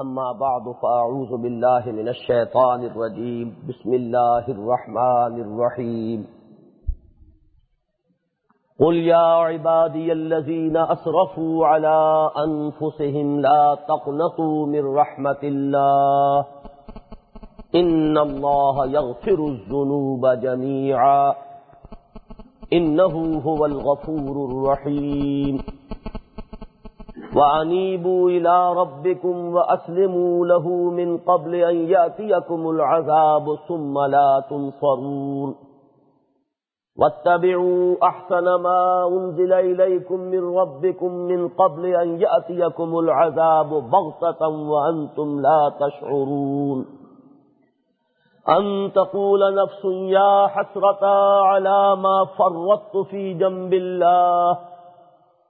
أما بعد، فأعوذ بالله من الشيطان الرجيم. بسم الله الرحمن الرحيم. قل يا عبادي الذين أسرفوا على أنفسهم لا تقنطوا من رحمة الله. إن الله يغفر الذنوب جميعا. إنه هو الغفور الرحيم. وأنيبوا إلى ربكم وأسلموا له من قبل أن يأتيكم العذاب ثم لا تنصرون. واتبعوا أحسن ما أنزل إليكم من ربكم من قبل أن يأتيكم العذاب بغتة وأنتم لا تشعرون. أن تقول نفس يا حسرة على ما فرطت في جنب الله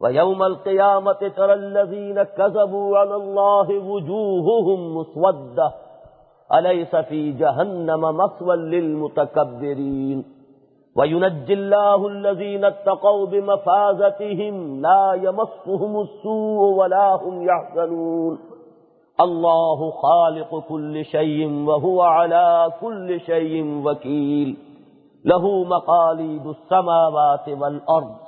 ويوم القيامة ترى الذين كذبوا على الله وجوههم مسودة. أليس في جهنم مصوى للمتكبرين؟ وينجي الله الذين اتقوا بمفازتهم لا يمصهم السوء ولا هم يحزنون. الله خالق كل شيء وهو على كل شيء وكيل. له مقاليد السماوات والأرض.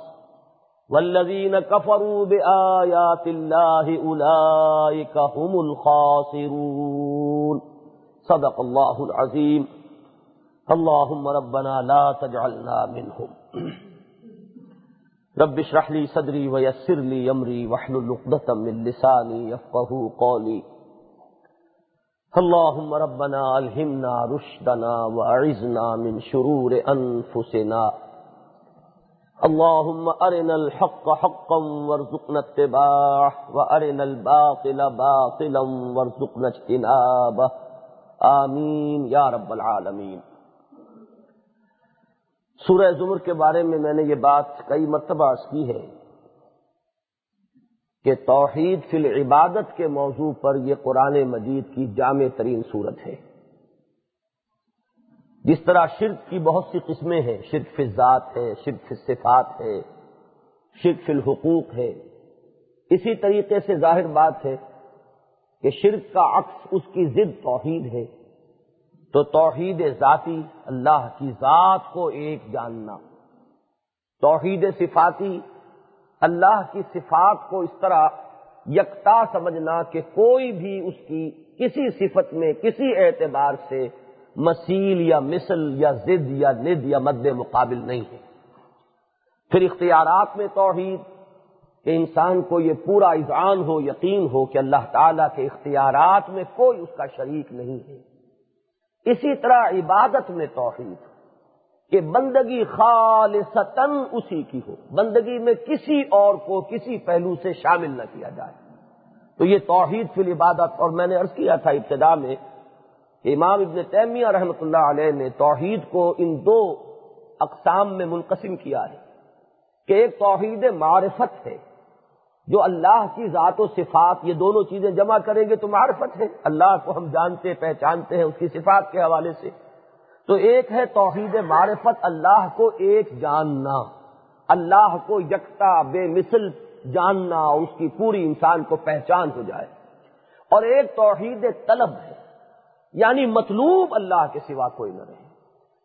والذين كفروا بآيات الله أولئك هم الخاسرون. صدق الله العظيم اللهم ربنا لا تجعلنا منهم رب اشرح لي صدري ويسر لي أمري واحلل عقدة من لساني يفقهوا قولي اللهم ربنا ألهمنا رشدنا وأعذنا من شرور أنفسنا اللهم أرنا الحق حقا وارزقنا اتباعه، وأرنا الباطل باطلا وارزقنا اجتنابه. آمین یا رب العالمین. سورہ زمر کے بارے میں میں نے یہ بات کئی مرتبہ عرض کی ہے کہ توحید فی العبادت کے موضوع پر یہ قرآن مجید کی جامع ترین صورت ہے۔ جس طرح شرک کی بہت سی قسمیں ہیں، شرک فی ذات ہے، شرک فی صفات ہے، شرک فی الحقوق ہے۔ اسی طریقے سے ظاہر بات ہے کہ شرک کا عکس اس کی ضد توحید ہے۔ تو توحید ذاتی اللہ کی ذات کو ایک جاننا۔ توحید صفاتی اللہ کی صفات کو اس طرح یکتا سمجھنا کہ کوئی بھی اس کی کسی صفت میں، کسی اعتبار سے مسیل یا مثل یا زد یا ند یا مد مقابل نہیں ہے۔ پھر اختیارات میں توحید، کہ انسان کو یہ پورا اذعان ہو، یقین ہو کہ اللہ تعالیٰ کے اختیارات میں کوئی اس کا شریک نہیں ہے۔ اسی طرح عبادت میں توحید، کہ بندگی خالصتاً اسی کی ہو۔ بندگی میں کسی اور کو کسی پہلو سے شامل نہ کیا جائے۔ تو یہ توحید فی العبادت، اور میں نے عرض کیا تھا ابتدا میں امام ابن تیمیہ رحمۃ اللہ علیہ نے توحید کو ان دو اقسام میں منقسم کیا ہے کہ ایک توحید معرفت ہے، جو اللہ کی ذات و صفات، یہ دونوں چیزیں جمع کریں گے تو معرفت ہے۔ اللہ کو ہم جانتے، پہچانتے ہیں اس کی صفات کے حوالے سے۔ تو ایک ہے توحید معرفت، اللہ کو ایک جاننا۔ اللہ کو یکتا، بے مثل جاننا، اس کی پوری انسان کو پہچان ہو جائے۔ اور ایک توحید طلب ہے۔ یعنی مطلوب اللہ کے سوا کوئی نہ رہے۔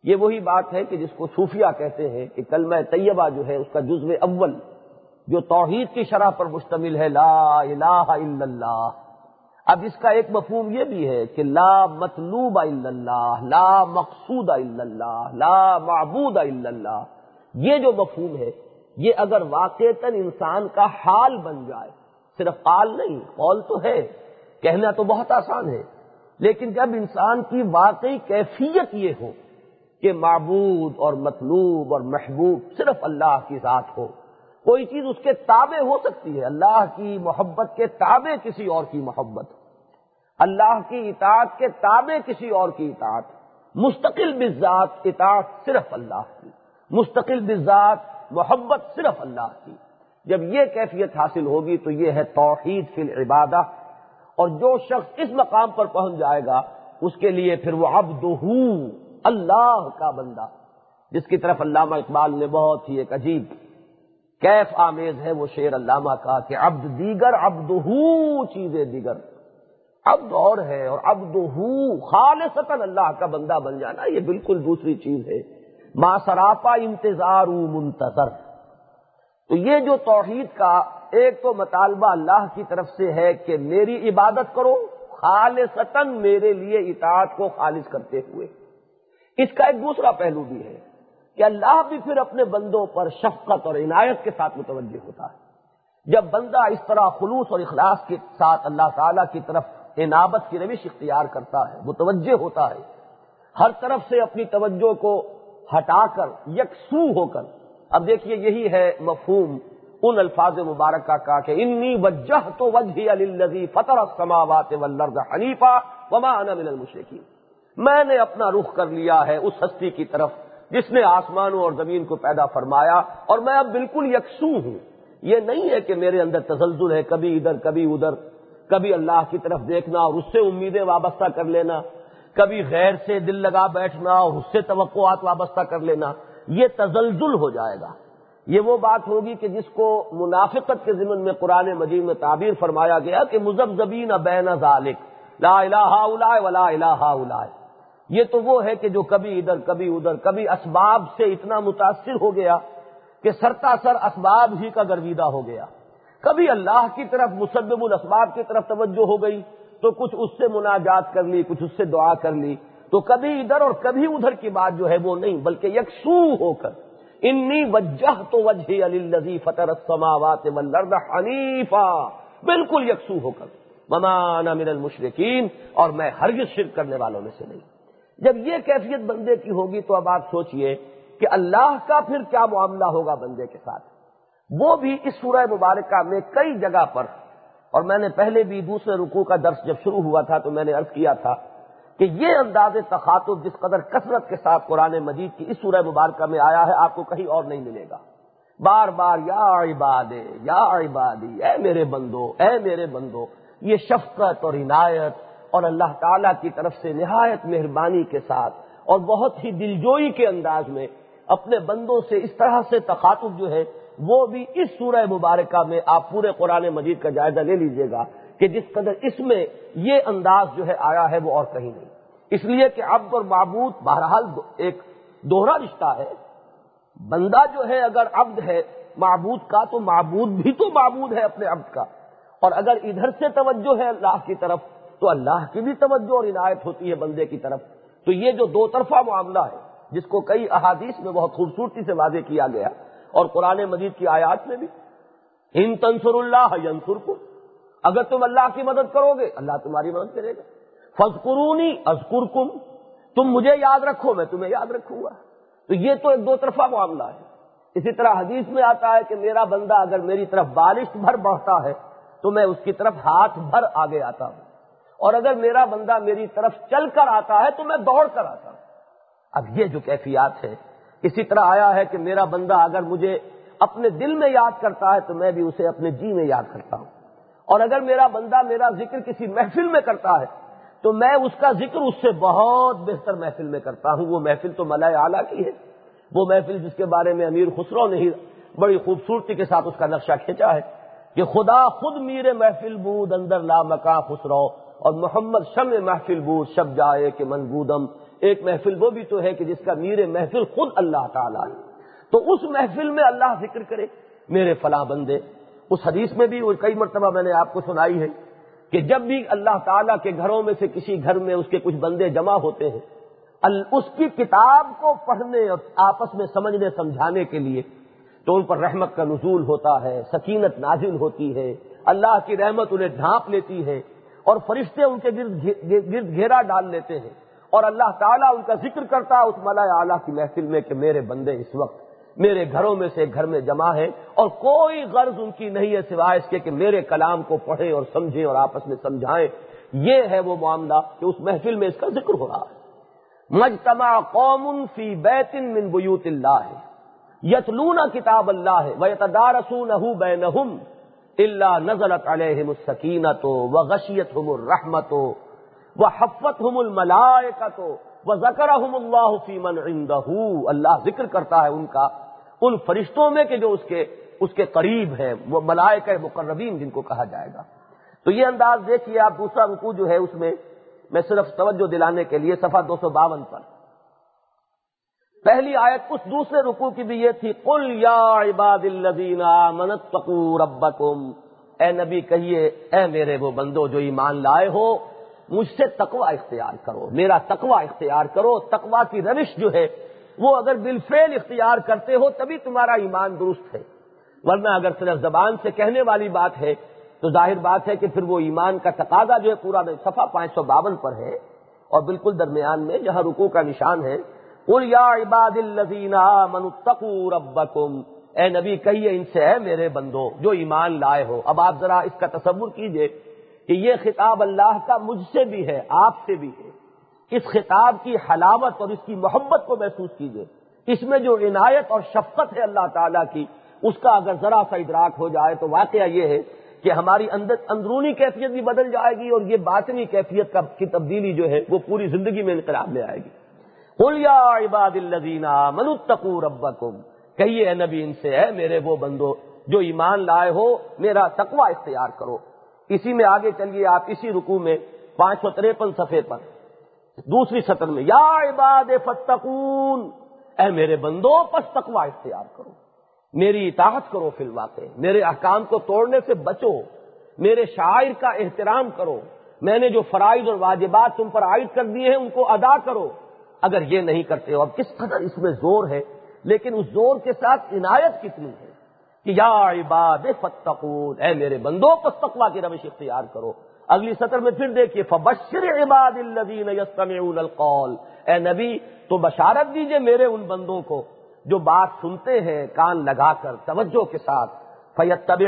یہ وہی بات ہے کہ جس کو صوفیہ کہتے ہیں کہ کلمہ طیبہ جو ہے اس کا جزو اول، جو توحید کی شرح پر مشتمل ہے، لا الہ الا اللہ۔ اب اس کا ایک مفہوم یہ بھی ہے کہ لا مطلوب الا اللہ، لا مقصود الا اللہ، لا معبود الا اللہ۔ یہ جو مفہوم ہے، یہ اگر واقع انسان کا حال بن جائے، صرف قال نہیں، قول تو ہے، کہنا تو بہت آسان ہے۔ لیکن جب انسان کی واقعی کیفیت یہ ہو کہ معبود اور مطلوب اور محبوب صرف اللہ کی ذات ہو، کوئی چیز اس کے تابع ہو سکتی ہے۔ اللہ کی محبت کے تابع کسی اور کی محبت، اللہ کی اطاعت کے تابع کسی اور کی اطاعت۔ مستقل بذات اطاعت صرف اللہ کی، مستقل بذات محبت صرف اللہ کی۔ جب یہ کیفیت حاصل ہوگی تو یہ ہے توحید فی العبادہ۔ اور جو شخص اس مقام پر پہنچ جائے گا، اس کے لیے پھر وہ عبد اللہ کا بندہ۔ جس کی طرف علامہ اقبال نے بہت ہی ایک عجیب کیف آمیز ہے وہ شیر علامہ کا کہ عبد دیگر عبد چیزیں دیگر۔ عبد اور ہے اور عبد خالصتا اللہ کا بندہ بن جانا یہ بالکل دوسری چیز ہے۔ ما سراپا انتظار منتظر۔ تو یہ جو توحید کا ایک تو مطالبہ اللہ کی طرف سے ہے کہ میری عبادت کرو، خالصتاً میرے لیے اطاعت کو خالص کرتے ہوئے۔ اس کا ایک دوسرا پہلو بھی ہے کہ اللہ بھی پھر اپنے بندوں پر شفقت اور عنایت کے ساتھ متوجہ ہوتا ہے۔ جب بندہ اس طرح خلوص اور اخلاص کے ساتھ اللہ تعالی کی طرف عنابت کی روش اختیار کرتا ہے، متوجہ ہوتا ہے، ہر طرف سے اپنی توجہ کو ہٹا کر، یکسو ہو کر۔ اب دیکھیے، یہی ہے مفہوم ان الفاظ مبارکہ کا کہ انی وجہ تو وجہ علی فطر السماوات والارض حنیفہ وما انا من المشرکین۔ میں نے اپنا رخ کر لیا ہے اس ہستی کی طرف جس نے آسمانوں اور زمین کو پیدا فرمایا اور میں اب بالکل یکسو ہوں۔ یہ نہیں ہے کہ میرے اندر تزلزل ہے، کبھی ادھر کبھی ادھر۔ کبھی اللہ کی طرف دیکھنا اور اس سے امیدیں وابستہ کر لینا۔ کبھی غیر سے دل لگا بیٹھنا اور اس سے توقعات وابستہ کر لینا۔ یہ تزلزل ہو جائے گا۔ یہ وہ بات ہوگی کہ جس کو منافقت کے ضمن میں قرآن مجید میں تعبیر فرمایا گیا کہ مزب زبین بین ذالک، لا الہ ولا الہ یہ تو وہ ہے کہ جو کبھی ادھر کبھی ادھر، کبھی اسباب سے اتنا متاثر ہو گیا کہ سرتا سر اسباب ہی کا گرویدہ ہو گیا۔ کبھی اللہ کی طرف مسبب الاسباب کی طرف توجہ ہو گئی، تو کچھ اس سے مناجات کر لی، کچھ اس سے دعا کر لی۔ تو کبھی ادھر اور کبھی ادھر کی بات جو ہے وہ نہیں، بلکہ یکسو ہو کر۔ انی وجہ تو وجہ علی فتح السماوات والارض حنیفا، بالکل یکسو ہو کر۔ ممانا من المشرقین اور میں ہرگز شرک کرنے والوں میں سے نہیں۔ جب یہ کیفیت بندے کی ہوگی تو اب آپ سوچئے کہ اللہ کا پھر کیا معاملہ ہوگا بندے کے ساتھ۔ وہ بھی اس سورہ مبارکہ میں کئی جگہ پر۔ اور میں نے پہلے بھی دوسرے رکوع کا درس جب شروع ہوا تھا تو میں نے عرض کیا تھا کہ یہ انداز تخاتب جس قدر کثرت کے ساتھ قرآن مجید کی اس سورہ مبارکہ میں آیا ہے، آپ کو کہیں اور نہیں ملے گا۔ بار بار، یا عباد یا عبادی، اے میرے بندو، اے میرے بندو، یہ شفقت اور عنایت اور اللہ تعالی کی طرف سے نہایت مہربانی کے ساتھ اور بہت ہی دلجوئی کے انداز میں اپنے بندوں سے اس طرح سے تخاتب جو ہے، وہ بھی اس سورہ مبارکہ میں آپ پورے قرآن مجید کا جائزہ لے لیجیے گا۔ کہ جس قدر اس میں یہ انداز جو ہے آیا ہے وہ اور کہیں نہیں۔ اس لیے کہ عبد اور معبود بہرحال ایک دوہرا رشتہ ہے۔ بندہ جو ہے اگر عبد ہے معبود کا تو معبود بھی تو معبود ہے اپنے عبد کا۔ اور اگر ادھر سے توجہ ہے اللہ کی طرف تو اللہ کی بھی توجہ اور عنایت ہوتی ہے بندے کی طرف۔ تو یہ جو دو طرفہ معاملہ ہے، جس کو کئی احادیث میں بہت خوبصورتی سے واضح کیا گیا اور قرآن مجید کی آیات میں بھی۔ ہند تنسر اللہ ینسر کو اگر تم اللہ کی مدد کرو گے، اللہ تمہاری مدد کرے گا۔ فض قرونی ازکر کم تم مجھے یاد رکھو، میں تمہیں یاد رکھوں گا۔ تو یہ تو ایک دو طرفہ معاملہ ہے۔ اسی طرح حدیث میں آتا ہے کہ میرا بندہ اگر میری طرف بارش بھر بڑھتا ہے، تو میں اس کی طرف ہاتھ بھر آگے آتا ہوں۔ اور اگر میرا بندہ میری طرف چل کر آتا ہے، تو میں دوڑ کر آتا ہوں۔ اب یہ جو کیفیات ہے اسی طرح آیا ہے کہ میرا بندہ اگر مجھے اپنے دل میں یاد کرتا ہے، تو میں بھی اسے اپنے جی میں یاد کرتا ہوں۔ اور اگر میرا بندہ میرا ذکر کسی محفل میں کرتا ہے، تو میں اس کا ذکر اس سے بہت بہتر محفل میں کرتا ہوں۔ وہ محفل تو ملائے اعلیٰ کی ہے۔ وہ محفل جس کے بارے میں امیر خسرو نے ہی بڑی خوبصورتی کے ساتھ اس کا نقشہ کھینچا ہے کہ خدا خود میر محفل بود اندر لا مکا خسرو اور محمد شم محفل بود شب جائے کہ من بودم ایک محفل وہ بھی تو ہے کہ جس کا میر محفل خود اللہ تعالیٰ ہے۔ تو اس محفل میں اللہ ذکر کرے، میرے فلاں بندے اس حدیث میں بھی کئی مرتبہ میں نے آپ کو سنائی ہے کہ جب بھی اللہ تعالیٰ کے گھروں میں سے کسی گھر میں اس کے کچھ بندے جمع ہوتے ہیں اس کی کتاب کو پڑھنے اور آپس میں سمجھنے، سمجھانے کے لیے تو ان پر رحمت کا نزول ہوتا ہے، سکینت نازل ہوتی ہے، اللہ کی رحمت انہیں ڈھانپ لیتی ہے اور فرشتے ان کے گرد گرد گھیرا ڈال لیتے ہیں اور اللہ تعالیٰ ان کا ذکر کرتا ہے اس ملا اعلیٰ کی محفل میں کہ میرے بندے اس وقت میرے گھروں میں سے گھر میں جمع ہے اور کوئی غرض ان کی نہیں ہے سوائے اس کے کہ میرے کلام کو پڑھیں اور سمجھیں اور آپس میں سمجھائیں۔ یہ ہے وہ معاملہ کہ اس محفل میں اس کا ذکر ہو رہا ہے۔ مجتمع قوم فی بیت من بیوت اللہ یتلون کتاب اللہ ویتدارسونہ بینہم۔ اللہ نزلت علیہم السکینت و غشیتہم الرحمت و حفتہم الملائکت و ذکرہم اللہ فی من عندہ اللہ ذکر کرتا ہے ان کا ان فرشتوں میں کہ جو اس کے اس کے قریب ہیں، وہ ملائکہ مقربین جن کو کہا جائے گا۔ تو یہ انداز دیکھیے آپ دوسرا رکو جو ہے اس میں میں صرف توجہ دلانے کے لیے صفحہ دو سو باون پر۔ پہلی آیت اس دوسرے رکو کی بھی یہ تھی کل یا عباد الذین منتقو ربکم۔ اے نبی کہیے، اے میرے وہ بندو جو ایمان لائے ہو، مجھ سے تقوا اختیار کرو، میرا تقوا اختیار کرو تقوا کی روش جو ہے وہ اگر بالفعل اختیار کرتے ہو تبھی تمہارا ایمان درست ہے۔ ورنہ اگر صرف زبان سے کہنے والی بات ہے، تو ظاہر بات ہے کہ پھر وہ ایمان کا تقاضا جو ہے پورا صفحہ پانچ سو باون پر ہے اور بالکل درمیان میں جہاں رکو کا نشان ہے۔ یا عباد الزین ربکم اے نبی، کہیے ان سے ہے میرے بندو، جو ایمان لائے ہو۔ اب آپ ذرا اس کا تصور کیجیے کہ یہ خطاب اللہ کا مجھ سے بھی ہے، آپ سے بھی ہے۔ اس خطاب کی حلاوت اور اس کی محبت کو محسوس کیجیے۔ اس میں جو عنایت اور شفقت ہے اللہ تعالیٰ کی، اس کا اگر ذرا سا ادراک ہو جائے تو واقعہ یہ ہے کہ ہماری اندر اندرونی کیفیت بھی بدل جائے گی اور یہ باطنی کیفیت کی تبدیلی جو ہے وہ پوری زندگی میں انقلاب لے آئے گی۔ عباد الزینہ منتقو ربکم۔ کہیے نبی ان سے ہے میرے وہ بندو جو ایمان لائے ہو، میرا تقوی اختیار کرو۔ اسی میں آگے چلیے، آپ اسی رکو میں پانچ سو تریپن صفحے پر۔ دوسری سطر میں، یا عباد فتقون اے میرے بندو، پس تقوی اختیار کرو۔ میری اطاعت کرو فی الواقع، میرے احکام کو توڑنے سے بچو، میرے شاعر کا احترام کرو۔ میں نے جو فرائض اور واجبات تم پر عائد کر دیے ہیں، ان کو ادا کرو۔ اگر یہ نہیں کرتے ہو، اب کس قدر اس میں زور ہے؟ لیکن اس زور کے ساتھ عنایت کتنی ہے؟ کہ یا عباد فتقون اے میرے بندو، پس تقوا کی روش اختیار کرو۔ اگلی سطر میں پھر دیکھیے، فبشر عباد الذین یستمعون القول اے نبی، تو بشارت دیجیے میرے ان بندوں کو جو بات سنتے ہیں، کان لگا کر توجہ کے ساتھ۔ فیت طب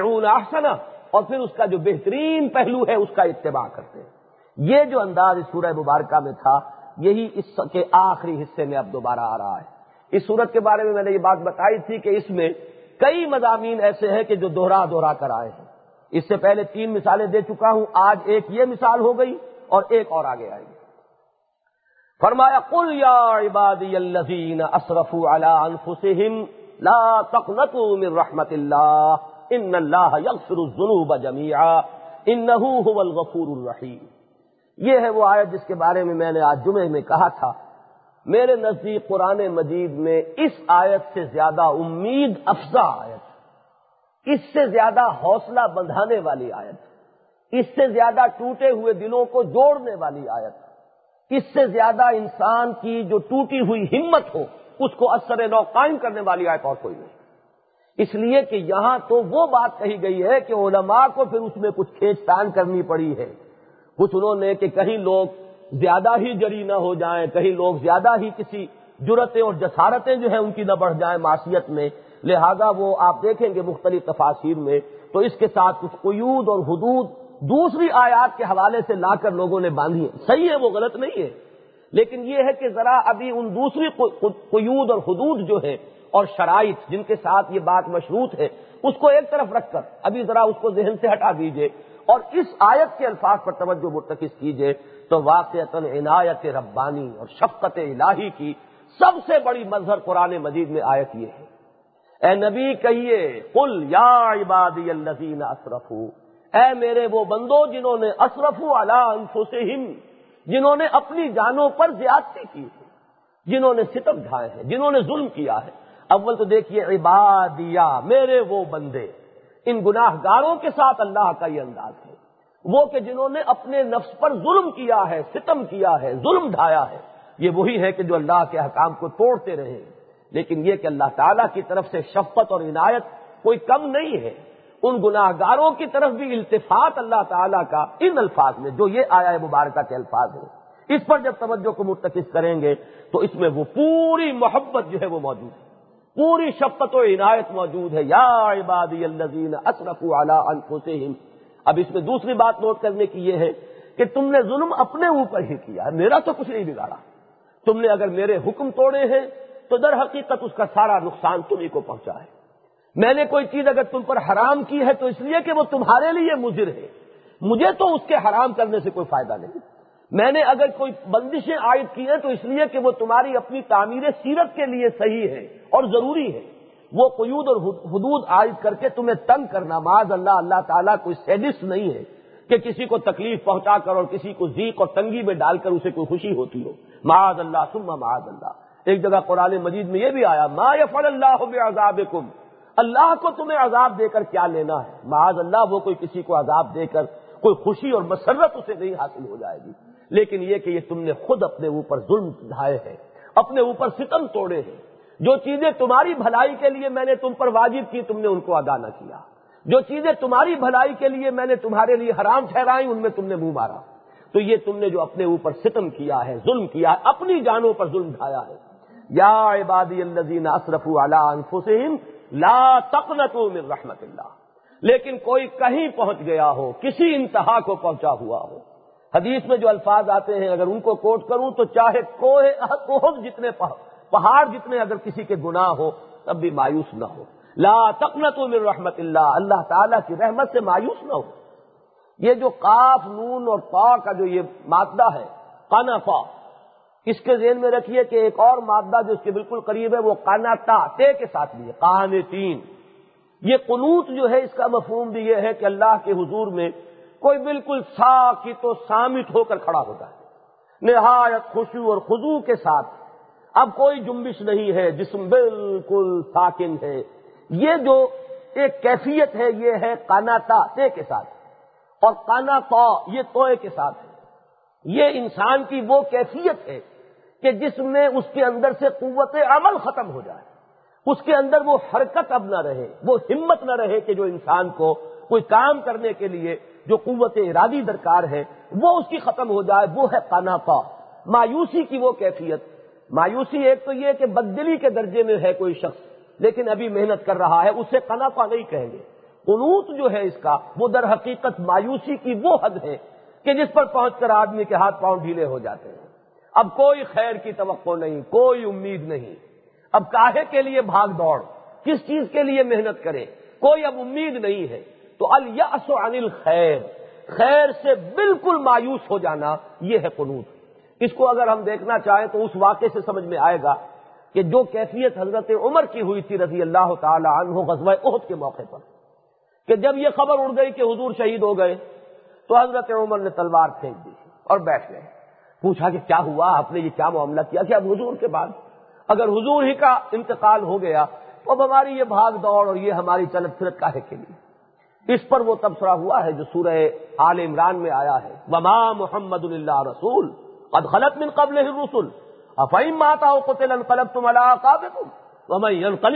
اور پھر اس کا جو بہترین پہلو ہے، اس کا اتباع کرتے ہیں۔ یہ جو انداز اس سورہ مبارکہ میں تھا، یہی اس کے آخری حصے میں اب دوبارہ آ رہا ہے۔ اس صورت کے بارے میں میں نے یہ بات بتائی تھی کہ اس میں کئی مضامین ایسے ہیں کہ جو دوہرا دوہرا کر آئے ہیں۔ اس سے پہلے تین مثالیں دے چکا ہوں، آج ایک یہ مثال ہو گئی اور ایک اور آگے آئے گی۔ فرمایا، قل یا عبادی الذین اسرفوا علی انفسهم لا تقنطوا من رحمت اللہ، ان اللہ یغفر الذنوب جميعا انه هو الغفور الرحیم۔ یہ ہے وہ آیت جس کے بارے میں میں نے آج جمعے میں کہا تھا۔ میرے نزدیک قرآن مجید میں اس آیت سے زیادہ امید افزا آیت اس سے زیادہ حوصلہ بندھانے والی آیت، اس سے زیادہ ٹوٹے ہوئے دلوں کو جوڑنے والی آیت، اس سے زیادہ انسان کی جو ٹوٹی ہوئی ہمت ہو، اس کو اثر نو قائم کرنے والی آیت اور کوئی نہیں۔ اس لیے کہ یہاں تو وہ بات کہی گئی ہے کہ علماء کو پھر اس میں کچھ کھینچ تان کرنی پڑی ہے۔ کچھ انہوں نے کہ کہیں لوگ زیادہ ہی جری نہ ہو جائیں، کہیں لوگ زیادہ ہی کسی جرتیں اور جسارتیں جو ہیں ان کی نہ بڑھ جائیں معاشیت میں لہذا وہ آپ دیکھیں گے مختلف تفاصیر میں تو اس کے ساتھ کچھ قیود اور حدود دوسری آیات کے حوالے سے لا کر لوگوں نے باندھی ہے صحیح ہے، وہ غلط نہیں ہے۔ لیکن یہ ہے کہ ذرا ابھی ان دوسری قیود اور حدود جو ہے اور شرائط جن کے ساتھ یہ بات مشروط ہے، اس کو ایک طرف رکھ کر ابھی ذرا اس کو ذہن سے ہٹا دیجیے اور اس آیت کے الفاظ پر توجہ مرتکز کیجیے تو واقع عنایت ربانی اور شفقت الہی کی سب سے بڑی مظہر قرآن مجید میں آیت یہ ہے۔ اے نبی کہیے، قل یا عبادی الذین اسرفو اے میرے وہ بندو جنہوں نے اشرف انفسہم، جنہوں نے اپنی جانوں پر زیادتی کی ہے، جنہوں نے ستم ڈھائے ہیں، جنہوں نے ظلم کیا ہے۔ اول تو دیکھیے، عبادیہ، میرے وہ بندے، ان گناہ گاروں کے ساتھ اللہ کا یہ انداز ہے۔ وہ کہ جنہوں نے اپنے نفس پر ظلم کیا ہے، ستم کیا ہے، ظلم ڈھایا ہے، یہ وہی ہے کہ جو اللہ کے حکام کو توڑتے رہے۔ لیکن یہ کہ اللہ تعالیٰ کی طرف سے شفقت اور عنایت کوئی کم نہیں ہے۔ ان گناہ گاروں کی طرف بھی التفات اللہ تعالیٰ کا ان الفاظ میں، جو یہ آیا ہے مبارکہ کے الفاظ ہیں۔ اس پر جب توجہ کو مرتکز کریں گے تو اس میں وہ پوری محبت جو ہے وہ موجود ہے۔ پوری شفقت و عنایت موجود ہے۔ یا عبادی الذین اسرفوا علی انفسہم۔ اب اس میں دوسری بات نوٹ کرنے کی یہ ہے کہ تم نے ظلم اپنے اوپر ہی کیا میرا تو کچھ نہیں بگاڑا۔ تم نے اگر میرے حکم توڑے ہیں تو در حقیقت اس کا سارا نقصان تمہیں کو پہنچا ہے۔ میں نے کوئی چیز اگر تم پر حرام کی ہے تو اس لیے کہ وہ تمہارے لیے مضر ہے۔ مجھے تو اس کے حرام کرنے سے کوئی فائدہ نہیں۔ میں نے اگر کوئی بندشیں عائد کی ہیں تو اس لیے کہ وہ تمہاری اپنی تعمیر سیرت کے لیے صحیح ہے اور ضروری ہے۔ وہ قیود اور حدود عائد کر کے تمہیں تنگ کرنا، معاذ اللہ اللہ تعالیٰ کوئی سیڈسٹ نہیں ہے کہ کسی کو تکلیف پہنچا کر اور کسی کو ذیق اور تنگی میں ڈال کر اسے کوئی خوشی ہوتی ہو۔ معاذ اللہ سما معاذ اللہ۔ ایک جگہ قرآن مجید میں یہ بھی آیا، ما یفل اللہ عذاب اللہ کو تمہیں عذاب دے کر کیا لینا ہے؟ معاذ اللہ، وہ کوئی کسی کو عذاب دے کر کوئی خوشی اور مسرت اسے نہیں حاصل ہو جائے گی۔ لیکن یہ کہ یہ تم نے خود اپنے اوپر ظلم ڈھائے ہیں، اپنے اوپر ستم توڑے ہیں۔ جو چیزیں تمہاری بھلائی کے لیے میں نے تم پر واجب کی، تم نے ان کو ادا نہ کیا۔ جو چیزیں تمہاری بھلائی کے لیے میں نے تمہارے لیے حرام ٹھہرائی ان میں تم نے منہ مارا۔ تو یہ تم نے جو اپنے اوپر ستم کیا ہے، ظلم کیا ہے، اپنی جانوں پر ظلم ڈھایا ہے۔ یا عبادی الذین اسرفوا علی انفسہم لا تقنطوا من رحمت اللہ۔ لیکن کوئی کہیں پہنچ گیا ہو، کسی انتہا کو پہنچا ہوا ہو۔ حدیث میں جو الفاظ آتے ہیں، اگر ان کو کوٹ کروں تو چاہے کوہ جتنے پہاڑ جتنے اگر کسی کے گناہ ہو، تب بھی مایوس نہ ہو۔ لا تقنت من رحمت اللہ۔ اللہ تعالیٰ کی رحمت سے مایوس نہ ہو۔ یہ جو قاف، نون اور پا کا جو یہ مادہ ہے کانا پا اس کے ذہن میں رکھیے کہ ایک اور مادہ جو اس کے بالکل قریب ہے وہ کانا تا تے کے ساتھ بھی ہے کان تین یہ قنوت جو ہے، اس کا مفہوم بھی یہ ہے کہ اللہ کے حضور میں کوئی بالکل ساکت و سامت ہو کر کھڑا ہوتا ہے۔ نہایت خوشو اور خزو کے ساتھ۔ اب کوئی جنبش نہیں ہے، جسم بالکل ساکن ہے۔ یہ جو ایک کیفیت ہے، یہ ہے کانا تا تے کے ساتھ۔ اور کانا تو یہ توئے کے ساتھ۔ ہے یہ انسان کی وہ کیفیت ہے کہ جس میں اس کے اندر سے قوت عمل ختم ہو جائے۔ اس کے اندر وہ حرکت اب نہ رہے، وہ ہمت نہ رہے کہ جو انسان کو کوئی کام کرنے کے لیے جو قوت ارادی درکار ہے، وہ اس کی ختم ہو جائے، وہ ہے کانا مایوسی کی وہ کیفیت۔ مایوسی ایک تو یہ کہ بدلی کے درجے میں ہے کوئی شخص، لیکن ابھی محنت کر رہا ہے، اسے کنا نہیں کہیں گے۔ قنوت جو ہے اس کا، وہ در حقیقت مایوسی کی وہ حد ہے کہ جس پر پہنچ کر آدمی کے ہاتھ پاؤں ڈھیلے ہو جاتے ہیں۔ اب کوئی خیر کی توقع نہیں، کوئی امید نہیں۔ اب کاہے کے لیے بھاگ دوڑ، کس چیز کے لیے محنت کرے؟ کوئی اب امید نہیں ہے۔ تو الیاس عن خیر خیر سے بالکل مایوس ہو جانا یہ ہے قنوت اس کو اگر ہم دیکھنا چاہیں تو اس واقعے سے سمجھ میں آئے گا کہ جو کیفیت حضرت عمر کی ہوئی تھی رضی اللہ تعالی عنہ غزوہ عہد کے موقع پر، کہ جب یہ خبر اڑ گئی کہ حضور شہید ہو گئے تو حضرت عمر نے تلوار پھینک دی اور بیٹھ گئے۔ پوچھا کہ کیا ہوا؟ آپ نے یہ کیا معاملہ کیا؟ کہ اب حضور کے بعد اگر حضور ہی کا انتقال ہو گیا تو اب ہماری یہ بھاگ دوڑ اور یہ ہماری چلت پھرت کاہے کے لیے؟ اس پر وہ تبصرہ ہوا ہے جو سورہ آل عمران میں آیا ہے۔ وما محمد اللہ رسول قد خلط من قبل رسول افعیم ماتا قتل انقلب تم اللہ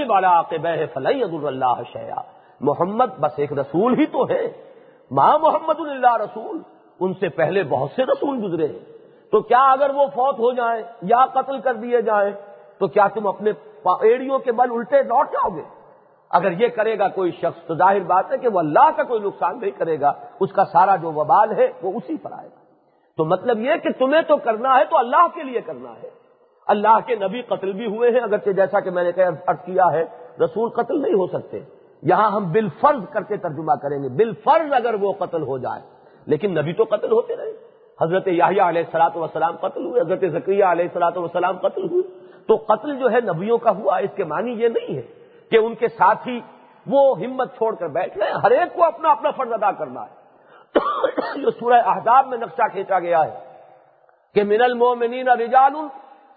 والا بہ فلئی عد اللہ شیا محمد بس ایک رسول ہی تو ہے۔ ماں محمد اللہ رسول، ان سے پہلے بہت سے رسول گزرے۔ ہیں تو کیا اگر وہ فوت ہو جائیں یا قتل کر دیے جائیں، تو کیا تم اپنے ایڑیوں کے بل الٹے لوٹ جاؤ گے؟ اگر یہ کرے گا کوئی شخص تو ظاہر بات ہے کہ وہ اللہ کا کوئی نقصان نہیں کرے گا، اس کا سارا جو وبال ہے وہ اسی پر آئے گا۔ تو مطلب یہ کہ تمہیں تو کرنا ہے تو اللہ کے لیے کرنا ہے۔ اللہ کے نبی قتل بھی ہوئے ہیں، اگرچہ جیسا کہ میں نے ارد کیا ہے، رسول قتل نہیں ہو سکتے۔ یہاں ہم بال فرض کر کے ترجمہ کریں گے۔ بال فرض اگر وہ قتل ہو جائے۔ لیکن نبی تو قتل ہوتے رہے۔ حضرت یاہیا علیہ السلاط وسلام قتل ہوئے، حضرت ذکریہ علیہ السلاط وسلام قتل ہوئے۔ تو قتل جو ہے نبیوں کا ہوا، اس کے معنی یہ نہیں ہے کہ ان کے ساتھی وہ ہمت چھوڑ کر بیٹھ رہے ہر ایک کو اپنا اپنا فرض ادا کرنا ہے۔ جو سورہ احزاب میں نقشہ کھینچا گیا ہے کہ من المومنین رجال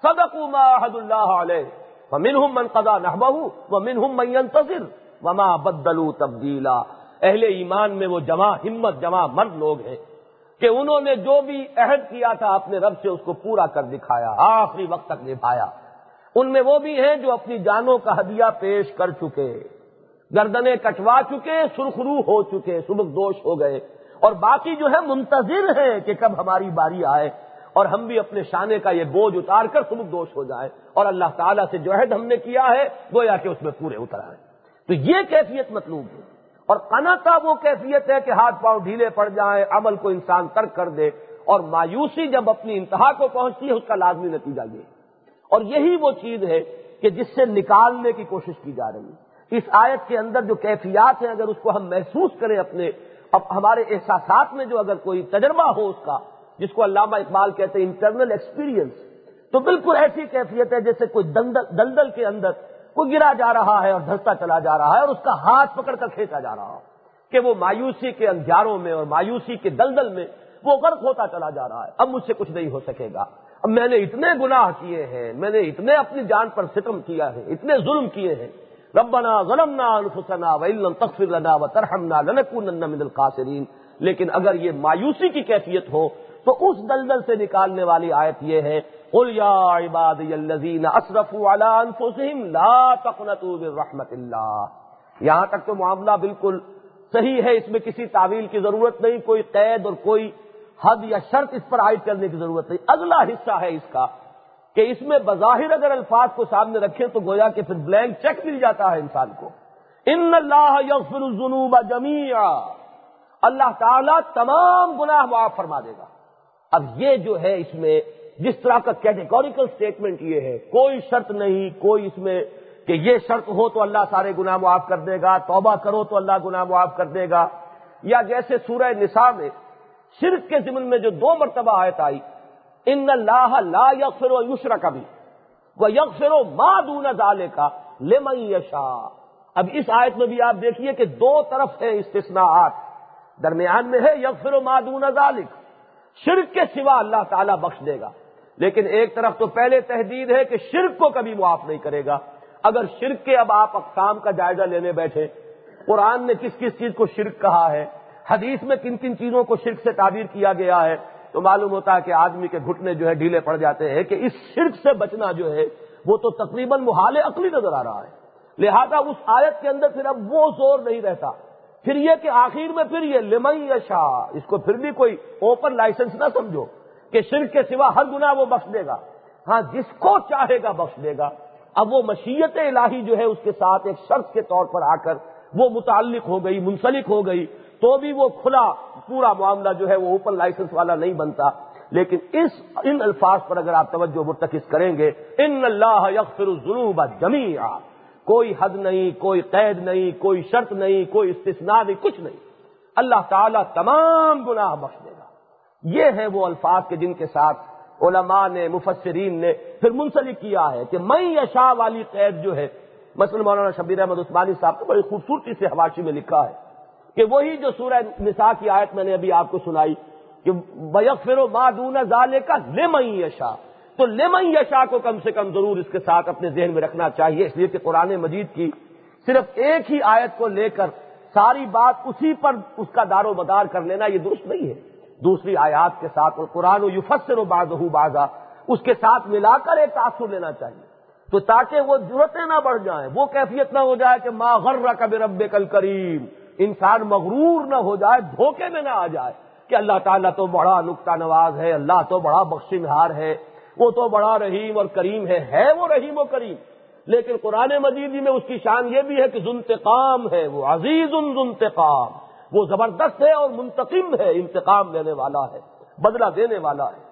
صدقوا ما عهد الله عليه فمنهم من قضى نحبه ومنهم من ينتظر وما بدلوا تبدیلا اہل ایمان میں وہ جمع ہمت، جمع مرد لوگ ہیں کہ انہوں نے جو بھی عہد کیا تھا اپنے رب سے اس کو پورا کر دکھایا، آخری وقت تک نبھایا۔ ان میں وہ بھی ہیں جو اپنی جانوں کا ہدیہ پیش کر چکے گردنے کٹوا چکے، سرخرو ہو چکے، سبک دوش ہو گئے۔ اور باقی جو ہے منتظر ہیں کہ کب ہماری باری آئے اور ہم بھی اپنے شانے کا یہ بوجھ اتار کر سبک دوش ہو جائے اور اللہ تعالیٰ سے جو عہد ہم نے کیا ہے، گویا کہ اس میں پورے اتر آئے۔ تو یہ کیفیت مطلوب ہے۔ اور قناتا وہ کیفیت ہے کہ ہاتھ پاؤں ڈھیلے پڑ جائیں، عمل کو انسان ترک کر دے اور مایوسی جب اپنی انتہا کو پہنچتی ہے، اس کا لازمی نتیجہ یہ اور یہی وہ چیز ہے کہ جس سے نکالنے کی کوشش کی جا رہی ہے۔ اس آیت کے اندر جو کیفیات ہیں، اگر اس کو ہم محسوس کریں اپنے، اب ہمارے احساسات میں جو اگر کوئی تجربہ ہو اس کا، جس کو علامہ اقبال کہتے ہیں انٹرنل ایکسپیرینس تو بالکل ایسی کیفیت ہے جیسے کوئی دلدل دلدل کے اندر کوئی گرا جا رہا ہے اور دھستا چلا جا رہا ہے اور اس کا ہاتھ پکڑ کر کھینچا جا رہا ہو کہ وہ مایوسی کے انجاروں میں اور مایوسی کے دلدل میں وہ غرق ہوتا چلا جا رہا ہے۔ اب مجھ سے کچھ نہیں ہو سکے گا۔ اب میں نے اتنے گناہ کیے ہیں، میں نے اتنے اپنی جان پر ستم کیا ہے، اتنے ظلم کیے ہیں۔ ربنا ظلمنا انفسنا وإن تغفر لنا وترحمنا لنكونن من الخاسرین۔ لیکن اگر یہ مایوسی کی کیفیت ہو تو اس دلدل سے نکالنے والی آیت یہ ہے، قل یا عبادی الذین اسرفوا علی انفسهم لا تقنطوا من رحمت اللہ یہاں تک تو معاملہ بالکل صحیح ہے، اس میں کسی تعویل کی ضرورت نہیں، کوئی قید اور کوئی حد یا شرط اس پر عائد کرنے کی ضرورت نہیں۔ اگلا حصہ ہے اس کا، کہ اس میں بظاہر اگر الفاظ کو سامنے رکھیں تو گویا کہ پھر بلینک چیک مل جاتا ہے انسان کو۔ ان اللہ یغفر الذنوب جميعا۔ اللہ تعالیٰ تمام گناہ معاف فرما دے گا۔ اب یہ جو ہے اس میں جس طرح کا کیٹیگوریکل سٹیٹمنٹ یہ ہے، کوئی شرط نہیں، کوئی اس میں کہ یہ شرط ہو تو اللہ سارے گناہ معاف کر دے گا، توبہ کرو تو اللہ گناہ معاف کر دے گا۔ یا جیسے سورہ نساء میں شرک کے ضمن میں جو دو مرتبہ آیت آئی، ان اللہ لا یغفر و یشرا کا بھی وہ یغفر و دون ظالے کا لمن یشا اب اس آیت میں بھی آپ دیکھیے کہ دو طرف ہے استثناءات۔ درمیان میں ہے یغفر و دون ذالک۔ شرک کے سوا اللہ تعالیٰ بخش دے گا۔ لیکن ایک طرف تو پہلے تحدید ہے کہ شرک کو کبھی معاف نہیں کرے گا۔ اگر شرک کے اب آپ اقسام کا جائزہ لینے بیٹھے، قرآن نے کس کس چیز کو شرک کہا ہے؟ حدیث میں کن کن چیزوں کو شرک سے تعبیر کیا گیا ہے؟ تو معلوم ہوتا ہے کہ آدمی کے گھٹنے جو ہے ڈھیلے پڑ جاتے ہیں کہ اس شرک سے بچنا جو ہے، وہ تو تقریباً محال عقلی نظر آ رہا ہے۔ لہذا اس آیت کے اندر پھر اب وہ زور نہیں رہتا۔ پھر یہ کہ آخر میں پھر یہ لمئی یا اس کو پھر بھی کوئی اوپن لائسنس نہ سمجھو کہ شرک کے سوا ہر گنا وہ بخش دے گا۔ ہاں جس کو چاہے گا بخش دے گا۔ اب وہ مشیت الہی جو ہے، اس کے ساتھ ایک شرط کے طور پر آ کر وہ متعلق ہو گئی، منسلک ہو گئی، تو بھی وہ کھلا پورا معاملہ جو ہے، وہ اوپن لائسنس والا نہیں بنتا۔ لیکن اس، ان الفاظ پر اگر آپ توجہ مرتکز کریں گے، ان اللہ یغفر الذنوب جميعا کوئی حد نہیں، کوئی قید نہیں، کوئی شرط نہیں، کوئی استثناء نہیں، کچھ نہیں۔ اللہ تعالیٰ تمام گناہ بخش دے گا۔ یہ ہے وہ الفاظ کے جن کے ساتھ علماء نے، مفسرین نے پھر منسلک کیا ہے کہ میں یشا والی قید جو ہے، مثلا مولانا شبیر احمد عثمانی صاحب نے بڑی خوبصورتی سے حواشی میں لکھا ہے کہ وہی جو سورہ نساء کی آیت میں نے ابھی آپ کو سنائی کہ بیکفر و مادون زالے کا لمئی یشا تو لمئی یشا کو کم سے کم ضرور اس کے ساتھ اپنے ذہن میں رکھنا چاہیے، اس لیے کہ قرآن مجید کی صرف ایک ہی آیت کو لے کر ساری بات اسی پر اس کا دار و مدار کر لینا یہ درست نہیں ہے۔ دوسری آیات کے ساتھ اور قرآن و یوفسر و باز بازا اس کے ساتھ ملا کر ایک تاثر لینا چاہیے۔ تو تاکہ وہ ضرورتیں نہ بڑھ جائیں، وہ کیفیت نہ ہو جائے کہ ماں غر کب رب کل کریم انسان مغرور نہ ہو جائے، دھوکے میں نہ آ جائے کہ اللہ تعالیٰ تو بڑا نقطہ نواز ہے، اللہ تو بڑا بخشنہار ہے۔ وہ تو بڑا رحیم اور کریم ہے ہے وہ رحیم و کریم۔ لیکن قرآن مجید میں اس کی شان یہ بھی ہے کہ زنتقام ہے وہ، عزیز انتقام وہ زبردست ہے اور منتقم ہے، انتقام دینے والا ہے، بدلہ دینے والا ہے۔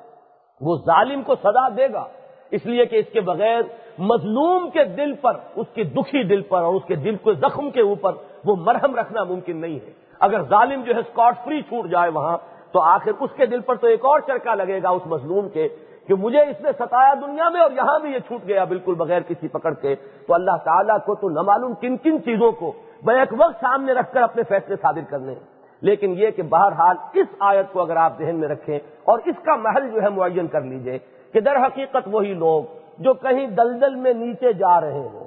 وہ ظالم کو سزا دے گا۔ اس لیے کہ اس کے بغیر مظلوم کے دل پر، اس کے دکھی دل پر اور اس کے دل کے زخم کے اوپر وہ مرہم رکھنا ممکن نہیں ہے۔ اگر ظالم جو ہے اسکاٹ فری چھوٹ جائے وہاں، تو آخر اس کے دل پر تو ایک اور چرکا لگے گا، اس مظلوم کے۔ کہ مجھے اس نے ستایا دنیا میں اور یہاں بھی یہ چھوٹ گیا بالکل بغیر کسی پکڑ کے۔ تو اللہ تعالیٰ کو تو نہ معلوم کن کن چیزوں کو بیک وقت سامنے رکھ کر اپنے فیصلے صادر کرنے۔ لیکن یہ کہ بہرحال اس آیت کو اگر آپ ذہن میں رکھیں اور اس کا محل جو ہے معین کر لیجیے کہ در حقیقت وہی لوگ جو کہیں دلدل میں نیچے جا رہے ہوں۔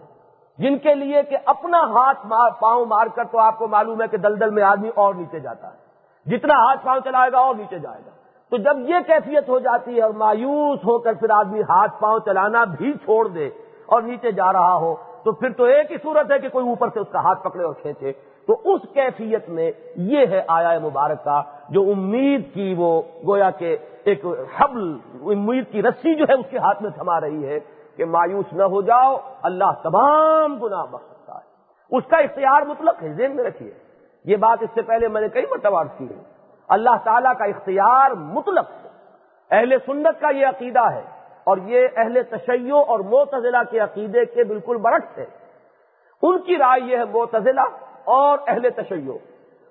جن کے لیے کہ اپنا ہاتھ مار پاؤں مار کر تو آپ کو معلوم ہے کہ دلدل میں آدمی اور نیچے جاتا ہے۔ جتنا ہاتھ پاؤں چلائے گا اور نیچے جائے گا۔ تو جب یہ کیفیت ہو جاتی ہے اور مایوس ہو کر پھر آدمی ہاتھ پاؤں چلانا بھی چھوڑ دے اور نیچے جا رہا ہو، تو پھر تو ایک ہی صورت ہے کہ کوئی اوپر سے اس کا ہاتھ پکڑے اور کھینچے۔ تو اس کیفیت میں یہ ہے آیا مبارک کا جو امید کی وہ گویا کہ ایک حبل، امید کی رسی جو ہے اس کے ہاتھ میں تھما رہی ہے کہ مایوس نہ ہو جاؤ، اللہ تمام گنا بخ سکتا ہے۔ اس کا اختیار مطلق ہے ذہن میں رکھیے۔ یہ بات اس سے پہلے میں نے کئی مرتبہ کی ہے۔ اللہ تعالیٰ کا اختیار مطلق ہے۔ اہل سنت کا یہ عقیدہ ہے اور یہ اہل تشیع اور موتزلہ کے عقیدے کے بالکل برعکس ہے۔ ان کی رائے یہ ہے موتزلہ اور اہل تشیع۔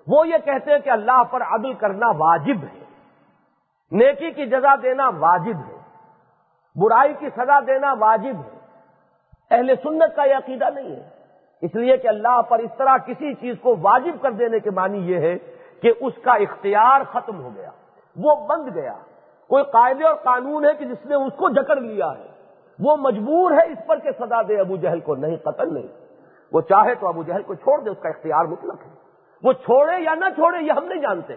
وہ یہ کہتے ہیں کہ اللہ پر عدل کرنا واجب ہے۔ نیکی کی جزا دینا واجب ہے۔ برائی کی سزا دینا واجب ہے۔ اہل سنت کا یہ عقیدہ نہیں ہے۔ اس لیے کہ اللہ پر اس طرح کسی چیز کو واجب کر دینے کے معنی یہ ہے کہ اس کا اختیار ختم ہو گیا، وہ بند گیا۔ کوئی قاعدے اور قانون ہے کہ جس نے اس کو جکڑ لیا ہے۔ وہ مجبور ہے اس پر کہ سزا دے، ابو جہل کو نہیں، قتل نہیں۔ وہ چاہے تو ابو جہل کو چھوڑ دے، اس کا اختیار مطلق ہے۔ وہ چھوڑے یا نہ چھوڑے، یہ ہم نہیں جانتے۔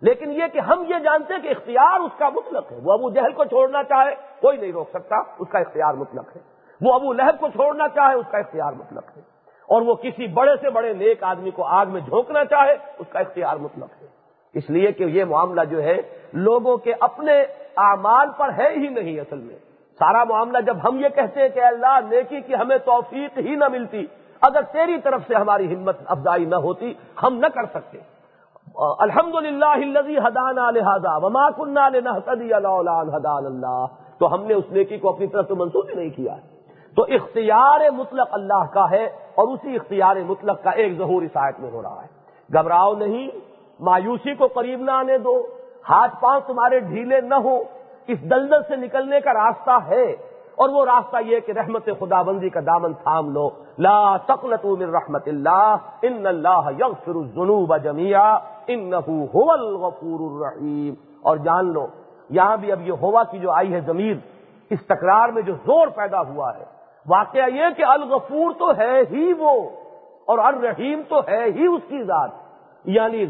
لیکن یہ کہ ہم یہ جانتے کہ اختیار اس کا مطلق ہے۔ وہ ابو جہل کو چھوڑنا چاہے، کوئی نہیں روک سکتا، اس کا اختیار مطلق ہے۔ وہ ابو لہب کو چھوڑنا چاہے، اس کا اختیار مطلق ہے۔ اور وہ کسی بڑے سے بڑے نیک آدمی کو آگ میں جھونکنا چاہے، اس کا اختیار مطلق ہے۔ اس لیے کہ یہ معاملہ جو ہے، لوگوں کے اپنے اعمال پر ہے ہی نہیں اصل میں۔ سارا معاملہ جب ہم یہ کہتے ہیں کہ اللہ نیکی کی ہمیں توفیق ہی نہ ملتی، اگر تیری طرف سے ہماری ہمت افزائی نہ ہوتی، ہم نہ کر سکتے۔ الحمد للہ حدان لہٰذا وما کنہ اللہ۔ تو ہم نے اس نیکی کو اپنی طرف سے منسوخ نہیں کیا۔ تو اختیار مطلق اللہ کا ہے اور اسی اختیار مطلق کا ایک ظہور اس آیت میں ہو رہا ہے۔ گھبراؤ نہیں، مایوسی کو قریب نہ آنے دو، ہاتھ پاؤں تمہارے ڈھیلے نہ ہو اس دلدل سے نکلنے کا راستہ ہے اور وہ راستہ یہ کہ رحمت خدا بندی کا دامن تھام لو۔ لا تقنطوا من رحمت اللہ، ان اللہ یغفر الذنوب جميعا انه هو الغفور الرحیم۔ اور جان لو، یہاں بھی اب یہ ہوا کی جو آئی ہے ضمیر، اس تکرار میں جو زور پیدا ہوا ہے واقعہ یہ کہ الغفور تو ہے ہی وہ اور الرحیم تو ہے ہی اس کی ذات یعنی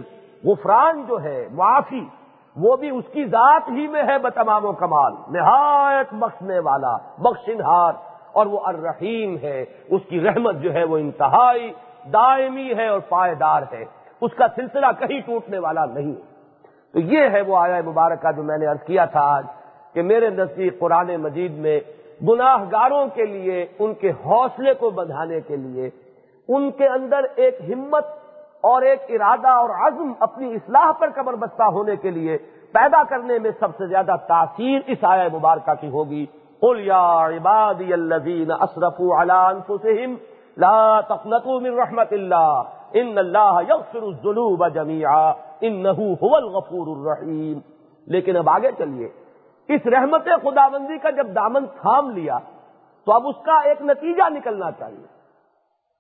غفران جو ہے، معافی، وہ بھی اس کی ذات ہی میں ہے بتمام و کمال، نہایت بخشنے والا، بخشنہار اور وہ الرحیم ہے، اس کی رحمت جو ہے وہ انتہائی دائمی ہے اور پائیدار ہے، اس کا سلسلہ کہیں ٹوٹنے والا نہیں تو یہ ہے وہ آیا مبارکہ جو میں نے ارض کیا تھا آج کہ میرے نزدیک قرآن مجید میں گناہ گاروں کے لیے، ان کے حوصلے کو بندھانے کے لیے، ان کے اندر ایک ہمت اور ایک ارادہ اور عزم اپنی اصلاح پر کمر بستہ ہونے کے لیے پیدا کرنے میں سب سے زیادہ تاثیر اس آیا مبارکہ کی ہوگی۔ عبادی الذین اسرفوا علی انفسهم لا تقنطوا من رحمت اللہ ان اللہ یغفر الذنوب جميعا انه هو الغفور الرحیم لیکن اب آگے چلیے۔ اس رحمت خدا بندی کا جب دامن تھام لیا تو اب اس کا ایک نتیجہ نکلنا چاہیے۔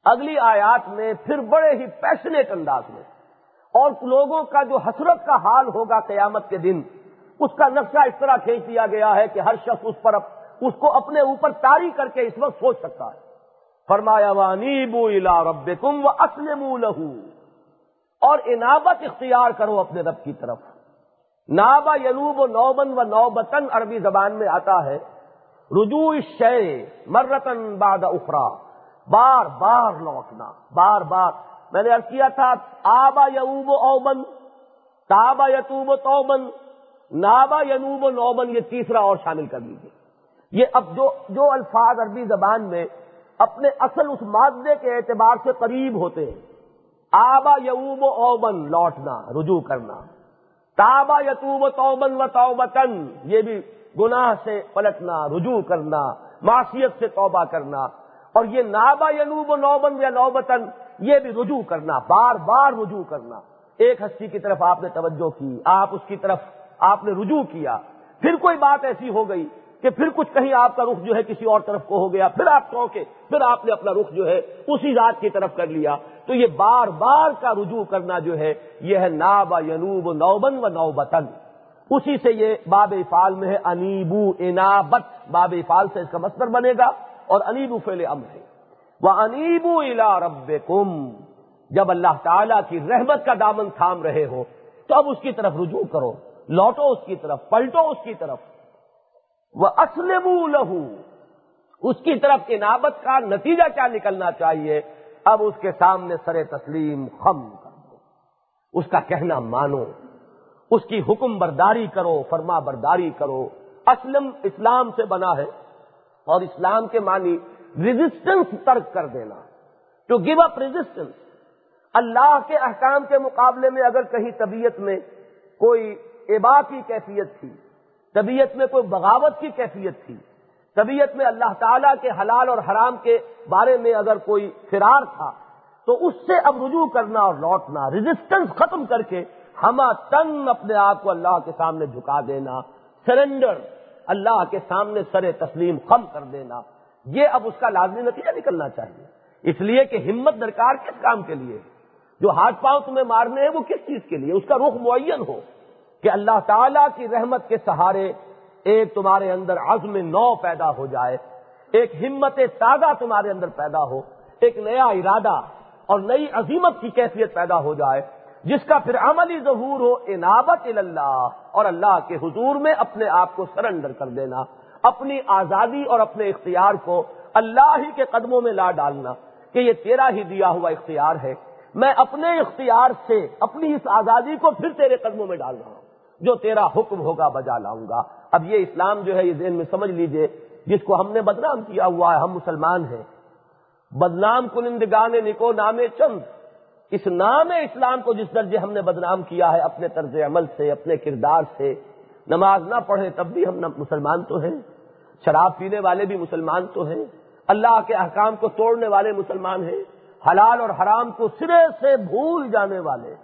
اگلی آیات میں پھر بڑے ہی پیشنیٹ انداز میں اور لوگوں کا جو حسرت کا حال ہوگا قیامت کے دن، اس کا نقشہ اس طرح کھینچ دیا گیا ہے کہ ہر شخص اس پر اس کو اپنے اوپر تاری کر کے اس وقت سوچ سکتا ہے۔ فرمایا وانی بو الا رب کم و اسلم اور انابت اختیار کرو اپنے رب کی طرف۔ نابا یلوب و نوبن و نوبتن عربی زبان میں آتا ہے، رجوع شے مرتن باد اخرا بار بار لوٹنا، بار بار۔ میں نے ارد کیا تھا، آبا یوب و اوبن، تابا یتوب و توبن، نابا ینوب و نوبن، یہ تیسرا اور شامل کر لیجیے یہ اب جو جو الفاظ عربی زبان میں اپنے اصل اس مادے کے اعتبار سے قریب ہوتے ہیں۔ آبا یوب و اوبن، لوٹنا، رجوع کرنا۔ تابا یتوب توبن و توبتن یہ بھی گناہ سے پلٹنا، رجوع کرنا معاشیت سے توبہ کرنا، اور یہ نابا ینوب و نوبن یا نوبتن یہ بھی رجوع کرنا، بار بار رجوع کرنا۔ ایک ہستی کی طرف آپ نے توجہ کی، آپ اس کی طرف آپ نے رجوع کیا۔ پھر کوئی بات ایسی ہو گئی کہ پھر کچھ کہیں آپ کا رخ جو ہے کسی اور طرف کو ہو گیا، پھر آپ چونکے پھر آپ نے اپنا رخ جو ہے اسی ذات کی طرف کر لیا۔ تو یہ بار بار کا رجوع کرنا جو ہے، یہ ہے نابا ینوب نوبن و نوبتن اسی سے یہ باب افال میں ہے، انیبو انابت۔ باب افال سے اس کا مصدر بنے گا اور انیبو فیل امر ہے۔ وہ انیبو الا رب جب اللہ تعالی کی رحمت کا دامن تھام رہے ہو، تو اب اس کی طرف رجوع کرو۔ لوٹو اس کی طرف، پلٹو اس کی طرف۔ وہ اسلم لہو اس کی طرف انابت کا نتیجہ کیا نکلنا چاہیے؟ اب اس کے سامنے سر تسلیم خم کر دو۔ اس کا کہنا مانو۔ اس کی حکم برداری کرو، فرما برداری کرو۔ اسلم اسلام سے بنا ہے اور اسلام کے معنی ریزسٹنس ترک کر دینا۔ ٹو گیو اپ ریزسٹنس اللہ کے احکام کے مقابلے میں اگر کہیں طبیعت میں کوئی ابا کی کیفیت تھی طبیعت میں کوئی بغاوت کی کیفیت تھی۔ طبیعت میں اللہ تعالیٰ کے حلال اور حرام کے بارے میں اگر کوئی فرار تھا، تو اس سے اب رجوع کرنا اور لوٹنا ریزسٹنس ختم کر کے ہما تن اپنے آپ کو اللہ کے سامنے جھکا دینا سرنڈر اللہ کے سامنے سر تسلیم خم کر دینا۔ یہ اب اس کا لازمی نتیجہ نکلنا چاہیے۔ اس لیے کہ ہمت درکار کس کام کے لیے؟ جو ہاتھ پاؤں تمہیں مارنے ہیں وہ کس چیز کے لیے؟ اس کا رخ معین ہو۔ کہ اللہ تعالی کی رحمت کے سہارے ایک تمہارے اندر عزم نو پیدا ہو جائے، ایک ہمت تازہ تمہارے اندر پیدا ہو، ایک نیا ارادہ اور نئی عظیمت کی کیفیت پیدا ہو جائے، جس کا پھر عملی ظہور ہو انابت اللہ اور اللہ کے حضور میں اپنے آپ کو سرنڈر کر دینا، اپنی آزادی اور اپنے اختیار کو اللہ ہی کے قدموں میں لا ڈالنا کہ یہ تیرا ہی دیا ہوا اختیار ہے۔ میں اپنے اختیار سے، اپنی اس آزادی کو پھر تیرے قدموں میں ڈال رہا ہوں۔ جو تیرا حکم ہوگا بجا لاؤں گا۔ اب یہ اسلام جو ہے، یہ ذہن میں سمجھ لیجیے، جس کو ہم نے بدنام کیا ہوا ہے، ہم مسلمان ہیں۔ بدنام کنندگان نکو نام چند۔ اس نام اسلام کو جس درجے ہم نے بدنام کیا ہے، اپنے طرز عمل سے، اپنے کردار سے۔ نماز نہ پڑھے تب بھی ہم مسلمان تو ہیں۔ شراب پینے والے بھی مسلمان تو ہیں۔ اللہ کے احکام کو توڑنے والے مسلمان ہیں۔ حلال اور حرام کو سرے سے بھول جانے والے۔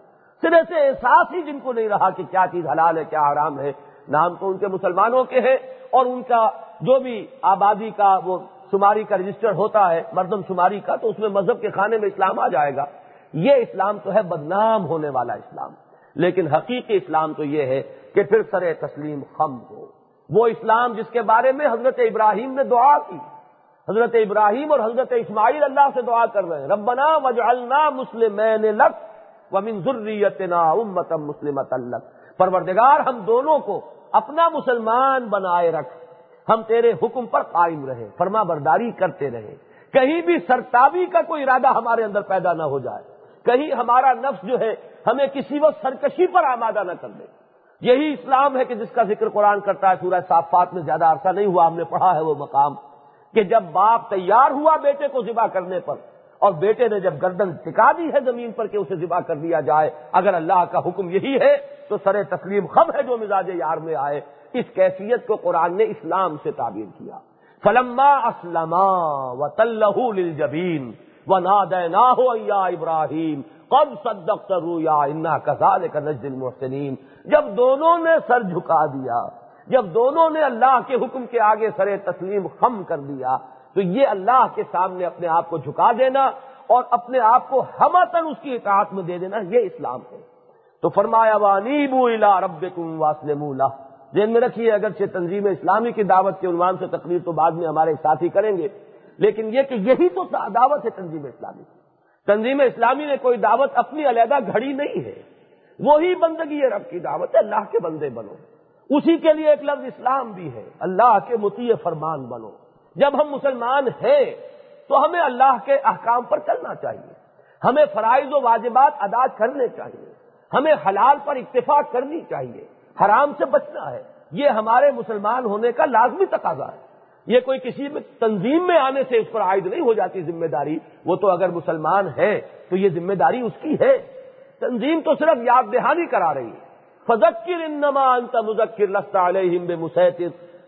سرے سے احساس ہی جن کو نہیں رہا کہ کیا چیز حلال ہے، کیا حرام ہے۔ نام تو ان کے مسلمانوں کے ہیں اور ان کا جو بھی آبادی کا وہ شماری کا رجسٹر ہوتا ہے، مردم شماری کا، تو اس میں مذہب کے کھانے میں اسلام آ جائے گا۔ یہ اسلام تو ہے بدنام ہونے والا اسلام۔ لیکن حقیقی اسلام تو یہ ہے کہ پھر سر تسلیم خم ہو۔ وہ اسلام جس کے بارے میں حضرت ابراہیم نے دعا کی۔ حضرت ابراہیم اور حضرت اسماعیل اللہ سے دعا کر رہے ہیں۔ ربنا وجعلنا مسلمین لک۔ ومن ذریتنا امتا مسلمتا پروردگار، ہم دونوں کو اپنا مسلمان بنائے رکھ۔ ہم تیرے حکم پر قائم رہے، فرما برداری کرتے رہے۔ کہیں بھی سرتابی کا کوئی ارادہ ہمارے اندر پیدا نہ ہو جائے۔ کہیں ہمارا نفس جو ہے، ہمیں کسی وقت سرکشی پر آمادہ نہ کر دے۔ یہی اسلام ہے کہ جس کا ذکر قرآن کرتا ہے، سورہ صافات میں زیادہ عرصہ نہیں ہوا، ہم نے پڑھا ہے وہ مقام کہ جب باپ تیار ہوا بیٹے کو ذبح کرنے پر اور بیٹے نے جب گردن ٹکا دی ہے زمین پر کہ اسے ذبح کر دیا جائے، اگر اللہ کا حکم یہی ہے، تو سر تسلیم خب ہے جو مزاج یار میں آئے۔ اس کیفیت کو قرآن نے اسلام سے تعبیر کیا۔ فلما اسلم و تلہ جبین و نادا ہو یا ابراہیم کب صدق یا انا کزال کا نجد المحسنین جب دونوں نے سر جھکا دیا، جب دونوں نے اللہ کے حکم کے آگے سر تسلیم خم کر دیا تو یہ اللہ کے سامنے اپنے آپ کو جھکا دینا اور اپنے آپ کو ہمتن اس کی اطاعت میں دے دینا، یہ اسلام ہے۔ تو فرمایا وانیبو الا ربکم واسلموا له۔ ذہن میں رکھیے، اگرچہ تنظیم اسلامی کی دعوت کے عنوان سے تقریر تو بعد میں ہمارے ساتھی کریں گے، لیکن یہ کہ یہی تو دعوت ہے تنظیم اسلامی کی۔ تنظیم اسلامی نے کوئی دعوت اپنی علیحدہ گھڑی نہیں ہے۔ وہی بندگی ہے رب کی دعوت ہے اللہ کے بندے بنو۔ اسی کے لیے ایک لفظ اسلام بھی ہے، اللہ کے متی فرمان بنو۔ جب ہم مسلمان ہیں تو ہمیں اللہ کے احکام پر چلنا چاہیے۔ ہمیں فرائض و واجبات ادا کرنے چاہیے۔ ہمیں حلال پر اتفاق کرنی چاہیے۔ حرام سے بچنا ہے۔ یہ ہمارے مسلمان ہونے کا لازمی تقاضا ہے۔ یہ کوئی کسی میں تنظیم میں آنے سے اس پر عائد نہیں ہو جاتی ذمہ داری۔ وہ تو اگر مسلمان ہے تو یہ ذمہ داری اس کی ہے۔ تنظیم تو صرف یاد دہانی کرا رہی ہے۔ فضکر انما انت مذکر لستا علیہم بے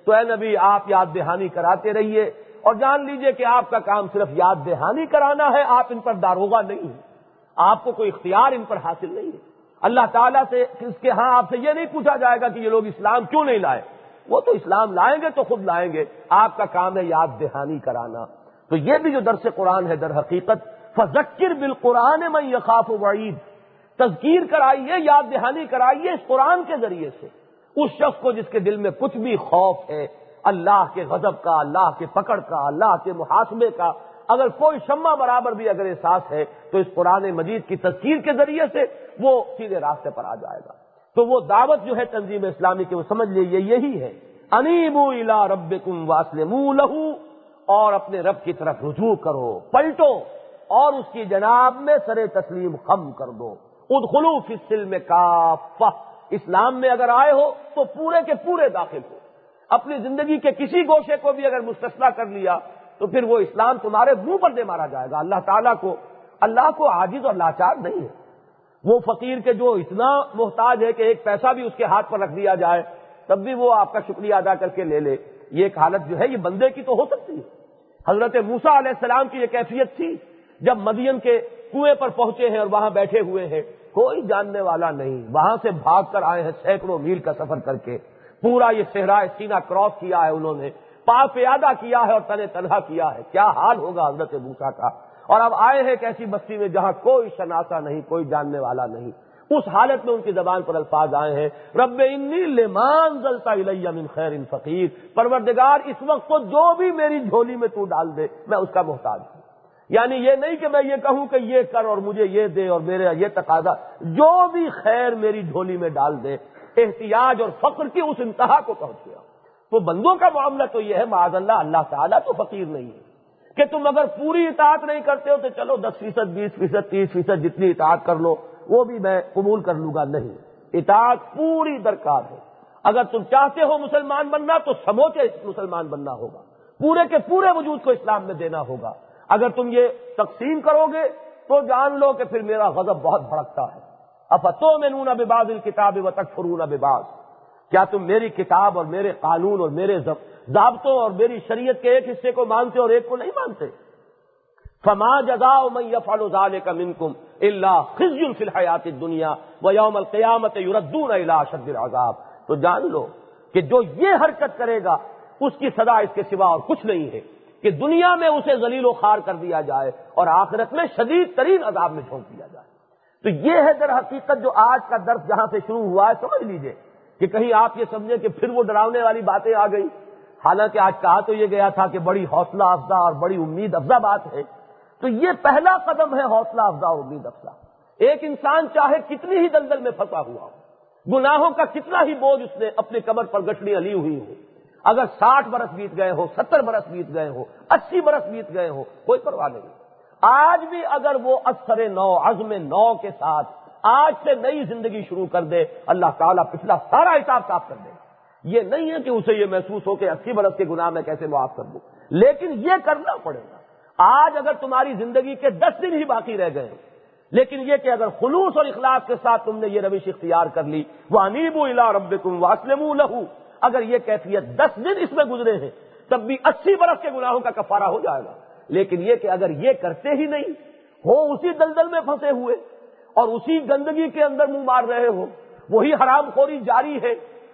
تو اے نبی، آپ یاد دہانی کراتے رہیے اور جان لیجیے کہ آپ کا کام صرف یاد دہانی کرانا ہے، آپ ان پر داروغہ نہیں ہے آپ کو کوئی اختیار ان پر حاصل نہیں ہے۔ اللہ تعالیٰ سے اس کے ہاں آپ سے یہ نہیں پوچھا جائے گا کہ یہ لوگ اسلام کیوں نہیں لائے۔ وہ تو اسلام لائیں گے تو خود لائیں گے۔ آپ کا کام ہے یاد دہانی کرانا۔ تو یہ بھی جو درس قرآن ہے، در حقیقت فذکر بالقرآن میں یقاف وعید تذکیر کرائیے، یاد دہانی کرائیے اس قرآن کے ذریعے سے۔ اس شخص کو جس کے دل میں کچھ بھی خوف ہے، اللہ کے غضب کا، اللہ کے پکڑ کا، اللہ کے محاسبے کا، اگر کوئی شمع برابر بھی اگر احساس ہے، تو اس قرآن مجید کی تذکیر کے ذریعے سے وہ سیدھے راستے پر آ جائے گا۔ تو وہ دعوت جو ہے تنظیم اسلامی کی، وہ سمجھ لیجیے یہی ہے۔ انیبو الا رب کم واسلم لہو، اور اپنے رب کی طرف رجوع کرو، پلٹو، اور اس کی جناب میں سر تسلیم خم کر دو۔ ادخلوف فصل میں کافہ۔ اسلام میں اگر آئے ہو تو پورے کے پورے داخل ہو۔ اپنی زندگی کے کسی گوشے کو بھی اگر مستثنا کر لیا تو پھر وہ اسلام تمہارے منہ پر دے مارا جائے گا۔ اللہ تعالیٰ کو، اللہ کو عاجز اور لاچار نہیں ہے۔ وہ فقیر کے جو اتنا محتاج ہے کہ ایک پیسہ بھی اس کے ہاتھ پر رکھ دیا جائے، تب بھی وہ آپ کا شکریہ ادا کر کے لے لے۔ یہ ایک حالت جو ہے، یہ بندے کی تو ہو سکتی ہے۔ حضرت موسا علیہ السلام کی یہ کیفیت تھی، جب مدین کے کنویں پر پہنچے ہیں اور وہاں بیٹھے ہوئے ہیں۔ کوئی جاننے والا نہیں۔ وہاں سے بھاگ کر آئے ہیں سینکڑوں میل کا سفر کر کے۔ پورا یہ صحرا سینا کراس کیا ہے انہوں نے۔ پا پیادہ کیا ہے اور تنے تنہا کیا ہے۔ کیا حال ہوگا حضرت موسا کا؟ اور اب آئے ہیں ایک ایسی بستی میں جہاں کوئی شناسا نہیں، کوئی جاننے والا نہیں۔ اس حالت میں ان کی زبان پر الفاظ آئے ہیں۔ رب انی لمان زلتا من خیر ان فقیر۔ پروردگار، اس وقت تو جو بھی میری جھولی میں تو ڈال دے، میں اس کا محتاج ہوں۔ یعنی یہ نہیں کہ میں یہ کہوں کہ یہ کر اور مجھے یہ دے اور میرے یہ تقاضا، جو بھی خیر میری جھولی میں ڈال دے، احتیاج اور فخر کی اس انتہا کو پہنچ گیا۔ تو بندوں کا معاملہ تو یہ ہے، معاذ اللہ اللہ تعالیٰ تو فقیر نہیں ہے۔ کہ تم اگر پوری اطاعت نہیں کرتے ہو تو چلو دس فیصد، بیس فیصد، تیس فیصد جتنی اطاعت کر لو، وہ بھی میں قبول کر لوں گا نہیں۔ اطاعت پوری درکار ہے۔ اگر تم چاہتے ہو مسلمان بننا تو سموچے مسلمان بننا ہوگا۔ پورے کے پورے وجود کو اسلام میں دینا ہوگا۔ اگر تم یہ تقسیم کرو گے تو جان لو کہ پھر میرا غضب بہت بھڑکتا ہے۔ افتوں میں نون بباز الکتاب و تک فرون کیا تم میری کتاب اور میرے قانون اور میرے ضابطوں اور میری شریعت کے ایک حصے کو مانتے اور ایک کو نہیں مانتے؟ فما جزا من يفعل ذلك منكم الا خزي في الحياه الدنيا ويوم القيامه يردون الى اشد العذاب۔ تو جان لو کہ جو یہ حرکت کرے گا، اس کی سزا اس کے سوا اور کچھ نہیں ہے۔ کہ دنیا میں اسے ذلیل و خار کر دیا جائے اور آخرت میں شدید ترین عذاب میں جھونک دیا جائے۔ تو یہ ہے در حقیقت جو آج کا درس جہاں سے شروع ہوا ہے، سمجھ لیجیے کہ کہیں آپ یہ سمجھیں کہ پھر وہ ڈراؤنے والی باتیں آ گئی حالانکہ آج کہا تو یہ گیا تھا کہ بڑی حوصلہ افزا اور بڑی امید افزا بات ہے۔ تو یہ پہلا قدم ہے حوصلہ افزا اور امید افزا۔ ایک انسان چاہے کتنی ہی دلدل میں پھنسا ہوا ہو، گناہوں کا کتنا ہی بوجھ اس نے اپنے کمر پر گٹڑیاں لی ہوئی ہو اگر ساٹھ برس بیت گئے ہو، ستر برس بیت گئے ہو، اسی برس بیت گئے ہو، کوئی پرواہ نہیں۔ آج بھی اگر وہ اثر نو، عزم نو کے ساتھ آج سے نئی زندگی شروع کر دے، اللہ تعالیٰ پچھلا سارا حساب صاف کر دے۔ یہ نہیں ہے کہ اسے یہ محسوس ہو کہ اسی برس کے گناہ میں کیسے معاف کر دوں۔ لیکن یہ کرنا پڑے گا۔ آج اگر تمہاری زندگی کے دس دن ہی باقی رہ گئے، لیکن یہ کہ اگر خلوص اور اخلاص کے ساتھ تم نے یہ روش اختیار کر لی وہ انیب الا رب تم واسلم لہو اگر یہ کیفیت دس دن اس میں گزرے ہیں، تب بھی اسی برس کے گناہوں کا کفارہ ہو جائے گا۔ لیکن یہ کہ اگر یہ کرتے ہی نہیں ہو اسی دلدل میں پھنسے ہوئے اور اسی گندگی کے اندر منہ مار رہے ہو وہی حرام خوری جاری ہے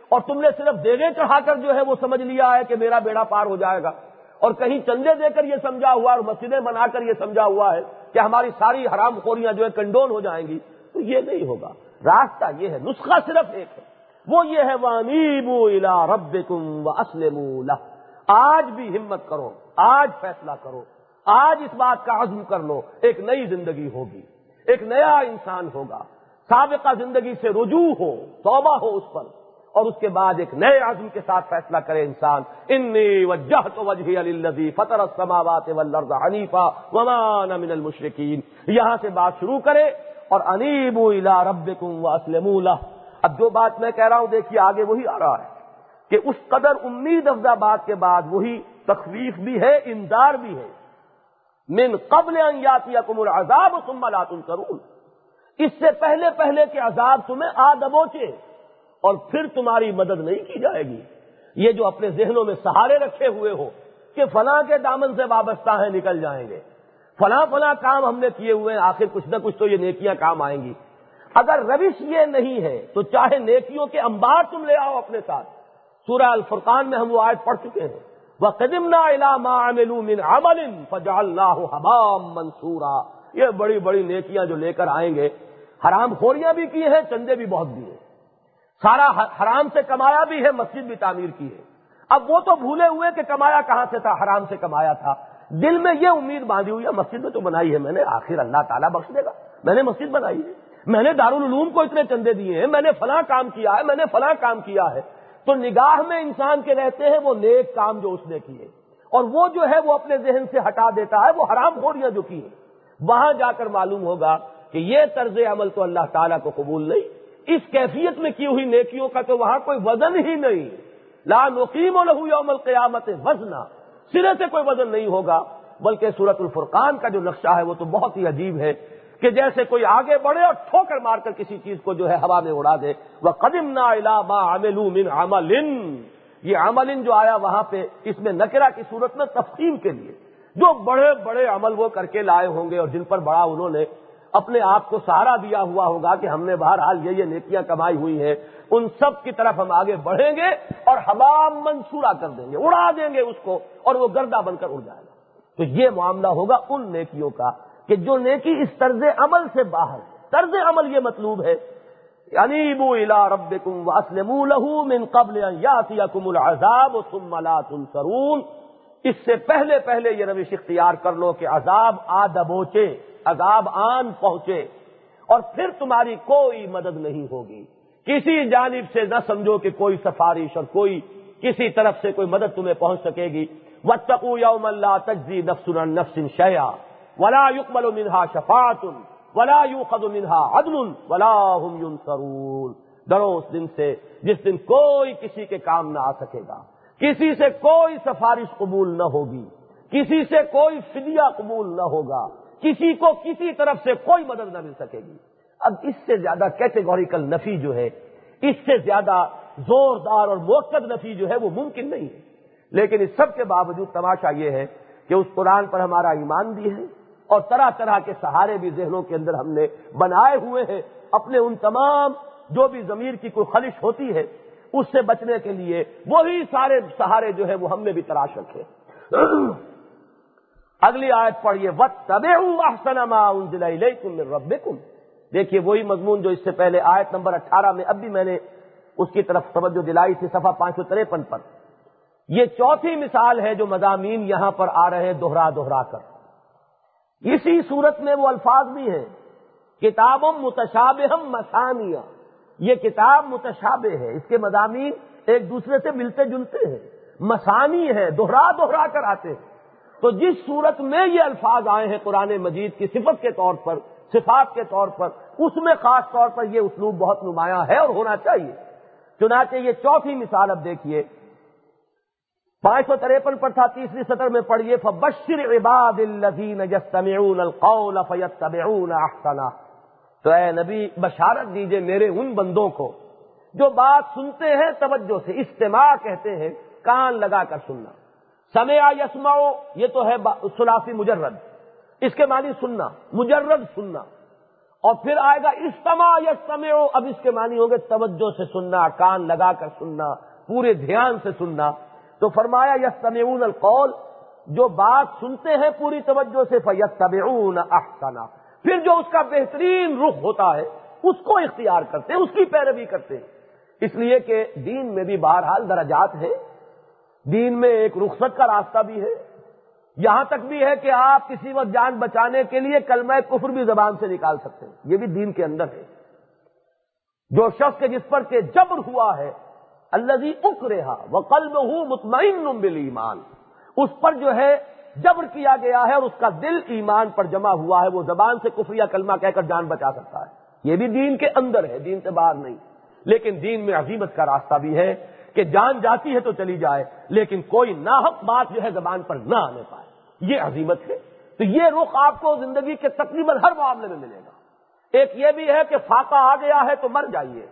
اور تم نے صرف دینے چڑھا کر جو ہے وہ سمجھ لیا ہے کہ میرا بیڑا پار ہو جائے گا۔ اور کہیں چندے دے کر یہ سمجھا ہوا اور مسجدیں بنا کر یہ سمجھا ہوا ہے کہ ہماری ساری حرام خوریاں جو ہے کنڈول ہو جائیں گی، تو یہ نہیں ہوگا۔ راستہ یہ ہے، نسخہ صرف ایک ہے۔ وہ یہ ہے وانیب الا رب و اسلم آج بھی ہمت کرو، آج فیصلہ کرو، آج اس بات کا عزم کر لو، ایک نئی زندگی ہوگی، ایک نیا انسان ہوگا۔ سابقہ زندگی سے رجوع ہو، توبہ ہو اس پر، اور اس کے بعد ایک نئے عزم کے ساتھ فیصلہ کرے انسان انی وجہ تو وجہ فطر السماوات والارض حنیفا ومان من المشرقین یہاں سے بات شروع کرے، اور انیب الى ربکم واسلموا له۔ اب جو بات میں کہہ رہا ہوں، دیکھیے، آگے وہی آ رہا ہے کہ اس قدر امید افزا بات کے بعد وہی تخویف بھی ہے اندار بھی ہے۔ من قبل کم العذاب ثم لا تنصرون اس سے پہلے پہلے کے عذاب تمہیں آ دبوچے اور پھر تمہاری مدد نہیں کی جائے گی۔ یہ جو اپنے ذہنوں میں سہارے رکھے ہوئے ہو کہ فلاں کے دامن سے وابستہ ہیں، نکل جائیں گے۔ فلاں فلاں کام ہم نے کیے ہوئے ہیں، آخر کچھ نہ کچھ تو یہ نیکیاں کام آئیں گی۔ اگر روش یہ نہیں ہے تو چاہے نیکیوں کے انبار تم لے آؤ اپنے ساتھ۔ سورہ الفرقان میں ہم وہ آیت پڑھ چکے ہیں۔ وہ قدم منصورا یہ بڑی بڑی نیکیاں جو لے کر آئیں گے۔ حرام خوریاں بھی کی ہیں، چندے بھی بہت دیے۔ سارا حرام سے کمایا بھی ہے، مسجد بھی تعمیر کی ہے۔ اب وہ تو بھولے ہوئے کہ کمایا کہاں سے تھا، حرام سے کمایا تھا۔ دل میں یہ امید باندھی ہوئی ہے، مسجد میں تو بنائی ہے میں نے، آخر اللہ تعالیٰ بخش دے گا۔ میں نے مسجد بنائی ہے۔ میں نے دارالعلوم کو اتنے چندے دیے ہیں، میں نے فلاں کام کیا ہے، میں نے فلاں کام کیا ہے۔ تو نگاہ میں انسان کے رہتے ہیں، وہ نیک کام جو اس نے کیے۔ اور وہ جو ہے، وہ اپنے ذہن سے ہٹا دیتا ہے، وہ حرام خوریاں جو کی ہیں وہاں جا کر معلوم ہوگا کہ یہ طرز عمل تو اللہ تعالیٰ کو قبول نہیں۔ اس کیفیت میں کی ہوئی نیکیوں کا تو وہاں کوئی وزن ہی نہیں۔ لا نقیم و لہو یوم القیامت وزنا سرے سے کوئی وزن نہیں ہوگا، بلکہ سورت الفرقان کا جو نقشہ ہے، وہ تو بہت ہی عجیب ہے۔ کہ جیسے کوئی آگے بڑھے اور ٹھوکر مار کر کسی چیز کو جو ہے ہوا میں اڑا دے۔ وہ قدیم نا یہ عمل جو آیا وہاں پہ اس میں نکرا کی صورت میں تفصیل کے لیے۔ جو بڑے بڑے عمل وہ کر کے لائے ہوں گے اور جن پر بڑا انہوں نے اپنے آپ کو سہارا دیا ہوا ہوگا کہ ہم نے بہرحال یہ یہ نیکیاں کمائی ہوئی ہیں۔ ان سب کی طرف ہم آگے بڑھیں گے اور حمام منصورہ کر دیں گے، اڑا دیں گے اس کو اور وہ گردہ بن کر اڑ جائے گا۔ تو یہ معاملہ ہوگا ان نیکیوں کا۔ کہ جو نیکی اس طرز عمل سے باہر طرز عمل یہ مطلوب ہے۔ یعنی بو الا رب کم واسلم من قبل یاتیکم العذاب ثم لا تنصرون۔ اس سے پہلے پہلے یہ روش اختیار کر لو کہ عذاب آ دبوچے، عذاب آن پہنچے۔ اور پھر تمہاری کوئی مدد نہیں ہوگی۔ کسی جانب سے نہ سمجھو کہ کوئی سفارش اور کوئی کسی طرف سے کوئی مدد تمہیں پہنچ سکے گی۔ وتقو یوم اللہ تجزی نفس نفس شیا ولا يقبل منها شفاعت، ولا يؤخذ منها عدل، ولا هم ينصرون۔ ڈرو اس دن سے، جس دن کوئی کسی کے کام نہ آ سکے گا۔ کسی سے کوئی سفارش قبول نہ ہوگی۔ کسی سے کوئی فدیہ قبول نہ ہوگا۔ کسی کو کسی طرف سے کوئی مدد نہ مل سکے گی۔ اب اس سے زیادہ کیٹیگوریکل نفی جو ہے، اس سے زیادہ زوردار اور موقع نفی جو ہے، وہ ممکن نہیں ہے۔ لیکن اس سب کے باوجود تماشا یہ ہے کہ اس قرآن پر ہمارا ایمان بھی ہے۔ اور طرح طرح کے سہارے بھی ذہنوں کے اندر ہم نے بنائے ہوئے ہیں۔ اپنے ان تمام جو بھی ضمیر کی کوئی خلش ہوتی ہے، اس سے بچنے کے لیے وہی سارے سہارے جو ہے وہ ہم نے بھی تراش رکھے اگلی آیت پڑھیے وت تب رب دیکھیے، وہی مضمون جو اس سے پہلے آیت نمبر اٹھارہ میں اب بھی میں نے اس کی طرف توجہ دلائی تھی، صفحہ پانچ سو تریپن پر۔ یہ چوتھی مثال ہے جو مضامین یہاں پر آ رہے ہیں دوہرا دوہرا کر۔ اسی صورت میں وہ الفاظ بھی ہیں۔ کتابم متشاب ہم مسانیہ۔ یہ کتاب متشابہ ہے۔ اس کے مضامین ایک دوسرے سے ملتے جلتے ہیں۔ مسانی ہے دوہرا دوہرا کر آتے ہیں۔ تو جس صورت میں یہ الفاظ آئے ہیں قرآن مجید کی صفت کے طور پر، صفات کے طور پر، اس میں خاص طور پر یہ اسلوب بہت نمایاں ہے اور ہونا چاہیے۔ چنانچہ یہ چوتھی مثال اب دیکھیے۔ پانچ سو تریپن پر تھا، تیسری سطر میں پڑھیے، فبشر عباد الذین یستمعون القول فیتبعون احسنا تو اے نبی، بشارت دیجیے میرے ان بندوں کو، جو بات سنتے ہیں، توجہ سے، استماع کہتے ہیں، کان لگا کر سننا۔ سمیا یسماؤ یہ تو ہے سلاسی مجرد۔ اس کے معنی سننا، مجرد سننا۔ اور پھر آئے گا استما یسمع، اب اس کے معنی ہوں گے، توجہ سے سننا، کان لگا کر سننا، پورے دھیان سے سننا۔ تو فرمایا یس القول، جو بات سنتے ہیں پوری توجہ سے فیت احسنا. پھر جو اس کا بہترین رخ ہوتا ہے، اس کو اختیار کرتے ہیں، اس کی پیروی کرتے ہیں. اس لیے کہ دین میں بھی بہرحال درجات ہیں. دین میں ایک رخصت کا راستہ بھی ہے. یہاں تک بھی ہے کہ آپ کسی وقت جان بچانے کے لیے کلمہ کفر بھی زبان سے نکال سکتے ہیں. یہ بھی دین کے اندر ہے. جو شخص کے جس پر کہ جبر ہوا ہے اللہ اک رہا وہ قلب ہوں مطمئن بل ایمان اس پر جو ہے، جبر کیا گیا ہے اور اس کا دل ایمان پر جمع ہوا ہے، وہ زبان سے کفر یا کلمہ کہہ کر جان بچا سکتا ہے۔ یہ بھی دین کے اندر ہے، دین سے باہر نہیں۔ لیکن دین میں عظیمت کا راستہ بھی ہے کہ جان جاتی ہے تو چلی جائے، لیکن کوئی ناحق بات جو ہے زبان پر نہ آنے پائے۔ یہ عظیمت ہے۔ تو یہ رخ آپ کو زندگی کے تقریباً ہر معاملے میں ملے گا۔ ایک یہ بھی ہے کہ فاقہ آ گیا ہے تو مر جائیے،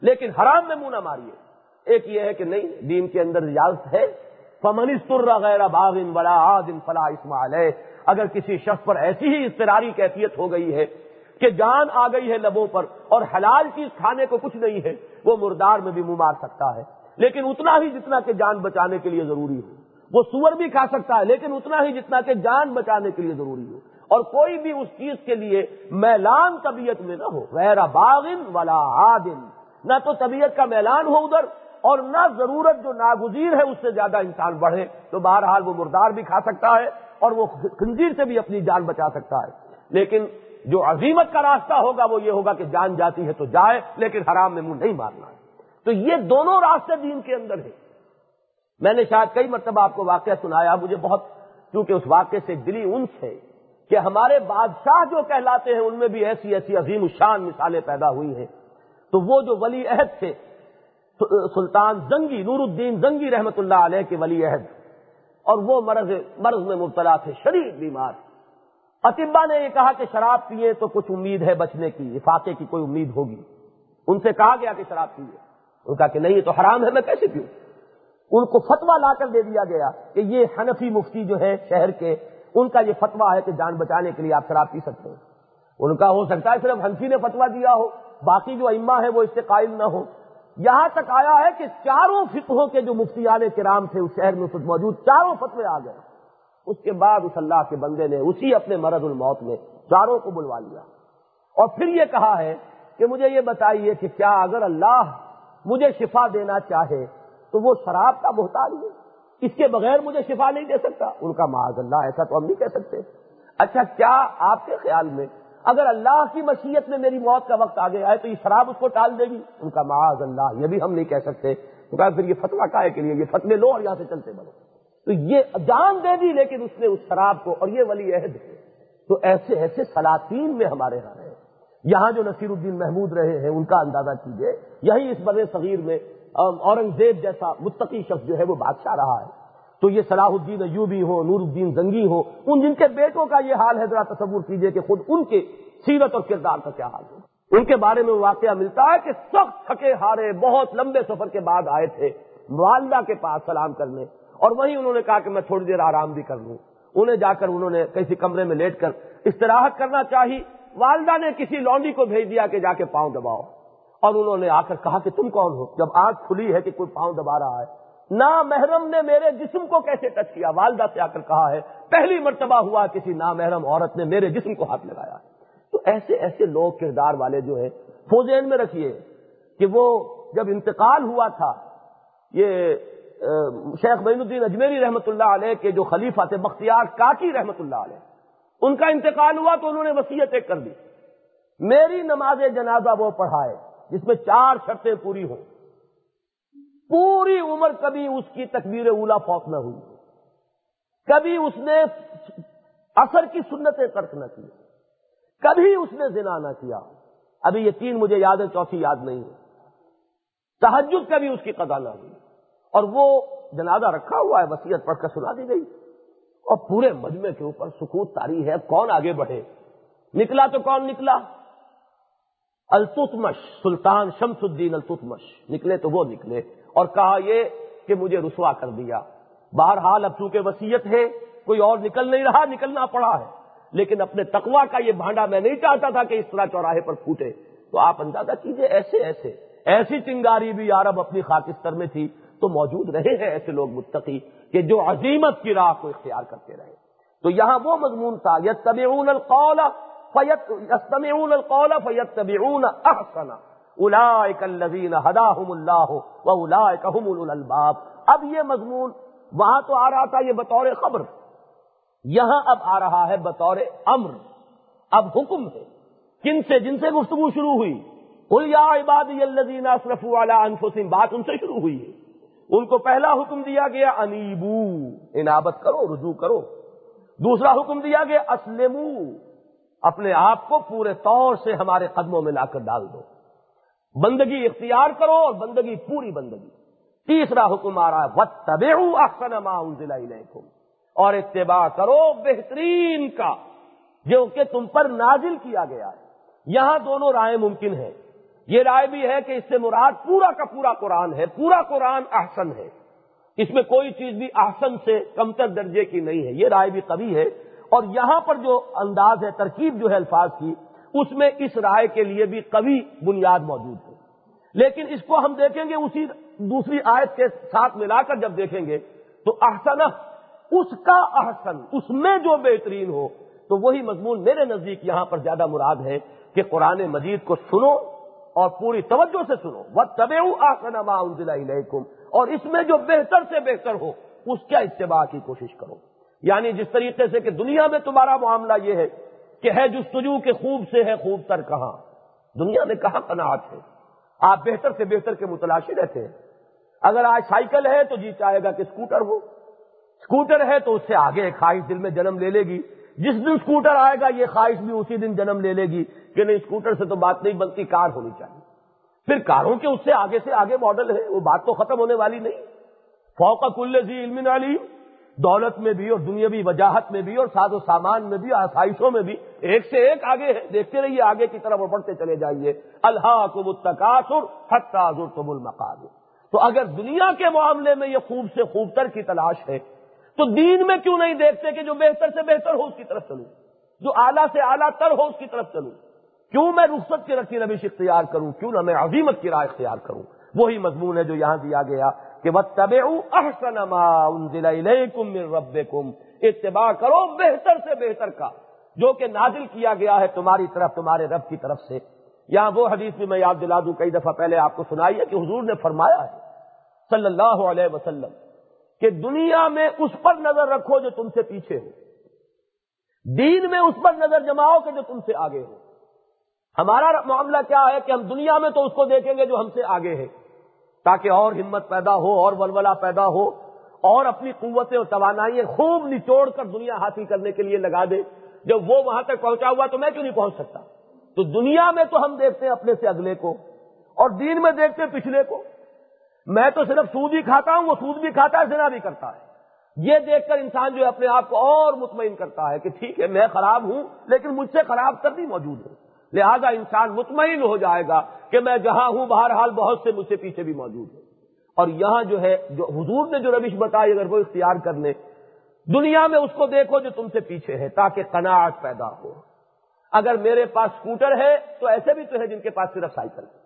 لیکن حرام میں منہ نہ ماریے۔ ایک یہ ہے کہ نہیں، دین کے اندر اجازت ہے۔ فمنستر غیر باغن ولا آدن فلا اسماعیل اگر کسی شخص پر ایسی ہی اضطراری کیفیت ہو گئی ہے کہ جان آ گئی ہے لبوں پر اور حلال چیز کھانے کو کچھ نہیں ہے، وہ مردار میں بھی منہ مار سکتا ہے۔ لیکن اتنا ہی جتنا کہ جان بچانے کے لیے ضروری ہو۔ وہ سور بھی کھا سکتا ہے، لیکن اتنا ہی جتنا کہ جان بچانے کے لیے ضروری ہو۔ اور کوئی بھی اس چیز کے لیے میلان طبیعت میں نہ ہو۔ غیر باغن والا عادن نہ تو طبیعت کا میلان ہو ادھر اور نہ ضرورت جو ناگزیر ہے اس سے زیادہ انسان بڑھے تو بہرحال وہ مردار بھی کھا سکتا ہے اور وہ خنزیر سے بھی اپنی جان بچا سکتا ہے۔ لیکن جو عظیمت کا راستہ ہوگا وہ یہ ہوگا کہ جان جاتی ہے تو جائے، لیکن حرام میں منہ نہیں مارنا۔ ہے تو یہ دونوں راستے دین کے اندر ہیں۔ میں نے شاید کئی مرتبہ آپ کو واقعہ سنایا، مجھے بہت، کیونکہ اس واقعے سے دلی انس ہے کہ ہمارے بادشاہ جو کہلاتے ہیں، ان میں بھی ایسی ایسی عظیم الشان مثالیں پیدا ہوئی ہیں۔ تو وہ جو ولی عہد تھے سلطان زنگی، نور الدین زنگی رحمت اللہ علیہ کے ولی عہد۔ اور وہ مرض مرض میں مبتلا تھے شریف بیمار۔ اطبا نے یہ کہا کہ شراب پیے تو کچھ امید ہے بچنے کی فاقے کی کوئی امید ہوگی۔ ان سے کہا گیا کہ شراب پیے ان کا کہ نہیں، یہ تو حرام ہے، میں کیسے پیوں؟ ان کو فتوا لا کر دے دیا گیا کہ یہ حنفی مفتی جو ہے شہر کے، ان کا یہ فتوا ہے کہ جان بچانے کے لیے آپ شراب پی سکتے ہیں۔ ان کا ہو سکتا ہے صرف حنفی نے فتوا دیا ہو، باقی جو اما ہے وہ اس سے قائل نہ ہو یہاں تک آیا ہے کہ چاروں فقہوں کے جو مفتیان کرام تھے اس شہر میں کچھ موجود چاروں فتوے آ گئے۔ اس کے بعد اس اللہ کے بندے نے اسی اپنے مرض الموت میں چاروں کو بلوا لیا۔ اور پھر یہ کہا ہے کہ مجھے یہ بتائیے کہ کیا اگر اللہ مجھے شفا دینا چاہے تو وہ شراب کا محتاج ہے؟ اس کے بغیر مجھے شفا نہیں دے سکتا۔ ان کا معاذ اللہ، ایسا تو ہم نہیں کہہ سکتے۔ اچھا کیا آپ کے خیال میں اگر اللہ کی مشیت میں میری موت کا وقت آ گیا ہے تو یہ شراب اس کو ٹال دے گی؟ ان کا معاذ اللہ، یہ بھی ہم نہیں کہہ سکتے۔ تو کہا، پھر یہ فتوا کا کے لیے؟ یہ فتوے لو اور یہاں سے چلتے بڑھو تو یہ جان دے دی لیکن اس نے اس شراب کو، اور یہ ولی عہد ہے۔ تو ایسے ایسے سلاطین میں ہمارے یہاں رہے یہاں جو نصیر الدین محمود رہے ہیں، ان کا اندازہ کیجیے یہی اس بر صغیر میں اورنگزیب جیسا متقی شخص جو ہے، وہ بادشاہ رہا ہے۔ تو یہ صلاح الدین ایوبی ہو نور الدین زنگی ہو، ان جن کے بیٹوں کا یہ حال ہے، ذرا تصور کیجیے کہ خود ان کے سیرت اور کردار کا کیا حال ہے۔ ان کے بارے میں واقعہ ملتا ہے کہ سخت تھکے ہارے بہت لمبے سفر کے بعد آئے تھے والدہ کے پاس سلام کرنے، اور وہیں انہوں نے کہا کہ میں تھوڑی دیر آرام بھی کر لوں۔ انہیں جا کر انہوں نے کسی کمرے میں لیٹ کر استراحت کرنا چاہی۔ والدہ نے کسی لانڈی کو بھیج دیا کہ جا کے پاؤں دباؤ۔ اور انہوں نے آ کر کہا کہ تم کون ہو؟ جب آنکھ کھلی ہے کہ کوئی پاؤں دبا رہا ہے۔ نا محرم نے میرے جسم کو کیسے ٹچ کیا؟ والدہ سے آ کر کہا ہے، پہلی مرتبہ ہوا کسی نا محرم عورت نے میرے جسم کو ہاتھ لگایا۔ تو ایسے ایسے لوگ کردار والے جو ہیں فوجین میں رکھیے کہ وہ جب انتقال ہوا تھا، یہ شیخ بین الدین اجمیری رحمت اللہ علیہ کے جو خلیفہ تھے، بختیار کاکی رحمت اللہ علیہ، ان کا انتقال ہوا تو انہوں نے وسیعت ایک کر دی۔ میری نماز جنازہ وہ پڑھائے، جس میں چار شرطیں پوری ہوں۔ پوری عمر کبھی اس کی تکبیر اولا فوت نہ ہوئی۔ کبھی اس نے اثر کی سنتیں ترک نہ کی۔ کبھی اس نے زنا نہ کیا۔ ابھی یہ تین مجھے یاد ہے چوتھی یاد نہیں ہے۔ تحجد کبھی اس کی قضا نہ ہوئی۔ اور وہ جنازہ رکھا ہوا ہے وسیعت پڑھ کر سنا دی گئی۔ اور پورے مجمع کے اوپر سکوت تاری ہے، کون آگے بڑھے؟ نکلا تو کون نکلا؟ التمش سلطان شمس الدین التمش نکلے تو وہ نکلے۔ اور کہا یہ کہ مجھے رسوا کر دیا۔ بہرحال اب چونکہ وسیعت ہے، کوئی اور نکل نہیں رہا، نکلنا پڑا ہے۔ لیکن اپنے تقوا کا یہ بھانڈا میں نہیں چاہتا تھا کہ اس طرح چوراہے پر پھوٹے۔ تو آپ اندازہ کیجیے، ایسے ایسے۔ ایسی چنگاری بھی یارب اپنی خاکستر میں تھی تو موجود رہے ہیں ایسے لوگ متقی کہ جو عظیمت کی راہ کو اختیار کرتے رہے۔ تو یہاں وہ مضمون تھا یت القول فیت القول فیت احسنا الذین ہداہم اللہ و هم الالباب۔ اب یہ مضمون وہاں تو آ رہا تھا، یہ بطور خبر۔ یہاں اب آ رہا ہے بطور امر۔ اب حکم ہے۔ کن سے؟ جن سے گفتگو شروع ہوئی۔ یا عبادی الذین اسرفوا علی انفسهم بات ان سے شروع ہوئی ہے۔ ان کو پہلا حکم دیا گیا، انیبو۔ انابت کرو، رجوع کرو۔ دوسرا حکم دیا گیا، اسلمو۔ اپنے آپ کو پورے طور سے ہمارے قدموں میں لا کر ڈال دو۔ بندگی اختیار کرو اور بندگی پوری بندگی۔ تیسرا حکم آ رہا ہے وط طب احسن اور اتباع کرو بہترین کا، جو کہ تم پر نازل کیا گیا ہے۔ یہاں دونوں رائے ممکن ہیں۔ یہ رائے بھی ہے کہ اس سے مراد پورا کا پورا قرآن ہے، پورا قرآن احسن ہے۔ اس میں کوئی چیز بھی احسن سے کمتر درجے کی نہیں ہے، یہ رائے بھی کبھی ہے۔ اور یہاں پر جو انداز ہے، ترکیب جو ہے الفاظ کی اس میں اس رائے کے لیے بھی کبھی بنیاد موجود ہے۔ لیکن اس کو ہم دیکھیں گے اسی دوسری آیت کے ساتھ ملا کر جب دیکھیں گے تو احسن، اس کا احسن، اس میں جو بہترین ہو، تو وہی مضمون میرے نزدیک یہاں پر زیادہ مراد ہے کہ قرآن مجید کو سنو اور پوری توجہ سے سنو۔ وہ طب آسن علیکم اور اس میں جو بہتر سے بہتر ہو، اس کا اتباع کی کوشش کرو۔ یعنی جس طریقے سے کہ دنیا میں تمہارا معاملہ یہ ہے کہ ہے جستجو کے خوب سے ہے، خوب تر کہاں؟ دنیا میں کہاں قناعت ہے؟ آپ بہتر سے بہتر کے متلاشی رہتے ہیں۔ اگر آج سائیکل ہے تو جی چاہے گا کہ اسکوٹر ہو۔ اسکوٹر ہے تو اس سے آگے خواہش دل میں جنم لے لے گی۔ جس دن اسکوٹر آئے گا، یہ خواہش بھی اسی دن جنم لے لے گی کہ نہیں اسکوٹر سے تو بات نہیں، بلکہ کار ہونی چاہیے۔ پھر کاروں کے اس سے آگے سے آگے ماڈل ہے، وہ بات تو ختم ہونے والی نہیں۔ فوق کل علم علیم۔ دولت میں بھی اور دنیاوی وجاہت میں بھی اور ساز و سامان میں بھی آسائشوں میں بھی ایک سے ایک آگے ہے۔ دیکھتے رہیے، آگے کی طرف بڑھتے چلے جائیے۔ اللہ کو متقاصر حتاظر تم المقاد تو اگر دنیا کے معاملے میں یہ خوب سے خوب تر کی تلاش ہے، تو دین میں کیوں نہیں دیکھتے کہ جو بہتر سے بہتر ہو اس کی طرف چلوں؟ جو اعلیٰ سے اعلیٰ تر ہو اس کی طرف چلوں؟ کیوں میں رخصت کی رکھی روش اختیار کروں؟ کیوں نہ میں عظیمت کی رائے اختیار کروں؟ وہی مضمون ہے جو یہاں دیا گیا۔ کہ وہ طب احسن رب کم اتباع کرو بہتر سے بہتر کا جو کہ نازل کیا گیا ہے تمہاری طرف تمہارے رب کی طرف سے یہاں وہ حدیث بھی میں یاد دلا دوں کئی دفعہ پہلے آپ کو سنائی ہے کہ حضور نے فرمایا ہے صلی اللہ علیہ وسلم کہ دنیا میں اس پر نظر رکھو جو تم سے پیچھے ہو۔ دین میں اس پر نظر جماؤ کہ جو تم سے آگے ہو۔ ہمارا معاملہ کیا ہے کہ ہم دنیا میں تو اس کو دیکھیں گے جو ہم سے آگے ہے۔ تاکہ اور ہمت پیدا ہو، اور ولولہ پیدا ہو، اور اپنی قوتیں اور توانائی خوب نچوڑ کر دنیا حاصل کرنے کے لیے لگا دے۔ جب وہ وہاں تک پہنچا ہوا تو میں کیوں نہیں پہنچ سکتا؟ تو دنیا میں تو ہم دیکھتے ہیں اپنے سے اگلے کو، اور دین میں دیکھتے ہیں پچھلے کو۔ میں تو صرف سود ہی کھاتا ہوں، وہ سود بھی کھاتا ہے، زنا بھی کرتا ہے۔ یہ دیکھ کر انسان جو ہے اپنے آپ کو اور مطمئن کرتا ہے کہ ٹھیک ہے، میں خراب ہوں، لیکن مجھ سے خراب کر بھی موجود ہے۔ لہذا انسان مطمئن ہو جائے گا کہ میں جہاں ہوں، بہرحال بہت سے مجھ سے پیچھے بھی موجود ہے اور یہاں جو ہے، جو حضور نے جو روش بتائی، اگر وہ اختیار کر لے دنیا میں اس کو دیکھو جو تم سے پیچھے ہے، تاکہ قناعت پیدا ہو۔ اگر میرے پاس اسکوٹر ہے، تو ایسے بھی تو ہے جن کے پاس صرف سائیکل ہے۔